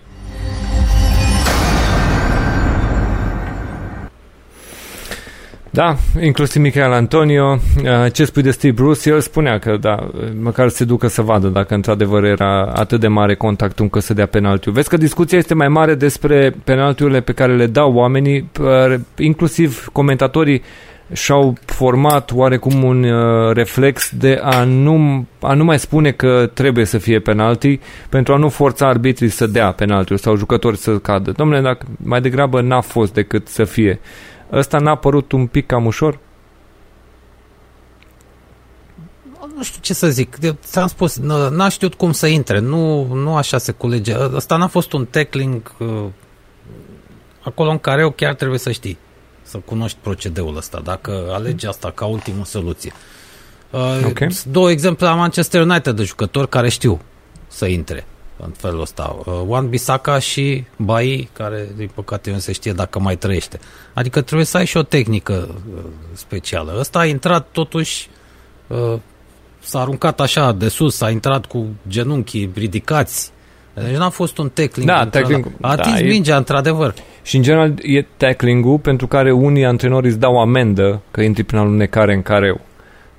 Da, inclusiv Michael Antonio. Uh, ce spui de Steve Bruce? El spunea că, da, măcar se ducă să vadă dacă într-adevăr era atât de mare contactul încât să dea penaltiul. Vezi că discuția este mai mare despre penaltiurile pe care le dau oamenii, uh, inclusiv comentatorii și-au format oarecum un uh, reflex de a nu, a nu mai spune că trebuie să fie penalti pentru a nu forța arbitrii să dea penaltiul sau jucători să cadă. Domnule, dacă mai degrabă n-a fost decât să fie. Ăsta n-a părut un pic cam ușor? Nu știu ce să zic. Ți-am spus, n-a știut cum să intre. Nu, nu așa se culege. Ăsta n-a fost un tackling uh, acolo în care eu chiar trebuie să știi. Să cunoști procedeul ăsta. Dacă alegi asta ca ultimă soluție. Uh, okay. Două exemple la Manchester United de jucători care știu să intre în felul ăsta. Uh, Juan Bisaka și Bai, care din păcate nu se știe dacă mai trăiește. Adică trebuie să ai și o tehnică uh, specială. Ăsta a intrat totuși, uh, s-a aruncat așa de sus, s-a intrat cu genunchii ridicați. Deci n-a fost un tackling. Da, tackling. A atins da, mingea, e... într-adevăr. Și în general e tackling-ul pentru care unii antrenori îți dau amendă că intri prin alunecare în careu.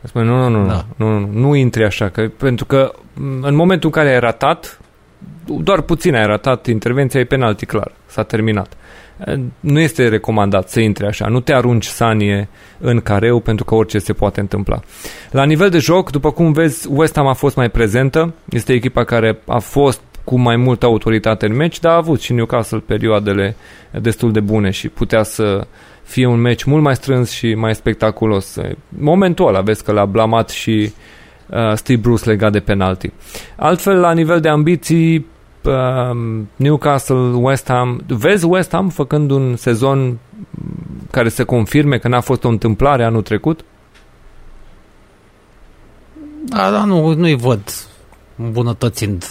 Spune, nu, nu, nu, da. nu, nu, nu intri așa, că, pentru că în momentul în care ai ratat, doar puțin ai ratat intervenția, e penalti clar, s-a terminat. Nu este recomandat să intri așa, nu te arunci sanie în careu pentru că orice se poate întâmpla. La nivel de joc, după cum vezi, West Ham a fost mai prezentă, este echipa care a fost cu mai multă autoritate în meci, dar a avut și Newcastle perioadele destul de bune și putea să fie un meci mult mai strâns și mai spectaculos. Momentul ăla, vezi că l-a blamat și uh, Steve Bruce legat de penalti. Altfel, la nivel de ambiții, uh, Newcastle, West Ham, vezi West Ham făcând un sezon care se confirme că n-a fost o întâmplare anul trecut? Da, da, nu, nu-i văd îmbunătățind,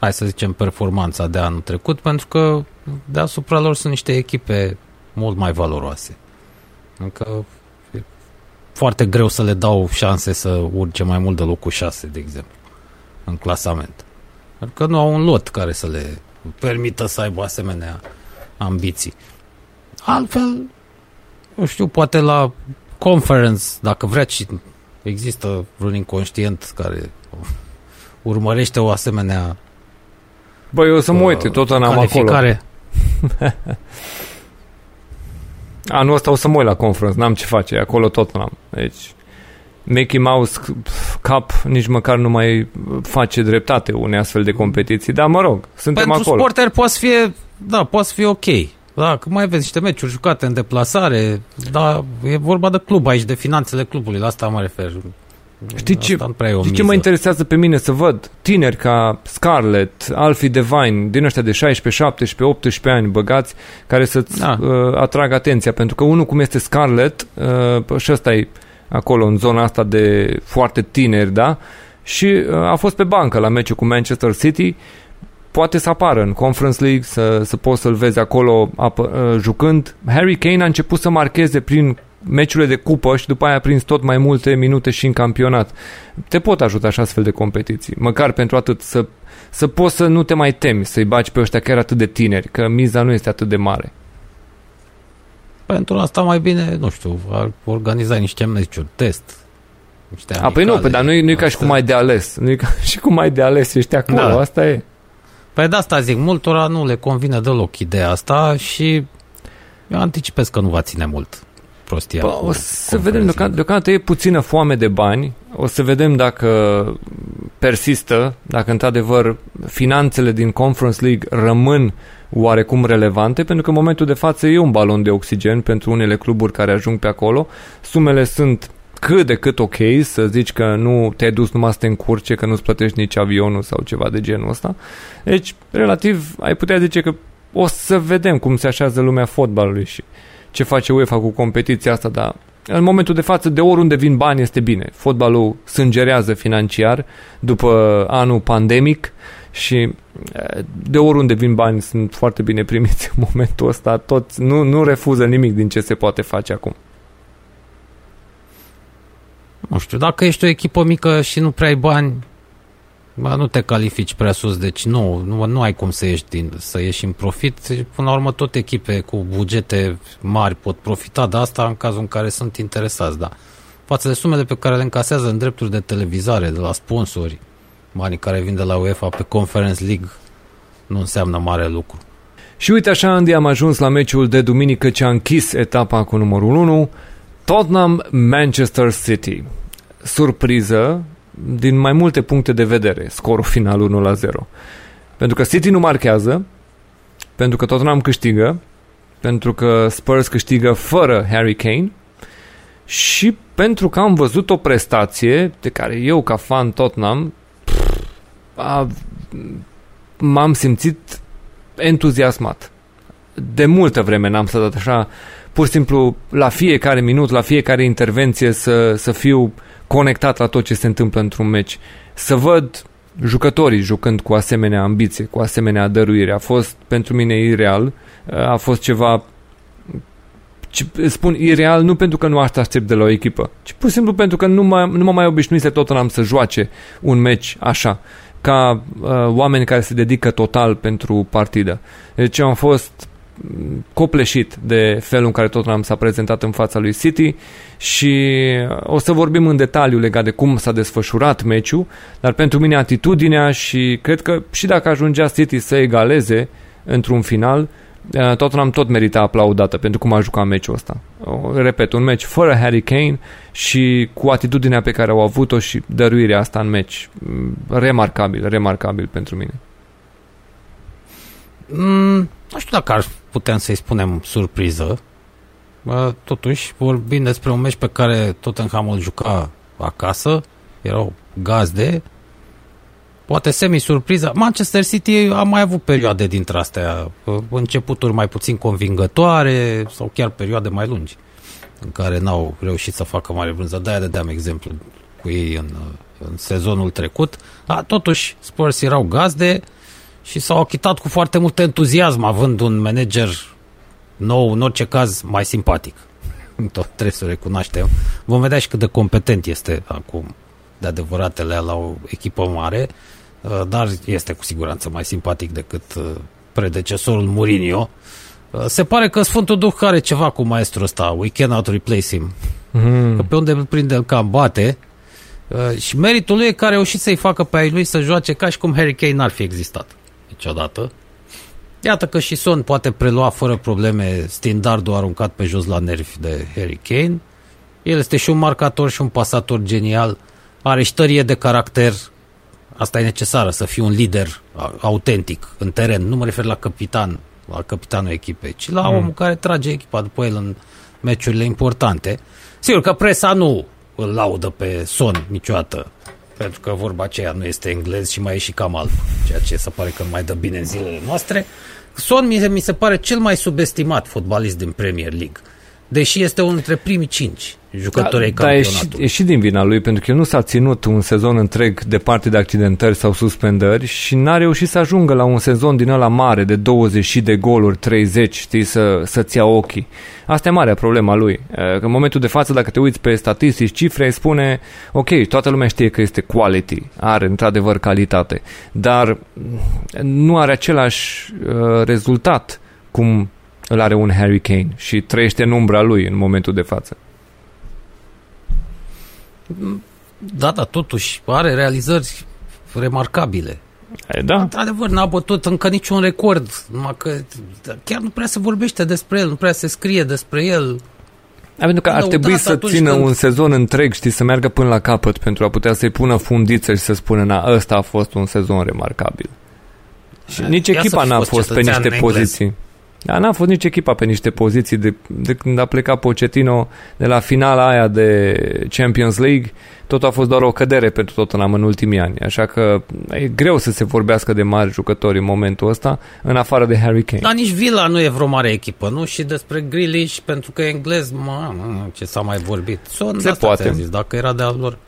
hai să zicem, performanța de anul trecut, pentru că deasupra lor sunt niște echipe mult mai valoroase. Încă e foarte greu să le dau șanse să urce mai mult de locul 6, de exemplu, în clasament. Pentru că nu au un lot care să le permită să aibă asemenea ambiții. Altfel, nu știu, poate la conference, dacă vrea și există vreun inconștient care urmărește o asemenea Băi, eu o să mă uit, tot în am acolo. Anul ăsta o să mă uit la conference, n-am ce face, acolo tot n-am. Deci, Mickey Mouse Cup nici măcar nu mai face dreptate unei astfel de competiții, dar mă rog, suntem Pentru acolo. sporter poate fi, da, poate fi ok. Da, că mai vezi niște meciuri jucate în deplasare, dar e vorba de club aici, de finanțele clubului, la asta mă refer. Știi ce, știi ce mă interesează pe mine să văd? Tineri ca Scarlett, Alfie Devine, din ăștia de 16, 17, 18 ani băgați, care să-ți da. uh, atragă atenția, pentru că unul cum este Scarlett, uh, și ăsta e acolo în zona asta de foarte tineri, da? Și uh, a fost pe bancă la meciul cu Manchester City poate să apară în Conference League, să, să poți să-l vezi acolo apă, uh, jucând. Harry Kane a început să marcheze prin meciurile de cupă și după aia prins tot mai multe minute și în campionat. Te pot ajuta așa astfel de competiții, măcar pentru atât să, să poți să nu te mai temi să-i baci pe ăștia chiar atât de tineri, că miza nu este atât de mare. Pentru asta mai bine, nu știu, organiza niște meciuri, test, niște A, păi nu, păi, dar nu e, nu e ca și cum ai de ales. Nu e ca și cum ai de ales, ești acolo, da. asta e. Păi de asta zic, multora nu le convine deloc ideea asta și eu anticipez că nu va ține mult prostia. Bă, o să vedem, deocamdată, deocamdată e puțină foame de bani, o să vedem dacă persistă, dacă într-adevăr finanțele din Conference League rămân oarecum relevante, pentru că în momentul de față e un balon de oxigen pentru unele cluburi care ajung pe acolo. Sumele sunt cât de cât ok să zici că nu te-ai dus numai să te încurce, că nu-ți plătești nici avionul sau ceva de genul ăsta. Deci, relativ, ai putea zice că o să vedem cum se așează lumea fotbalului și ce face UEFA cu competiția asta, dar în momentul de față, de oriunde vin bani, este bine. Fotbalul sângerează financiar după anul pandemic și de oriunde vin bani sunt foarte bine primiți în momentul ăsta. Toți nu, nu refuză nimic din ce se poate face acum nu știu, dacă ești o echipă mică și nu prea ai bani, bă, nu te califici prea sus, deci nu, nu, nu ai cum să ieși, din, să ieși în profit. Până la urmă, tot echipe cu bugete mari pot profita de asta în cazul în care sunt interesați, da. Față de sumele pe care le încasează în drepturi de televizare, de la sponsori, banii care vin de la UEFA pe Conference League, nu înseamnă mare lucru. Și uite așa, Andy, am ajuns la meciul de duminică ce a închis etapa cu numărul 1. Tottenham-Manchester City. Surpriză din mai multe puncte de vedere, scorul final 1 la 0. Pentru că City nu marchează, pentru că Tottenham câștigă, pentru că Spurs câștigă fără Harry Kane și pentru că am văzut o prestație de care eu, ca fan Tottenham, a, m-am simțit entuziasmat. De multă vreme n-am stat așa pur și simplu la fiecare minut, la fiecare intervenție să, să fiu conectat la tot ce se întâmplă într-un meci. Să văd jucătorii jucând cu asemenea ambiție, cu asemenea dăruire. A fost pentru mine ireal, a fost ceva spun ireal nu pentru că nu asta aștept de la o echipă, ci pur și simplu pentru că nu, mă, nu mă mai obișnuise Tottenham să joace un meci așa, ca uh, oameni care se dedică total pentru partidă. Deci am fost copleșit de felul în care Tottenham s-a prezentat în fața lui City și o să vorbim în detaliu legat de cum s-a desfășurat meciul, dar pentru mine atitudinea și cred că și dacă ajungea City să egaleze într-un final, eh, Tottenham tot merita aplaudată pentru cum a jucat meciul ăsta. Repet, un meci fără Harry Kane și cu atitudinea pe care au avut-o și dăruirea asta în meci. Mm, remarcabil, remarcabil pentru mine. Mm, nu știu dacă ar putem să-i spunem surpriză. Totuși, vorbim despre un meci pe care Tottenham îl juca acasă, erau gazde, poate semi-surpriză. Manchester City a mai avut perioade dintre astea, începuturi mai puțin convingătoare sau chiar perioade mai lungi în care n-au reușit să facă mare brânză. De-aia dădeam exemplu cu ei în, în sezonul trecut. Dar totuși, Spurs erau gazde, și s-au achitat cu foarte mult entuziasm, având un manager nou, în orice caz, mai simpatic. Tot trebuie să recunoaștem. Vom vedea și cât de competent este acum de adevăratele la o echipă mare, uh, dar este cu siguranță mai simpatic decât uh, predecesorul Mourinho. Uh, se pare că Sfântul Duh are ceva cu maestrul ăsta. We cannot replace him. Mm. Că pe unde îl prinde, îl cam bate. Și meritul lui e că a reușit să-i facă pe ai lui să joace ca și cum Harry Kane n-ar fi existat niciodată. Iată că și Son poate prelua fără probleme standardul aruncat pe jos la nervi de Harry Kane. El este și un marcator și un pasator genial. Are ștărie de caracter. Asta e necesară, să fii un lider autentic în teren. Nu mă refer la capitan, la capitanul echipei, ci la mm. omul care trage echipa după el în meciurile importante. Sigur că presa nu îl laudă pe Son niciodată pentru că vorba aceea nu este englez și mai e și cam alb, ceea ce se pare că mai dă bine în zilele noastre. Son mi se, mi se pare cel mai subestimat fotbalist din Premier League. Deși este unul dintre primii cinci jucători da, ai da, e, și, e și din vina lui, pentru că el nu s-a ținut un sezon întreg departe de accidentări sau suspendări și n-a reușit să ajungă la un sezon din ăla mare de 20 de goluri, 30, știi, să, să-ți ia ochii. Asta e marea problema lui. Că în momentul de față, dacă te uiți pe statistici, cifre, spune, ok, toată lumea știe că este quality, are într-adevăr calitate, dar nu are același uh, rezultat cum îl are un Harry Kane și trăiește în umbra lui în momentul de față. Da, da, totuși are realizări remarcabile. E, da. Într-adevăr, n-a bătut încă niciun record, numai că chiar nu prea se vorbește despre el, nu prea se scrie despre el. A, pentru că ar trebui să țină când... un sezon întreg, știi, să meargă până la capăt pentru a putea să-i pună fundiță și să spună, na, ăsta a fost un sezon remarcabil. Și nici echipa n-a fost pe niște poziții. Dar n-a fost nici echipa pe niște poziții de, de când a plecat Pochettino de la finala aia de Champions League, tot a fost doar o cădere pentru Tottenham în ultimii ani. Așa că e greu să se vorbească de mari jucători în momentul ăsta, în afară de Harry Kane. Dar nici Villa nu e vreo mare echipă, nu? Și despre Grealish, pentru că e englez, mă, ce s-a mai vorbit. Son, se poate. Zis, dacă era de al lor.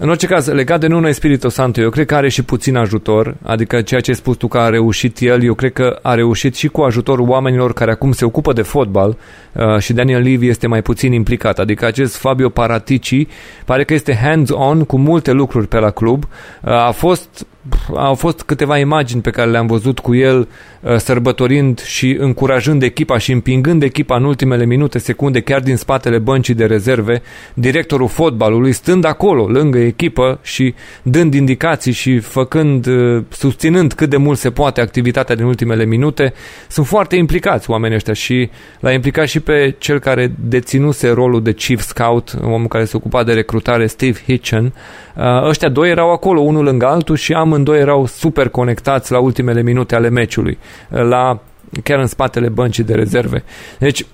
În orice caz, legat de Nuno Espirito Santo, eu cred că are și puțin ajutor, adică ceea ce ai spus tu că a reușit el, eu cred că a reușit și cu ajutorul oamenilor care acum se ocupă de fotbal uh, și Daniel Levy este mai puțin implicat, adică acest Fabio Paratici pare că este hands-on cu multe lucruri pe la club, uh, a fost au fost câteva imagini pe care le-am văzut cu el uh, sărbătorind și încurajând echipa și împingând echipa în ultimele minute, secunde, chiar din spatele băncii de rezerve, directorul fotbalului stând acolo, lângă echipă și dând indicații și făcând, uh, susținând cât de mult se poate activitatea din ultimele minute. Sunt foarte implicați oamenii ăștia și l-a implicat și pe cel care deținuse rolul de chief scout, omul care se ocupa de recrutare, Steve Hitchen. Uh, ăștia doi erau acolo, unul lângă altul și am amândoi erau super conectați la ultimele minute ale meciului, la, chiar în spatele băncii de rezerve. Deci,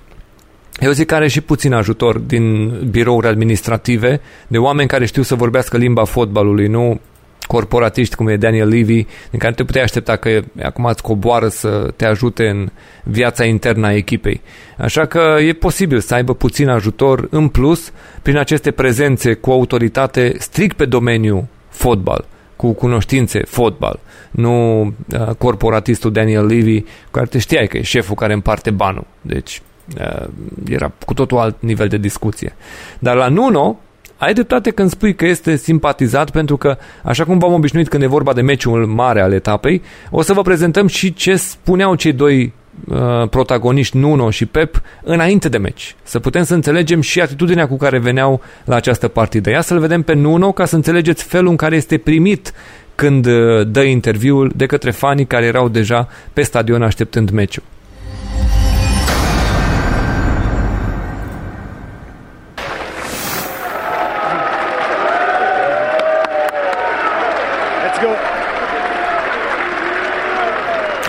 eu zic că are și puțin ajutor din birouri administrative, de oameni care știu să vorbească limba fotbalului, nu corporatiști cum e Daniel Levy, din care te puteai aștepta că acum îți coboară să te ajute în viața internă a echipei. Așa că e posibil să aibă puțin ajutor în plus prin aceste prezențe cu autoritate strict pe domeniul fotbal cu cunoștințe fotbal, nu uh, corporatistul Daniel Levy, cu care te știai că e șeful care împarte banul. Deci uh, era cu totul alt nivel de discuție. Dar la Nuno, ai dreptate când spui că este simpatizat pentru că, așa cum v-am obișnuit când e vorba de meciul mare al etapei, o să vă prezentăm și ce spuneau cei doi Uh, protagoniști Nuno și Pep înainte de meci. Să putem să înțelegem și atitudinea cu care veneau la această partidă. Ia să-l vedem pe Nuno ca să înțelegeți felul în care este primit când uh, dă interviul de către fanii care erau deja pe stadion așteptând meciul.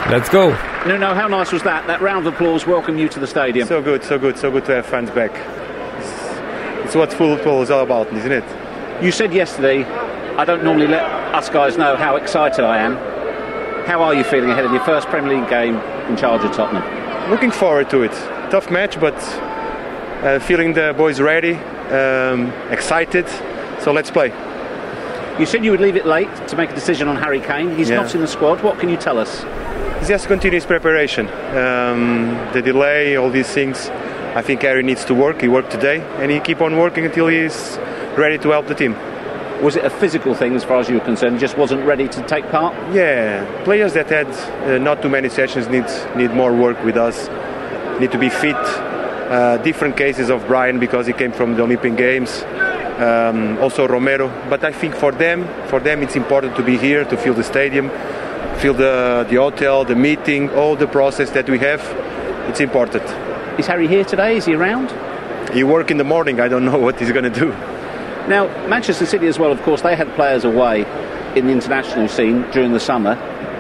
Let's go. Go. Nuno, how nice was that? That round of applause welcome you to the stadium. So good, so good, so good to have fans back. It's, it's what football is all about, isn't it? You said yesterday, I don't normally let us guys know how excited I am. How are you feeling ahead of your first Premier League game in charge of Tottenham? Looking forward to it. Tough match, but uh, feeling the boys ready, um, excited. So let's play. You said you would leave it late to make a decision on Harry Kane. He's yeah. not in the squad. What can you tell us? It's just continuous preparation. Um, the delay, all these things. I think Harry needs to work. He worked today, and he keep on working until he's ready to help the team. Was it a physical thing as far as you were concerned? Just wasn't ready to take part. Yeah, players that had uh, not too many sessions need need more work with us. Need to be fit. Uh, different cases of Brian because he came from the Olympic Games. Um, also Romero, but I think for them, for them, it's important to be here to feel the stadium feel the, the hotel, the meeting, all the process that we have. It's important. Is Harry here today? Is he around? He work in the morning. I don't know what he's going to do. Now, Manchester City as well, of course, they had players away in the international scene during the summer.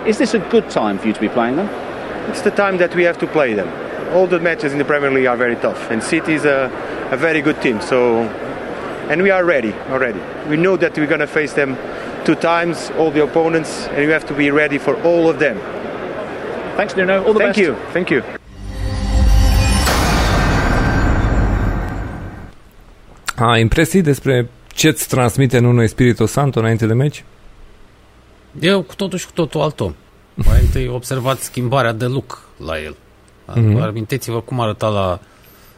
Is this a good time for you to be playing them? It's the time that we have to play them. All the matches in the Premier League are very tough, and City is a, a very good team. So, and we are ready already. We know that we're going to face them two times, all the opponents, and you have to be ready for all of them. Thanks, Nuno. All the Thank best. you. Thank you. A, impresii despre ce-ți transmite Nuno Espirito Santo înainte de meci? Eu cu totul și cu totul alt om. Mai întâi observați schimbarea de look la el. Mm-hmm. Amintiți-vă cum arăta la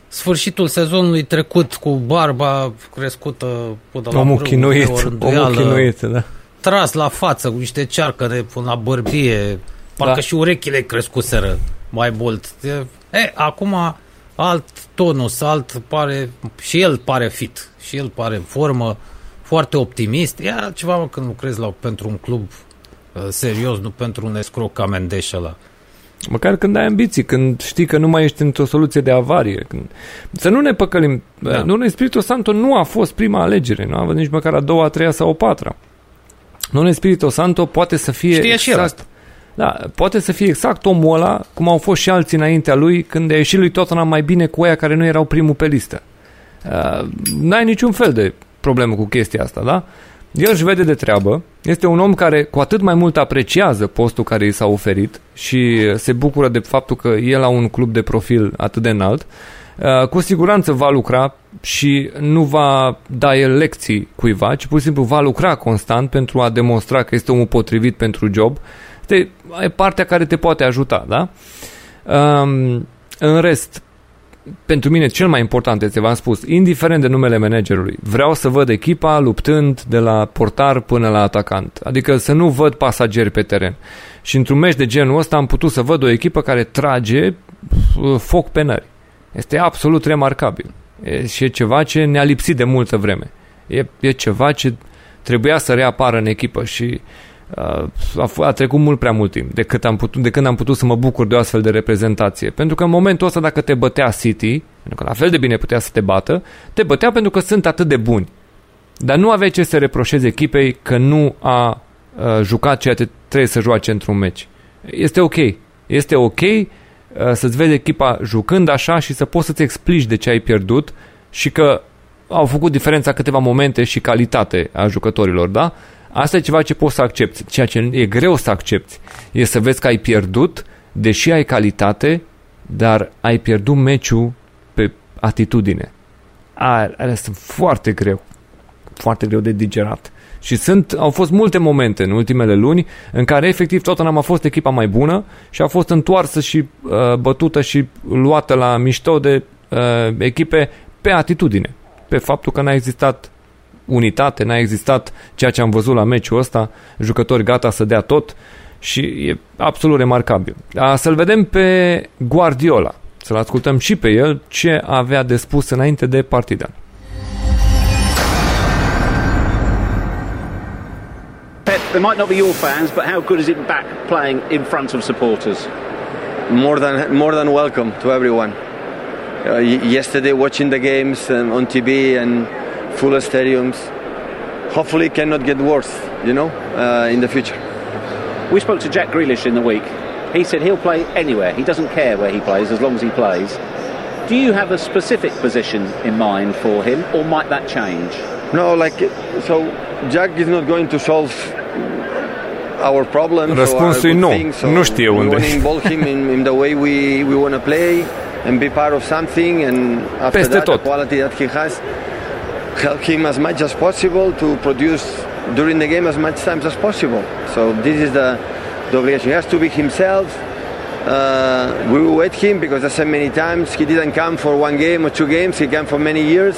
sfârșitul sezonului trecut cu barba crescută până la omul chinuit, omul chinuit, da. Tras la față cu niște cearcăre până la bărbie, parcă da. și urechile crescuseră mai mult. E, acum alt tonus, alt pare, și el pare fit, și el pare în formă, foarte optimist. E altceva mă, când lucrezi la, pentru un club uh, serios, nu pentru un escroc ca Mendeș ăla. Măcar când ai ambiții, când știi că nu mai ești într-o soluție de avarie. Când... Să nu ne păcălim. Da. Nu, Spiritul Santo nu a fost prima alegere. Nu a fost nici măcar a doua, a treia sau a patra. Nu Spiritul Santo poate să fie Știe exact, și el asta. Da, poate să fie exact omul ăla, cum au fost și alții înaintea lui, când a ieșit lui Tottenham mai bine cu aia care nu erau primul pe listă. Uh, n-ai niciun fel de problemă cu chestia asta, da? El își vede de treabă, este un om care cu atât mai mult apreciază postul care i s-a oferit și se bucură de faptul că el a un club de profil atât de înalt. Uh, cu siguranță va lucra și nu va da el lecții cuiva, ci pur și simplu va lucra constant pentru a demonstra că este omul potrivit pentru job. Este partea care te poate ajuta, da? Um, în rest, pentru mine cel mai important este, v-am spus, indiferent de numele managerului, vreau să văd echipa luptând de la portar până la atacant. Adică să nu văd pasageri pe teren. Și într-un meci de genul ăsta am putut să văd o echipă care trage uh, foc pe nări. Este absolut remarcabil. E, și e ceva ce ne-a lipsit de multă vreme. E, e ceva ce trebuia să reapară în echipă și a, a trecut mult prea mult timp de, cât am putut, de când am putut să mă bucur de o astfel de reprezentație. Pentru că în momentul ăsta dacă te bătea City, pentru că la fel de bine putea să te bată, te bătea pentru că sunt atât de buni. Dar nu aveai ce să reproșezi echipei că nu a, a jucat ceea ce trebuie să joace într-un meci. Este ok. Este ok să-ți vezi echipa jucând așa și să poți să-ți explici de ce ai pierdut și că au făcut diferența câteva momente și calitate a jucătorilor, da? Asta e ceva ce poți să accepti. Ceea ce e greu să accepti e să vezi că ai pierdut, deși ai calitate, dar ai pierdut meciul pe atitudine. Alea sunt foarte greu. Foarte greu de digerat. Și sunt, au fost multe momente în ultimele luni în care efectiv Tottenham a fost echipa mai bună și a fost întoarsă și uh, bătută și luată la mișto de uh, echipe pe atitudine. Pe faptul că n-a existat unitate, n-a existat ceea ce am văzut la meciul ăsta, jucători gata să dea tot și e absolut remarcabil. A, să-l vedem pe Guardiola, să-l ascultăm și pe el ce avea de spus înainte de partida. They might not be your fans, but how good is it back playing in front of supporters? More than more than welcome to everyone. Uh, yesterday, watching the games um, on TV and fuller stadiums. Hopefully, cannot get worse, you know, uh, in the future. We spoke to Jack Grealish in the week. He said he'll play anywhere. He doesn't care where he plays as long as he plays. Do you have a specific position in mind for him, or might that change? No, like so. Jack is not going to solve our problems. Răspunsul e nu. Things, so nu știe unde. We want to involve him in, in the way we, we want to play and be part of something and after Peste that tot. the quality that he has help him as much as possible to produce during the game as much times as possible. So this is the, the obligation. He has to be himself. Uh, we will wait him because I said many times he didn't come for one game or two games. He came for many years,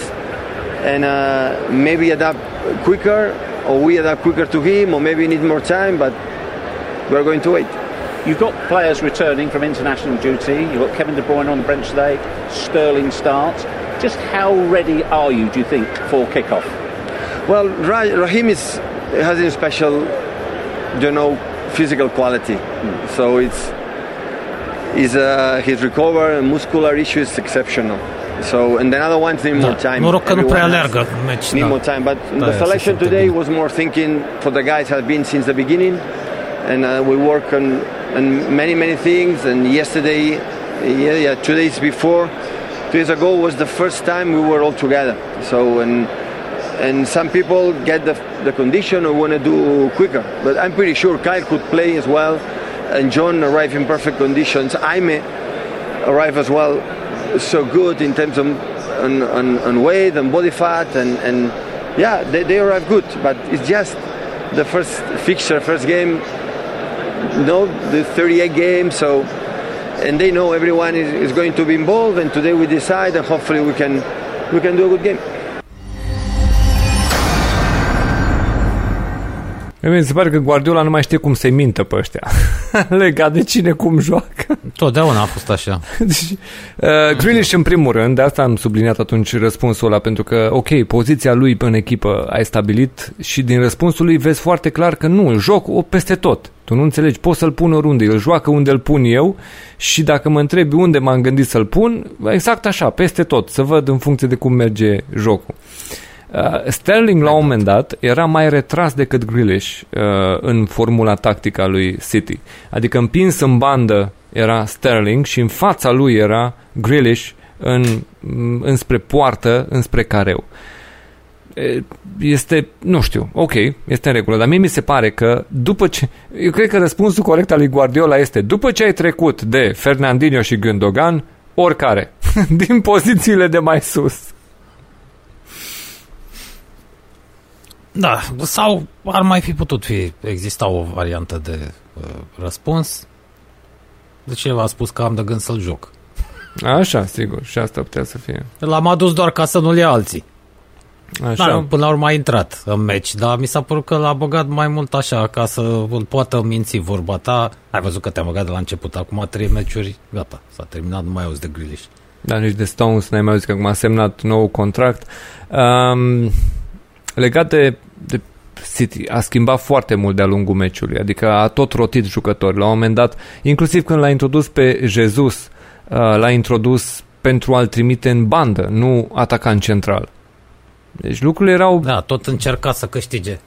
and uh, maybe adapt quicker, or we adapt quicker to him, or maybe need more time. But we're going to wait. You've got players returning from international duty. You've got Kevin De Bruyne on the bench today. Sterling starts. Just how ready are you, do you think, for kickoff? Well, Raheem is has a special, you know, physical quality. Mm. So it's is uh, his recover and muscular issue is exceptional. So and the other ones need more time. Noroc că nu prea alergă Need more time, but the selection today was more thinking for the guys have been since the beginning, and uh, we work on, on many many things. And yesterday, yeah, yeah, two days before, two days ago was the first time we were all together. So and and some people get the, the condition or want to do quicker. But I'm pretty sure Kyle could play as well, and John arrived in perfect conditions. I may arrive as well, so good in terms of on, on, on weight and body fat and, and yeah, they, they arrive good, but it's just the first fixture, first game, you know, the 38 games, so and they know everyone is, is going to be involved and today we decide and hopefully we can we can do a good game. Mi se pare că Guardiola nu mai știe cum să-i mintă pe ăștia. Legat de cine cum joacă. Totdeauna a fost așa. deci, uh, Grealish în primul rând, de asta am subliniat atunci răspunsul ăla, pentru că, ok, poziția lui în echipă ai stabilit și din răspunsul lui vezi foarte clar că nu, îl joc o peste tot. Tu nu înțelegi, poți să-l pun oriunde, îl joacă unde îl pun eu și dacă mă întrebi unde m-am gândit să-l pun, exact așa, peste tot, să văd în funcție de cum merge jocul. Uh, Sterling la un moment dat era mai retras decât Grealish uh, în formula tactică a lui City. Adică împins în bandă era Sterling și în fața lui era Grealish în, înspre poartă, înspre careu. Este, nu știu, ok, este în regulă, dar mie mi se pare că după ce, eu cred că răspunsul corect al lui Guardiola este după ce ai trecut de Fernandinho și Gündogan, oricare, din pozițiile de mai sus. Da, sau ar mai fi putut fi, exista o variantă de uh, răspuns. De ce v-a spus că am de gând să-l joc. Așa, sigur, și asta putea să fie. L-am adus doar ca să nu-l ia alții. Așa. Da, până la urmă a intrat în meci, dar mi s-a părut că l-a băgat mai mult așa, ca să îl poată minți vorba ta. Ai văzut că te-am băgat de la început, acum trei meciuri, gata, s-a terminat, nu mai auzi de Grealish. Da, nici de Stones n-ai mai auzit că acum a semnat nou contract. Um, legat de, de City, a schimbat foarte mult de-a lungul meciului, adică a tot rotit jucători. La un moment dat, inclusiv când l-a introdus pe Jesus, uh, l-a introdus pentru a-l trimite în bandă, nu atacant central. Deci lucrurile erau... Da, tot încerca să câștige.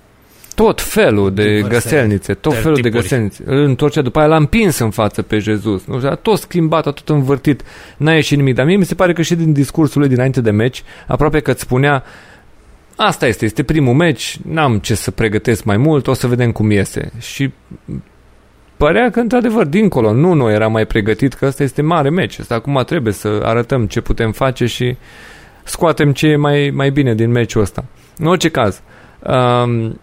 Tot felul de Diverse găselnițe, tot felul tipuri. de găselnițe. Îl întorcea, după aia l-a împins în față pe Jesus. Nu știu, a tot schimbat, a tot învârtit, n-a ieșit nimic. Dar mie mi se pare că și din discursul lui dinainte de meci, aproape că îți spunea asta este, este primul meci, n-am ce să pregătesc mai mult, o să vedem cum iese. Și părea că, într-adevăr, dincolo, nu noi era mai pregătit, că ăsta este mare meci. Asta acum trebuie să arătăm ce putem face și scoatem ce e mai, mai bine din meciul ăsta. În orice caz, um,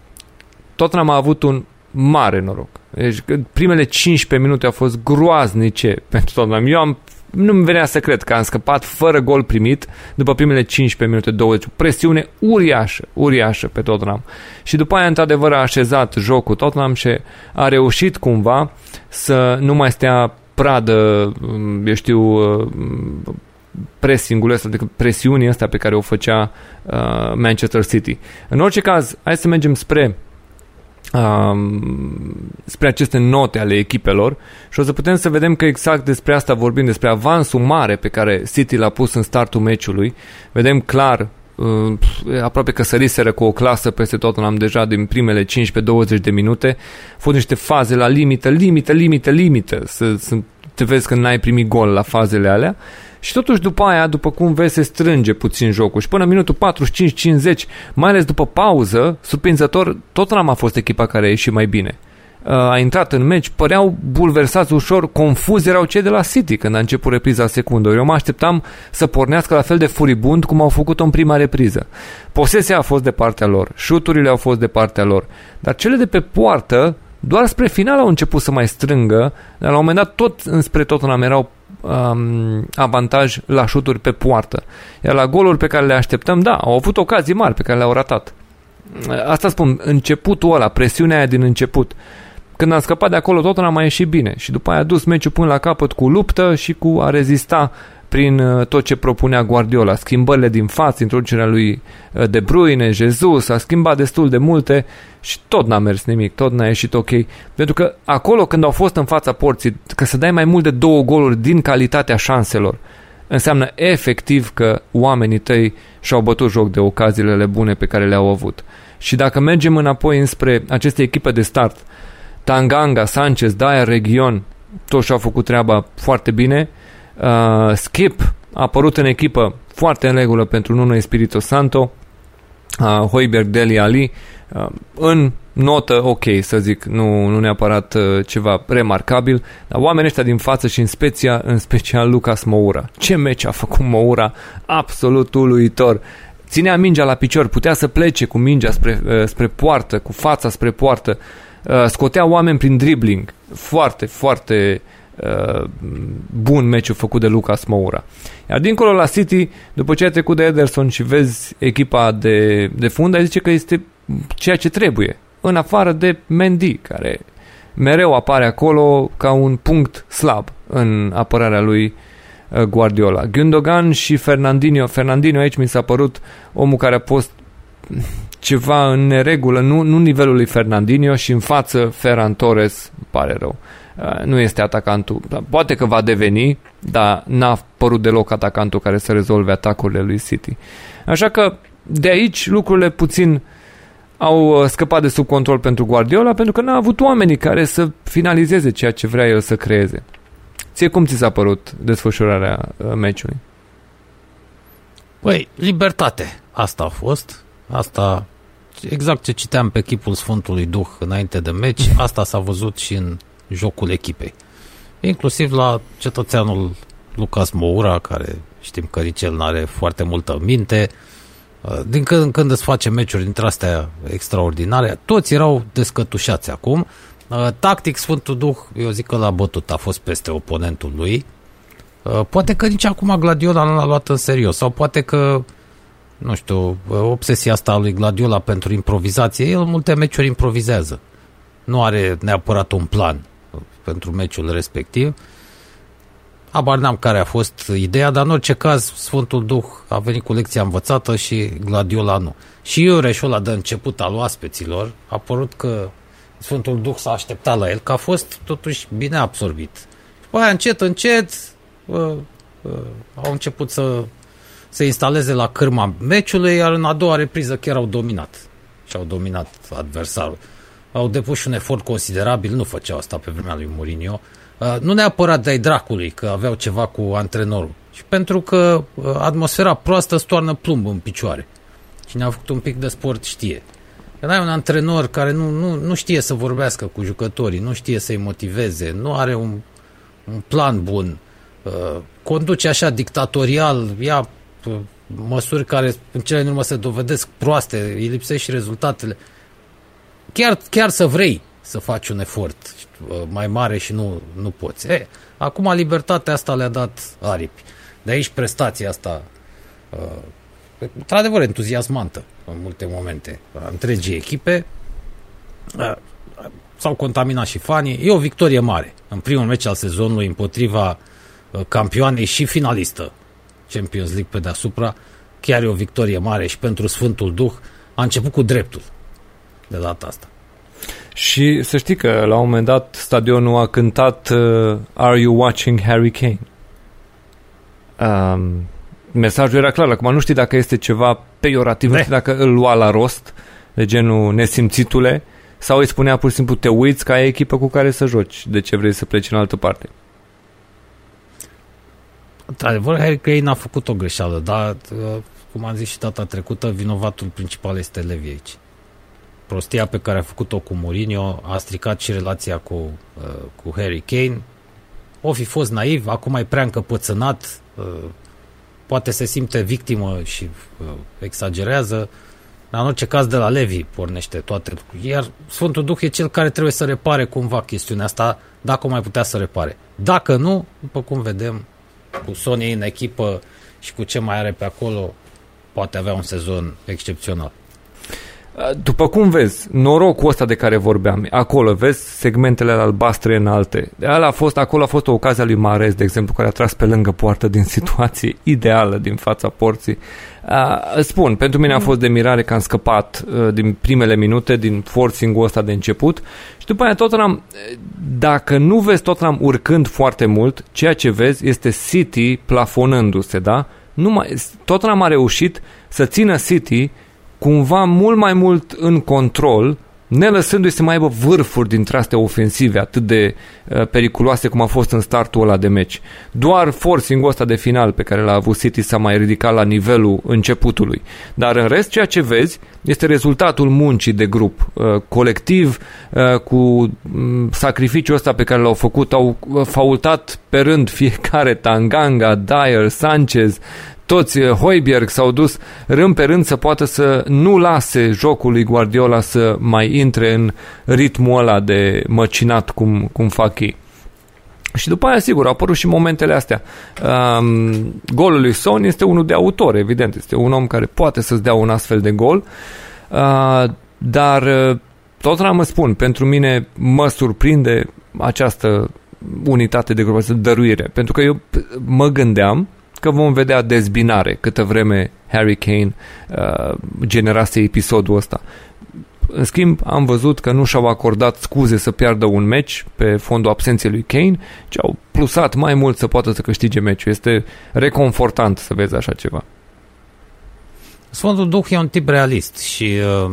Tottenham a avut un mare noroc. Deci primele 15 minute au fost groaznice pentru Tottenham. Eu am nu-mi venea să cred că am scăpat fără gol primit după primele 15 minute 20. Presiune uriașă, uriașă pe Tottenham. Și după aia, într-adevăr, a așezat jocul Tottenham și a reușit cumva să nu mai stea pradă, eu știu, pressing-ul ăsta, adică presiunii ăsta pe care o făcea uh, Manchester City. În orice caz, hai să mergem spre um, spre aceste note ale echipelor și o să putem să vedem că exact despre asta vorbim, despre avansul mare pe care City l-a pus în startul meciului. Vedem clar uh, aproape că săriseră cu o clasă peste tot, am deja din primele 15-20 de minute. Au fost niște faze la limită, limită, limită, limită, să, să te vezi că n-ai primit gol la fazele alea și totuși după aia, după cum vezi, se strânge puțin jocul și până în minutul 45-50, mai ales după pauză, surprinzător, tot n-am a fost echipa care a ieșit mai bine. Uh, a intrat în meci, păreau bulversați ușor, confuzi erau cei de la City când a început repriza secundă. Eu mă așteptam să pornească la fel de furibund cum au făcut-o în prima repriză. Posesia a fost de partea lor, șuturile au fost de partea lor, dar cele de pe poartă doar spre final au început să mai strângă, dar la un moment dat tot înspre Tottenham erau um, avantaj la șuturi pe poartă. Iar la goluri pe care le așteptăm, da, au avut ocazii mari pe care le-au ratat. Asta spun, începutul ăla, presiunea aia din început. Când am scăpat de acolo, tot n-a mai ieșit bine și după aia a dus meciul până la capăt cu luptă și cu a rezista prin uh, tot ce propunea Guardiola, schimbările din față, introducerea lui uh, De Bruyne, Jesus, a schimbat destul de multe și tot n-a mers nimic, tot n-a ieșit ok. Pentru că acolo când au fost în fața porții, că să dai mai mult de două goluri din calitatea șanselor, înseamnă efectiv că oamenii tăi și-au bătut joc de ocaziile bune pe care le-au avut. Și dacă mergem înapoi înspre aceste echipe de start, Tanganga, Sanchez, Dyer, Region, toți și-au făcut treaba foarte bine, Uh, Skip a apărut în echipă foarte în regulă pentru Nuno Espirito Santo, uh, Hoiberg, Deli Ali, uh, în notă ok, să zic, nu, nu neapărat uh, ceva remarcabil, dar oamenii ăștia din față și în, specia, în special Lucas Moura. Ce meci a făcut Moura? Absolut uluitor. Ținea mingea la picior, putea să plece cu mingea spre, uh, spre poartă, cu fața spre poartă, uh, scotea oameni prin dribbling. Foarte, foarte uh, bun meciul făcut de Lucas Moura. Iar dincolo la City, după ce a trecut de Ederson și vezi echipa de, de fund, ai zice că este ceea ce trebuie în afară de Mendy, care mereu apare acolo ca un punct slab în apărarea lui uh, Guardiola. Gundogan și Fernandinho, Fernandinho aici mi s-a părut omul care a fost ceva în neregulă, nu, nu nivelul lui Fernandinho și în față Ferran Torres, pare rău. Uh, nu este atacantul. Poate că va deveni, dar n-a părut deloc atacantul care să rezolve atacurile lui City. Așa că de aici lucrurile puțin uh, au uh, scăpat de sub control pentru Guardiola pentru că n-a avut oamenii care să finalizeze ceea ce vrea el să creeze. Ție cum ți s-a părut desfășurarea uh, meciului? Păi, libertate. Asta a fost. Asta, exact ce citeam pe chipul Sfântului Duh înainte de meci, asta s-a văzut și în jocul echipei. Inclusiv la cetățeanul Lucas Moura, care știm că Ricel n-are foarte multă minte, Uh, din când în când îți face meciuri dintre astea extraordinare. Toți erau descătușați acum. Uh, tactic, Sfântul Duh, eu zic că l-a bătut, a fost peste oponentul lui. Uh, poate că nici acum Gladiola nu l-a luat în serios sau poate că nu știu, obsesia asta a lui Gladiola pentru improvizație, el multe meciuri improvizează. Nu are neapărat un plan pentru meciul respectiv. Uh, Abar n-am care a fost ideea, dar în orice caz Sfântul Duh a venit cu lecția învățată și Gladiola nu. Și Iureșul ăla de început al oaspeților a părut că Sfântul Duh s-a așteptat la el, că a fost totuși bine absorbit. Și pe aia încet, încet uh, uh, au început să se instaleze la cârma meciului, iar în a doua repriză chiar au dominat. Și au dominat adversarul. Au depus un efort considerabil, nu făceau asta pe vremea lui Mourinho, Uh, nu neapărat de-ai dracului că aveau ceva cu antrenorul, ci pentru că uh, atmosfera proastă stoarnă plumb în picioare. Cine a făcut un pic de sport știe. Când ai un antrenor care nu, nu, nu știe să vorbească cu jucătorii, nu știe să-i motiveze, nu are un, un plan bun, uh, conduce așa dictatorial, ia măsuri care în cele din urmă se dovedesc proaste, îi lipsește și rezultatele. Chiar, chiar să vrei să faci un efort Uh, mai mare și nu, nu poți. E, acum libertatea asta le-a dat aripi. De aici prestația asta uh, într-adevăr entuziasmantă în multe momente a întregii echipe. Uh, s-au contaminat și fanii. E o victorie mare în primul meci al sezonului împotriva uh, campioanei și finalistă Champions League pe deasupra. Chiar e o victorie mare și pentru Sfântul Duh a început cu dreptul de data asta. Și să știi că la un moment dat stadionul a cântat uh, Are you watching Harry Kane? Um, mesajul era clar, acum nu știi dacă este ceva peiorativ, nu știi dacă îl lua la rost, de genul nesimțitule, sau îi spunea pur și simplu te uiți ca ai echipă cu care să joci, de ce vrei să pleci în altă parte. Într-adevăr, Harry Kane a făcut o greșeală, dar, uh, cum am zis și data trecută, vinovatul principal este Levi aici prostia pe care a făcut-o cu Mourinho a stricat și relația cu, uh, cu Harry Kane. O fi fost naiv, acum e prea încăpățânat, uh, poate se simte victimă și uh, exagerează, dar în orice caz de la Levi pornește toate. Iar Sfântul Duh e cel care trebuie să repare cumva chestiunea asta, dacă o mai putea să repare. Dacă nu, după cum vedem, cu Sony în echipă și cu ce mai are pe acolo, poate avea un sezon excepțional. După cum vezi, norocul ăsta de care vorbeam, acolo, vezi segmentele albastre înalte. Ala a fost, acolo a fost o ocazie a lui Marez, de exemplu, care a tras pe lângă poartă din situație ideală din fața porții. Uh, spun, pentru mine a fost de mirare că am scăpat uh, din primele minute, din forcing-ul ăsta de început și după aia Tottenham, dacă nu vezi Tottenham urcând foarte mult, ceea ce vezi este City plafonându-se, da? Numai, Tottenham a reușit să țină City cumva mult mai mult în control nelăsându-i să mai aibă vârfuri dintre astea ofensive atât de uh, periculoase cum a fost în startul ăla de meci. Doar forcing-ul ăsta de final pe care l-a avut City s-a mai ridicat la nivelul începutului. Dar în rest ceea ce vezi este rezultatul muncii de grup, uh, colectiv, uh, cu um, sacrificiul ăsta pe care l-au făcut, au uh, faultat pe rând fiecare Tanganga, Dyer, Sanchez, toți eh, Hoiberg s-au dus rând pe rând să poată să nu lase jocul lui Guardiola să mai intre în ritmul ăla de măcinat cum, cum fac ei. Și după aia, sigur, au apărut și momentele astea. Um, golul lui Son este unul de autor, evident. Este un om care poate să-ți dea un astfel de gol. Uh, dar uh, tot am spun, pentru mine mă surprinde această unitate de grup, această dăruire. Pentru că eu mă gândeam că vom vedea dezbinare câtă vreme Harry Kane uh, generase episodul ăsta. În schimb, am văzut că nu și-au acordat scuze să piardă un meci pe fondul absenței lui Kane, ci au plusat mai mult să poată să câștige meciul. Este reconfortant să vezi așa ceva. Sfântul Duh e un tip realist și uh,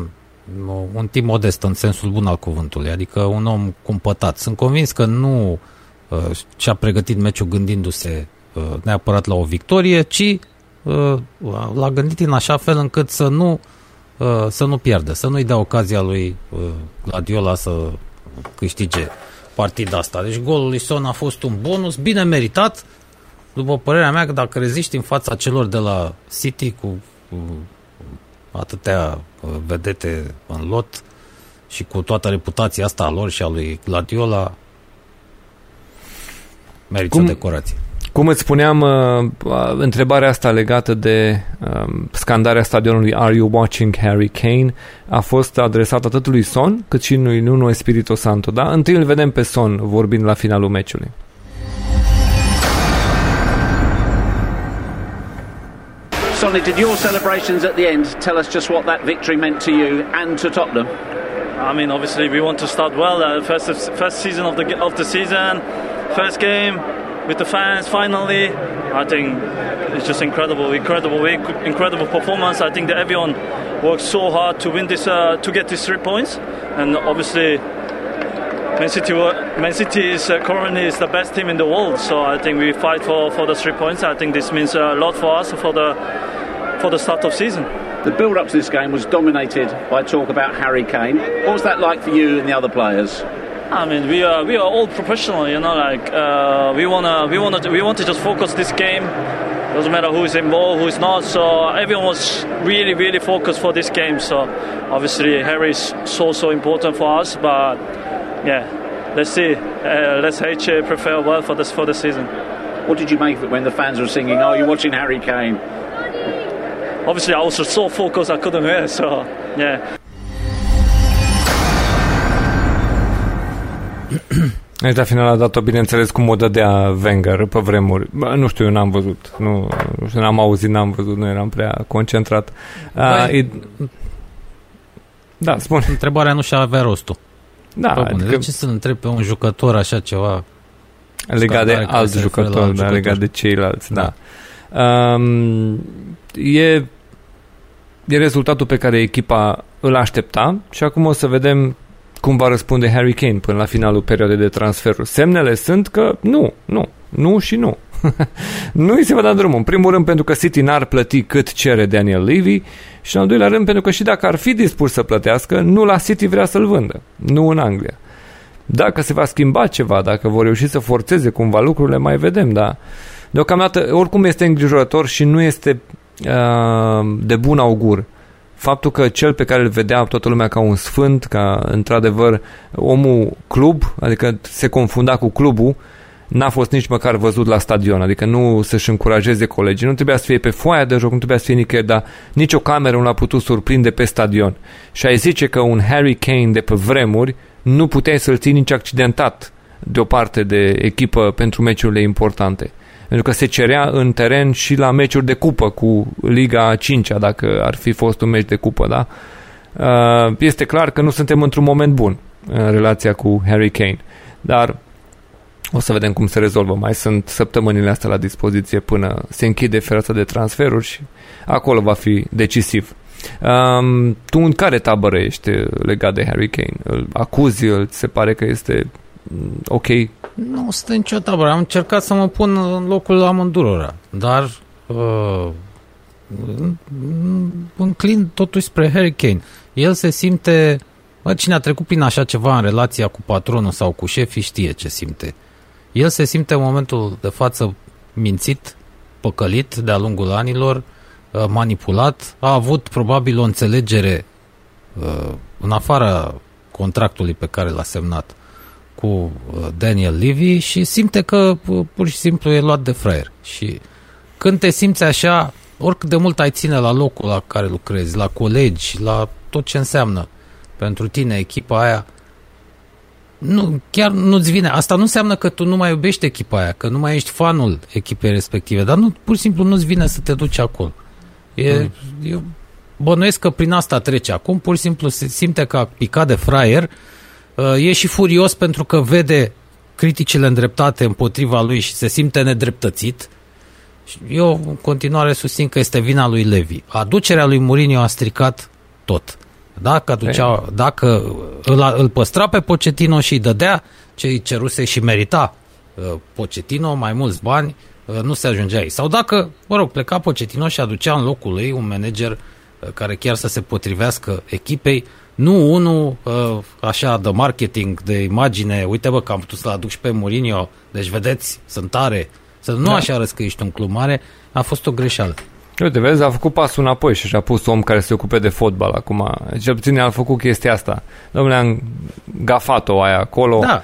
un tip modest în sensul bun al cuvântului, adică un om cumpătat. Sunt convins că nu uh, și-a pregătit meciul gândindu-se Uh, neapărat la o victorie, ci uh, l-a gândit în așa fel încât să nu, uh, să nu pierdă, să nu-i dea ocazia lui Gladiola să câștige partida asta. Deci golul lui Son a fost un bonus bine meritat, după părerea mea, că dacă reziști în fața celor de la City cu, cu atâtea vedete în lot și cu toată reputația asta a lor și a lui Gladiola, merită Cum, decorație. Cum îți spuneam, uh, uh, întrebarea asta legată de uh, scandarea stadionului Are you watching Harry Kane a fost adresată atât lui Son cât și lui Nuno Espirito Santo. Da? Întâi îl vedem pe Son vorbind la finalul meciului. Sonny, did your celebrations at the end tell us just what that victory meant to you and to Tottenham? I mean, obviously, we want to start well. Uh, first, first season of the of the season, first game. With the fans finally. I think it's just incredible, incredible week, incredible performance. I think that everyone worked so hard to win this, uh, to get these three points, and obviously. Man City, Man City is uh, currently is the best team in the world, so I think we fight for, for the three points. I think this means a lot for us for the for the start of season. The build up to this game was dominated by talk about Harry Kane. What was that like for you and the other players? I mean, we are we are all professional, you know. Like uh, we wanna we wanna we want to just focus this game. Doesn't matter who is involved, who is not. So everyone was really really focused for this game. So obviously Harry is so so important for us. But yeah, let's see. Uh, let's HA prepare well for this for the season. What did you make of it when the fans were singing? Oh, you're watching Harry Kane. Obviously, I was so focused I couldn't hear. So yeah. Deci la final a dat-o, bineînțeles, cum o dădea Wenger pe vremuri. Bă, nu știu, eu n-am văzut. Nu, nu știu, n-am auzit, n-am văzut, nu eram prea concentrat. A, e... Da, spun. Întrebarea nu și-a avea rostul. Da, Bă, adică... De ce să-l întreb pe un jucător așa ceva? Legat de alt jucător, da, legat de ceilalți, da. da. Um, e, e rezultatul pe care echipa îl aștepta și acum o să vedem cum va răspunde Harry Kane până la finalul perioadei de transferuri. Semnele sunt că nu, nu, nu și nu. nu îi se va da drumul. În primul rând pentru că City n-ar plăti cât cere Daniel Levy și în al doilea rând pentru că și dacă ar fi dispus să plătească, nu la City vrea să-l vândă, nu în Anglia. Dacă se va schimba ceva, dacă vor reuși să forțeze cumva lucrurile, mai vedem, dar deocamdată oricum este îngrijorător și nu este uh, de bun augur faptul că cel pe care îl vedea toată lumea ca un sfânt, ca într-adevăr omul club, adică se confunda cu clubul, n-a fost nici măcar văzut la stadion, adică nu să-și încurajeze colegii, nu trebuia să fie pe foaia de joc, nu trebuia să fie nicăieri, dar nicio cameră nu l-a putut surprinde pe stadion. Și ai zice că un Harry Kane de pe vremuri nu puteai să-l ții nici accidentat de o parte de echipă pentru meciurile importante pentru că se cerea în teren și la meciuri de cupă cu Liga 5 dacă ar fi fost un meci de cupă, da? Uh, este clar că nu suntem într-un moment bun în relația cu Harry Kane, dar o să vedem cum se rezolvă. Mai sunt săptămânile astea la dispoziție până se închide fereastra de transferuri și acolo va fi decisiv. Um, tu în care tabără ești legat de Harry Kane? Îl acuzi, îl se pare că este mm, ok? Nu sunt nicio tabără. Am încercat să mă pun în locul amândurora, dar uh, înclin totuși spre Harry Kane. El se simte... Bă, cine a trecut prin așa ceva în relația cu patronul sau cu șefii știe ce simte. El se simte în momentul de față mințit, păcălit de-a lungul anilor, uh, manipulat, a avut probabil o înțelegere uh, în afara contractului pe care l-a semnat cu uh, Daniel Levy și simte că pur și simplu e luat de fraier. Și când te simți așa, oricât de mult ai ține la locul la care lucrezi, la colegi, la tot ce înseamnă pentru tine echipa aia, nu, chiar nu-ți vine. Asta nu înseamnă că tu nu mai iubești echipa aia, că nu mai ești fanul echipei respective, dar nu, pur și simplu nu-ți vine să te duci acolo. E, mm. eu bănuiesc că prin asta trece acum, pur și simplu se simte că a picat de fraier, uh, e și furios pentru că vede criticile îndreptate împotriva lui și se simte nedreptățit. Eu în continuare susțin că este vina lui Levi. Aducerea lui Mourinho a stricat tot. Dacă, aducea, dacă îl, îl păstra pe Pochettino și îi dădea ce îi ceruse și merita uh, Pochettino mai mulți bani, uh, nu se ajungea aici. Sau dacă, mă rog, pleca Pochettino și aducea în locul lui un manager uh, care chiar să se potrivească echipei, nu unul așa de marketing, de imagine, uite bă că am putut să-l aduc și pe Mourinho, deci vedeți, sunt tare, să nu da. așa arăți că ești un club mare, a fost o greșeală. Uite, vezi, a făcut pasul înapoi și și-a pus om care se ocupe de fotbal acum. Cel puțin a făcut chestia asta. Domnule, am gafat-o aia acolo. Da.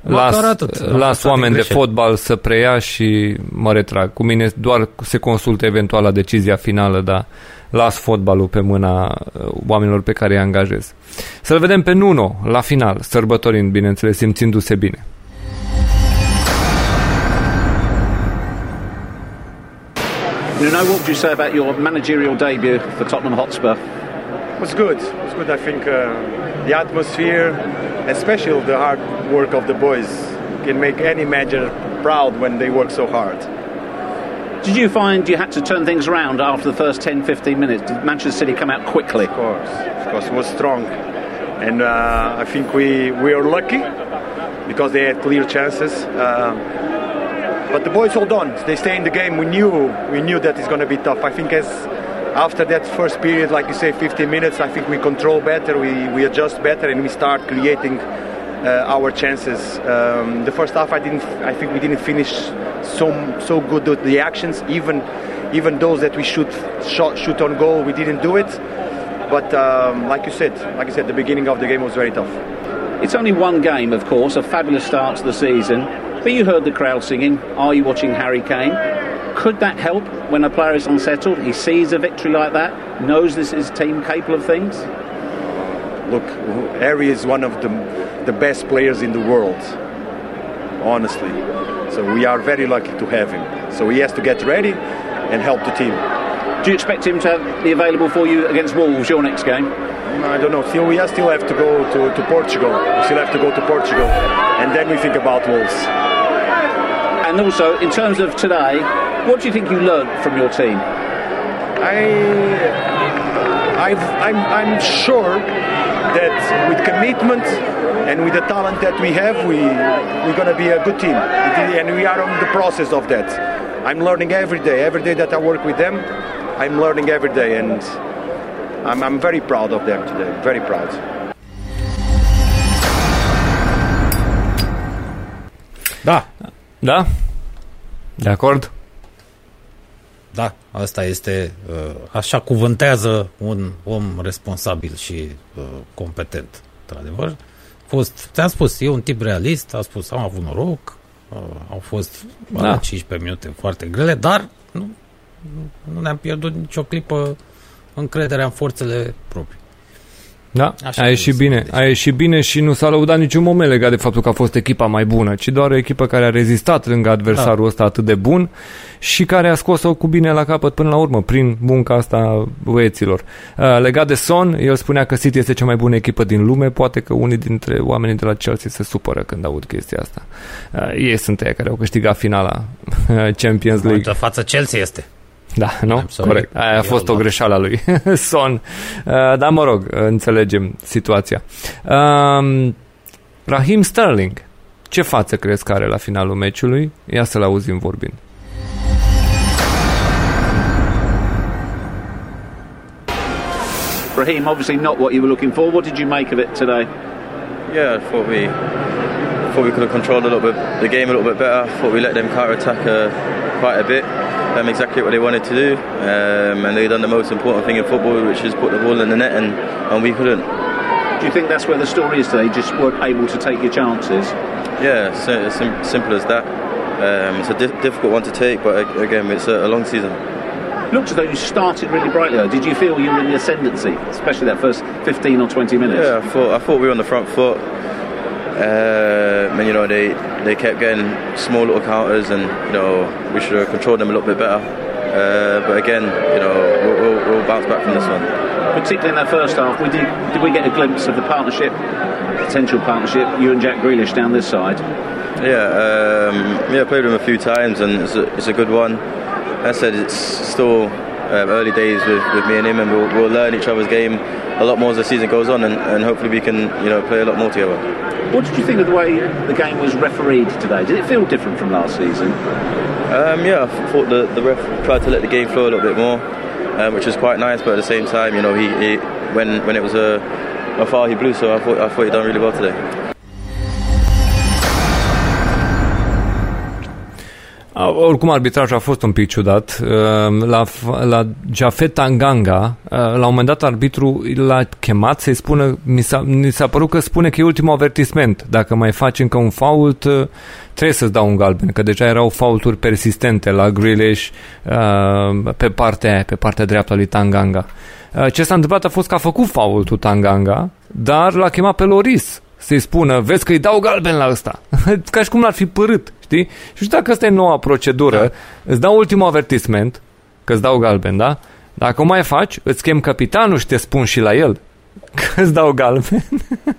Las, las oameni de fotbal să preia și mă retrag. Cu mine doar se consultă eventual la decizia finală, dar las fotbalul pe mâna uh, oamenilor pe care îi angajez. Să-l vedem pe Nuno la final, sărbătorind, bineînțeles, simțindu-se bine. You know, what would you say about your managerial debut for Tottenham Hotspur? It was good. It was good. I think uh, the atmosphere, especially the hard work of the boys, can make any manager proud when they work so hard. Did you find you had to turn things around after the first 10 15 minutes? Did Manchester City come out quickly? Of course, of course, it was strong. And uh, I think we, we are lucky because they had clear chances. Uh, but the boys hold on. They stay in the game. We knew we knew that it's going to be tough. I think as after that first period, like you say, 15 minutes, I think we control better, we, we adjust better, and we start creating our chances. Um, the first half, I didn't. I think we didn't finish so so good the actions. Even even those that we shoot shot, shoot on goal, we didn't do it. But um, like you said, like I said, the beginning of the game was very tough. It's only one game, of course, a fabulous start to the season. But you heard the crowd singing, Are you watching Harry Kane? Could that help when a player is unsettled? He sees a victory like that, knows this is team capable of things? Look, Harry is one of the, the best players in the world, honestly. So we are very lucky to have him. So he has to get ready and help the team. Do you expect him to be available for you against Wolves, your next game? Mm, I don't know. Still, we still have to go to, to Portugal. We still have to go to Portugal, and then we think about Wolves. And also, in terms of today, what do you think you learned from your team? I, i I'm, I'm sure that with commitment and with the talent that we have, we, we're going to be a good team. And we are on the process of that. I'm learning every day. Every day that I work with them, I'm learning every day. And I'm, I'm very proud of them today. Very proud. Da, Da? De acord? Da, asta este, uh, așa cuvântează un om responsabil și uh, competent, într-adevăr. Fost, ți-am spus, e un tip realist, a spus, am avut noroc, uh, au fost da. 15 minute foarte grele, dar nu, nu ne-am pierdut nicio clipă încrederea în forțele proprii. Da, Așa a ieșit bine. Deci. A ieșit bine și nu s-a lăudat niciun moment legat de faptul că a fost echipa mai bună, ci doar o echipă care a rezistat lângă adversarul da. ăsta atât de bun și care a scos-o cu bine la capăt până la urmă, prin munca asta băieților. Uh, legat de Son, el spunea că City este cea mai bună echipă din lume, poate că unii dintre oamenii de la Chelsea se supără când aud chestia asta. Uh, ei sunt ei care au câștigat finala Champions League. De față Chelsea este. Da, nu? Corect. Aia a fost o greșeală a lui Son. Uh, dar mă rog, înțelegem situația. Uh, Rahim Sterling. Ce față crezi că are la finalul meciului? Ia să-l auzim vorbind. Raheem, obviously not what you were looking for. What did you make of it today? Yeah, I thought we thought we could have controlled a little bit the game a little bit better. I thought we let them counter attack uh, quite a bit. Um, exactly what they wanted to do, um, and they've done the most important thing in football, which is put the ball in the net, and, and we couldn't. Do you think that's where the story is today? Just weren't able to take your chances. Yeah, sim- sim- simple as that. Um, it's a di- difficult one to take, but again, it's a, a long season looked as though you started really brightly. Though. Did you feel you were in the ascendancy, especially that first 15 or 20 minutes? Yeah, I thought I thought we were on the front foot. Uh, and you know they they kept getting small little counters, and you know we should have controlled them a little bit better. Uh, but again, you know we'll, we'll, we'll, bounce back from this one. Particularly in that first half, we did did we get a glimpse of the partnership, potential partnership, you and Jack Grealish down this side? Yeah, um, yeah, I played with him a few times, and it's a, it's a good one. As I said, it's still um, early days with, with me and him, and we'll, we'll learn each other's game a lot more as the season goes on, and, and hopefully we can you know play a lot more together. What did you think of the way the game was refereed today? Did it feel different from last season? Um, yeah, I thought the, the ref tried to let the game flow a little bit more, um, which was quite nice. But at the same time, you know, he, he when when it was a, a foul, he blew. So I thought I thought he done really well today. Oricum, arbitrajul a fost un pic ciudat. Ehm, la, la Jafet Tanganga, eh, la un moment dat, arbitru l-a chemat să-i spună, mi s-a, mi s-a părut că spune că e ultimul avertisment. Dacă mai faci încă un fault, eh, trebuie să-ți dau un galben, că deja erau faulturi persistente la Grealish ehm, pe partea pe partea dreaptă a lui Tanganga. Eh, ce s-a întâmplat a fost că a făcut faultul Tanganga, dar l-a chemat pe Loris să-i spună, vezi că îi dau galben la ăsta. Ca și cum l-ar fi părât, știi? Și știu dacă asta e noua procedură, da. îți dau ultimul avertisment, că îți dau galben, da? Dacă o mai faci, îți chem capitanul și te spun și la el că îți dau galben.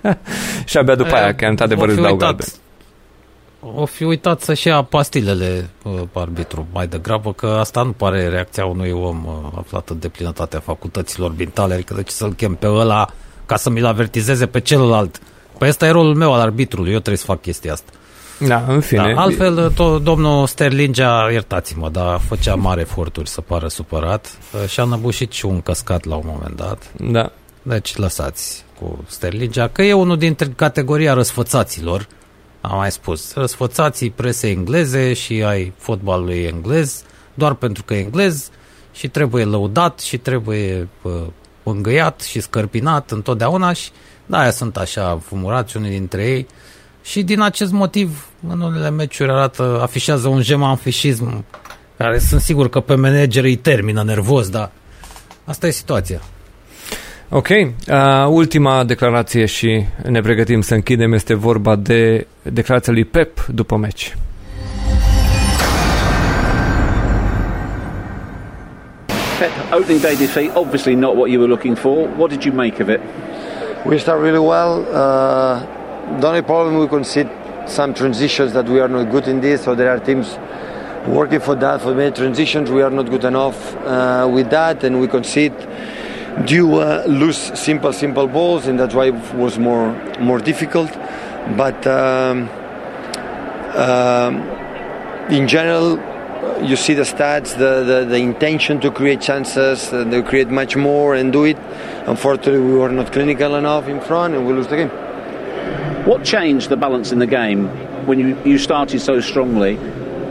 și abia după e, aia, că într-adevăr îți dau uitat, galben. O fi uitat să-și ia pastilele uh, arbitru mai degrabă, că asta nu pare reacția unui om uh, aflat în deplinătatea facultăților bintale, adică de ce să-l chem pe ăla ca să mi-l avertizeze pe celălalt. Păi ăsta e rolul meu al arbitrului, eu trebuie să fac chestia asta. Da, în fine. Da, altfel, tot, domnul Sterlingea, iertați-mă, dar făcea mare eforturi să pară supărat și a năbușit și un căscat la un moment dat. Da. Deci lăsați cu Sterlingea, că e unul dintre categoria răsfățaților, am mai spus, răsfățații presei engleze și ai fotbalului englez, doar pentru că e englez și trebuie lăudat și trebuie uh, îngăiat și scărpinat întotdeauna și da, aia sunt așa fumurați unii dintre ei și din acest motiv în unele meciuri arată, afișează un gemanfișism care sunt sigur că pe manager îi termină nervos, dar asta e situația. Ok, uh, ultima declarație și ne pregătim să închidem este vorba de declarația lui Pep după meci. Pep, opening day defeat, obviously not what you were looking for. What did you make of it? We start really well. Uh, the only problem we concede some transitions that we are not good in this. So there are teams working for that for many transitions. We are not good enough uh, with that, and we concede do uh, lose simple simple balls, and that's why it was more more difficult. But um, um, in general, you see the stats, the, the, the intention to create chances, uh, they create much more and do it. Unfortunately, we were not clinical enough in front and we lose the game. What changed the balance in the game when you, you started so strongly?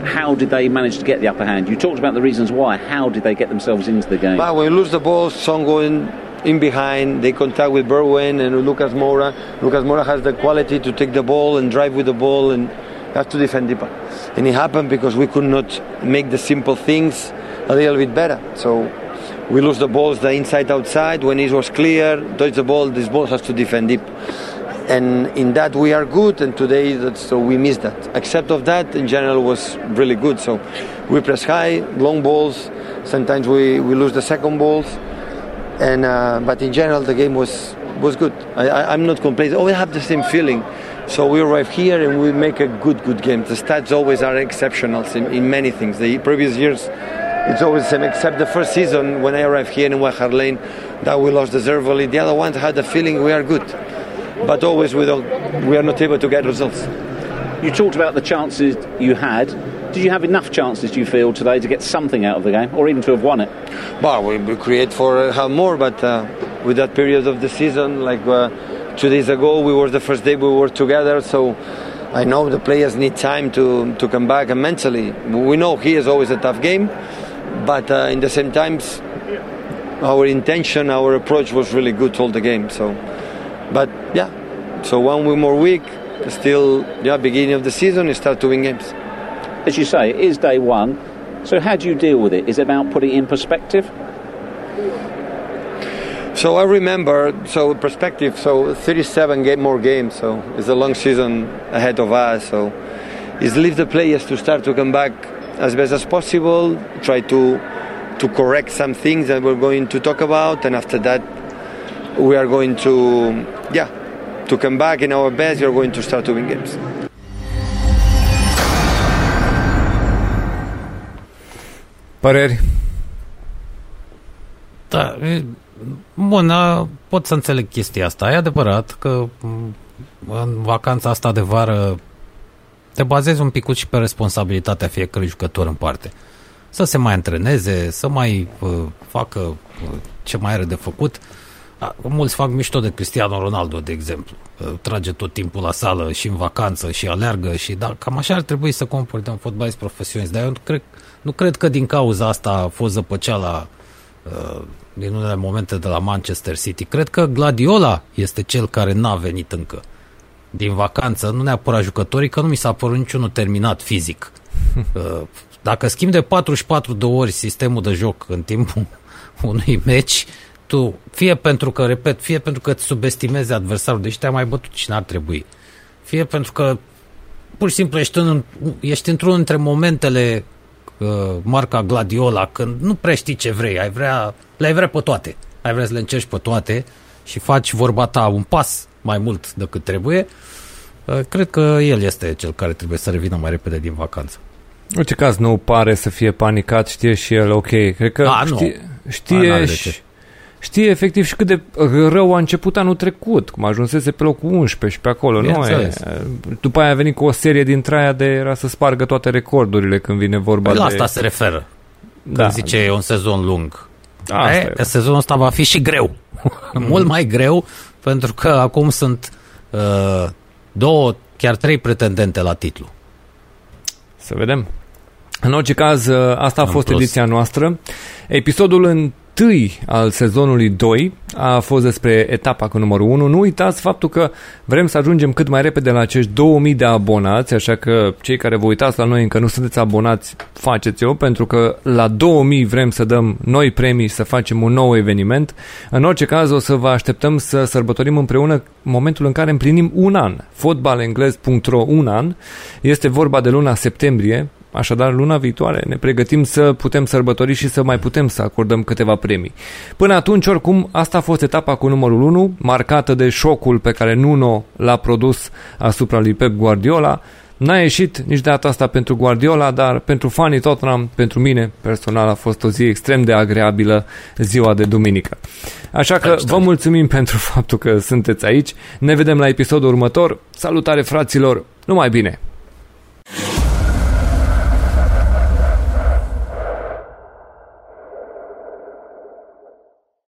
How did they manage to get the upper hand? You talked about the reasons why. How did they get themselves into the game? But when you lose the ball, Son going in behind, they contact with Berwin and Lucas Mora. Lucas Mora has the quality to take the ball and drive with the ball and have to defend deeper. And it happened because we could not make the simple things a little bit better. So we lose the balls the inside outside. When it was clear touch the ball this ball has to defend deep and in that we are good and today that, so we missed that. Except of that in general was really good. So we press high long balls. Sometimes we, we lose the second balls. And uh, but in general the game was was good. I, I, I'm not complaining. I have the same feeling so we arrive here and we make a good, good game. The stats always are exceptional in, in many things. The previous years it's always the same. Except the first season when I arrived here in Wahar Lane, that we lost deservedly. The other ones had the feeling we are good, but always we don't. We are not able to get results. You talked about the chances you had. Did you have enough chances, do you feel, today to get something out of the game, or even to have won it? Well, we, we create for uh, have more, but uh, with that period of the season, like uh, two days ago, we were the first day we were together, so I know the players need time to, to come back and mentally. We know he is always a tough game, but uh, in the same times, our intention, our approach was really good all the game. So, but yeah, so one more week, still yeah, beginning of the season, you start to win games. As you say, it is day one. So how do you deal with it? Is it about putting it in perspective? So I remember, so perspective, so 37 game, more games, so it's a long season ahead of us. So is leave the players to start to come back as best as possible, try to to correct some things that we're going to talk about, and after that we are going to, yeah, to come back in our best. We are going to start to win games. Păreri? Da, bun, a, pot să înțeleg chestia asta. E adevărat că m, în vacanța asta de vară te bazezi un pic și pe responsabilitatea fiecărui jucător în parte. Să se mai antreneze, să mai uh, facă uh, ce mai are de făcut. A, mulți fac mișto de Cristiano Ronaldo, de exemplu. Uh, trage tot timpul la sală și în vacanță și aleargă și da, cam așa ar trebui să comportăm fotbalist profesioniști. Dar eu cred, nu cred că din cauza asta a fost zăpăceala uh, din unele momente de la Manchester City. Cred că Gladiola este cel care n-a venit încă din vacanță, nu neapărat jucătorii, că nu mi s-a părut niciunul terminat fizic. Uh, Dacă schimbi de 44 de ori sistemul de joc în timpul unui meci, tu, fie pentru că, repet, fie pentru că îți subestimezi adversarul, deși te-a mai bătut și n-ar trebui, fie pentru că pur și simplu ești, în, ești într-unul dintre momentele uh, marca Gladiola, când nu prea știi ce vrei, ai vrea, le-ai vrea pe toate, ai vrea să le încerci pe toate și faci vorba ta un pas mai mult decât trebuie, uh, cred că el este cel care trebuie să revină mai repede din vacanță. În orice caz nu pare să fie panicat, știe și el, ok, cred că A, nu. știe, știe, A, n-are de și, ce. Știe efectiv și cât de rău a început anul trecut, cum ajunsese pe locul 11 și pe acolo. Nu, e, Bineînțeles. după aia a venit cu o serie dintre aia de era să spargă toate recordurile când vine vorba Păi la de... asta se referă. Când Da. zice e un sezon lung. Asta e, e. că sezonul ăsta va fi și greu. Mult mai greu, pentru că acum sunt uh, două, chiar trei pretendente la titlu. Să vedem. În orice caz, ă, asta a În fost plus. ediția noastră. Episodul întâi al sezonului 2 a fost despre etapa cu numărul 1. Nu uitați faptul că vrem să ajungem cât mai repede la acești 2000 de abonați, așa că cei care vă uitați la noi încă nu sunteți abonați, faceți-o, pentru că la 2000 vrem să dăm noi premii, să facem un nou eveniment. În orice caz, o să vă așteptăm să sărbătorim împreună momentul în care împlinim un an. Fotbalenglez.ro un an. Este vorba de luna septembrie, Așadar, luna viitoare ne pregătim să putem sărbători și să mai putem să acordăm câteva premii. Până atunci, oricum, asta a fost etapa cu numărul 1, marcată de șocul pe care Nuno l-a produs asupra lui Pep Guardiola. N-a ieșit nici de data asta pentru Guardiola, dar pentru fanii Tottenham, pentru mine personal a fost o zi extrem de agreabilă ziua de duminică. Așa că vă mulțumim pentru faptul că sunteți aici. Ne vedem la episodul următor. Salutare fraților, numai bine!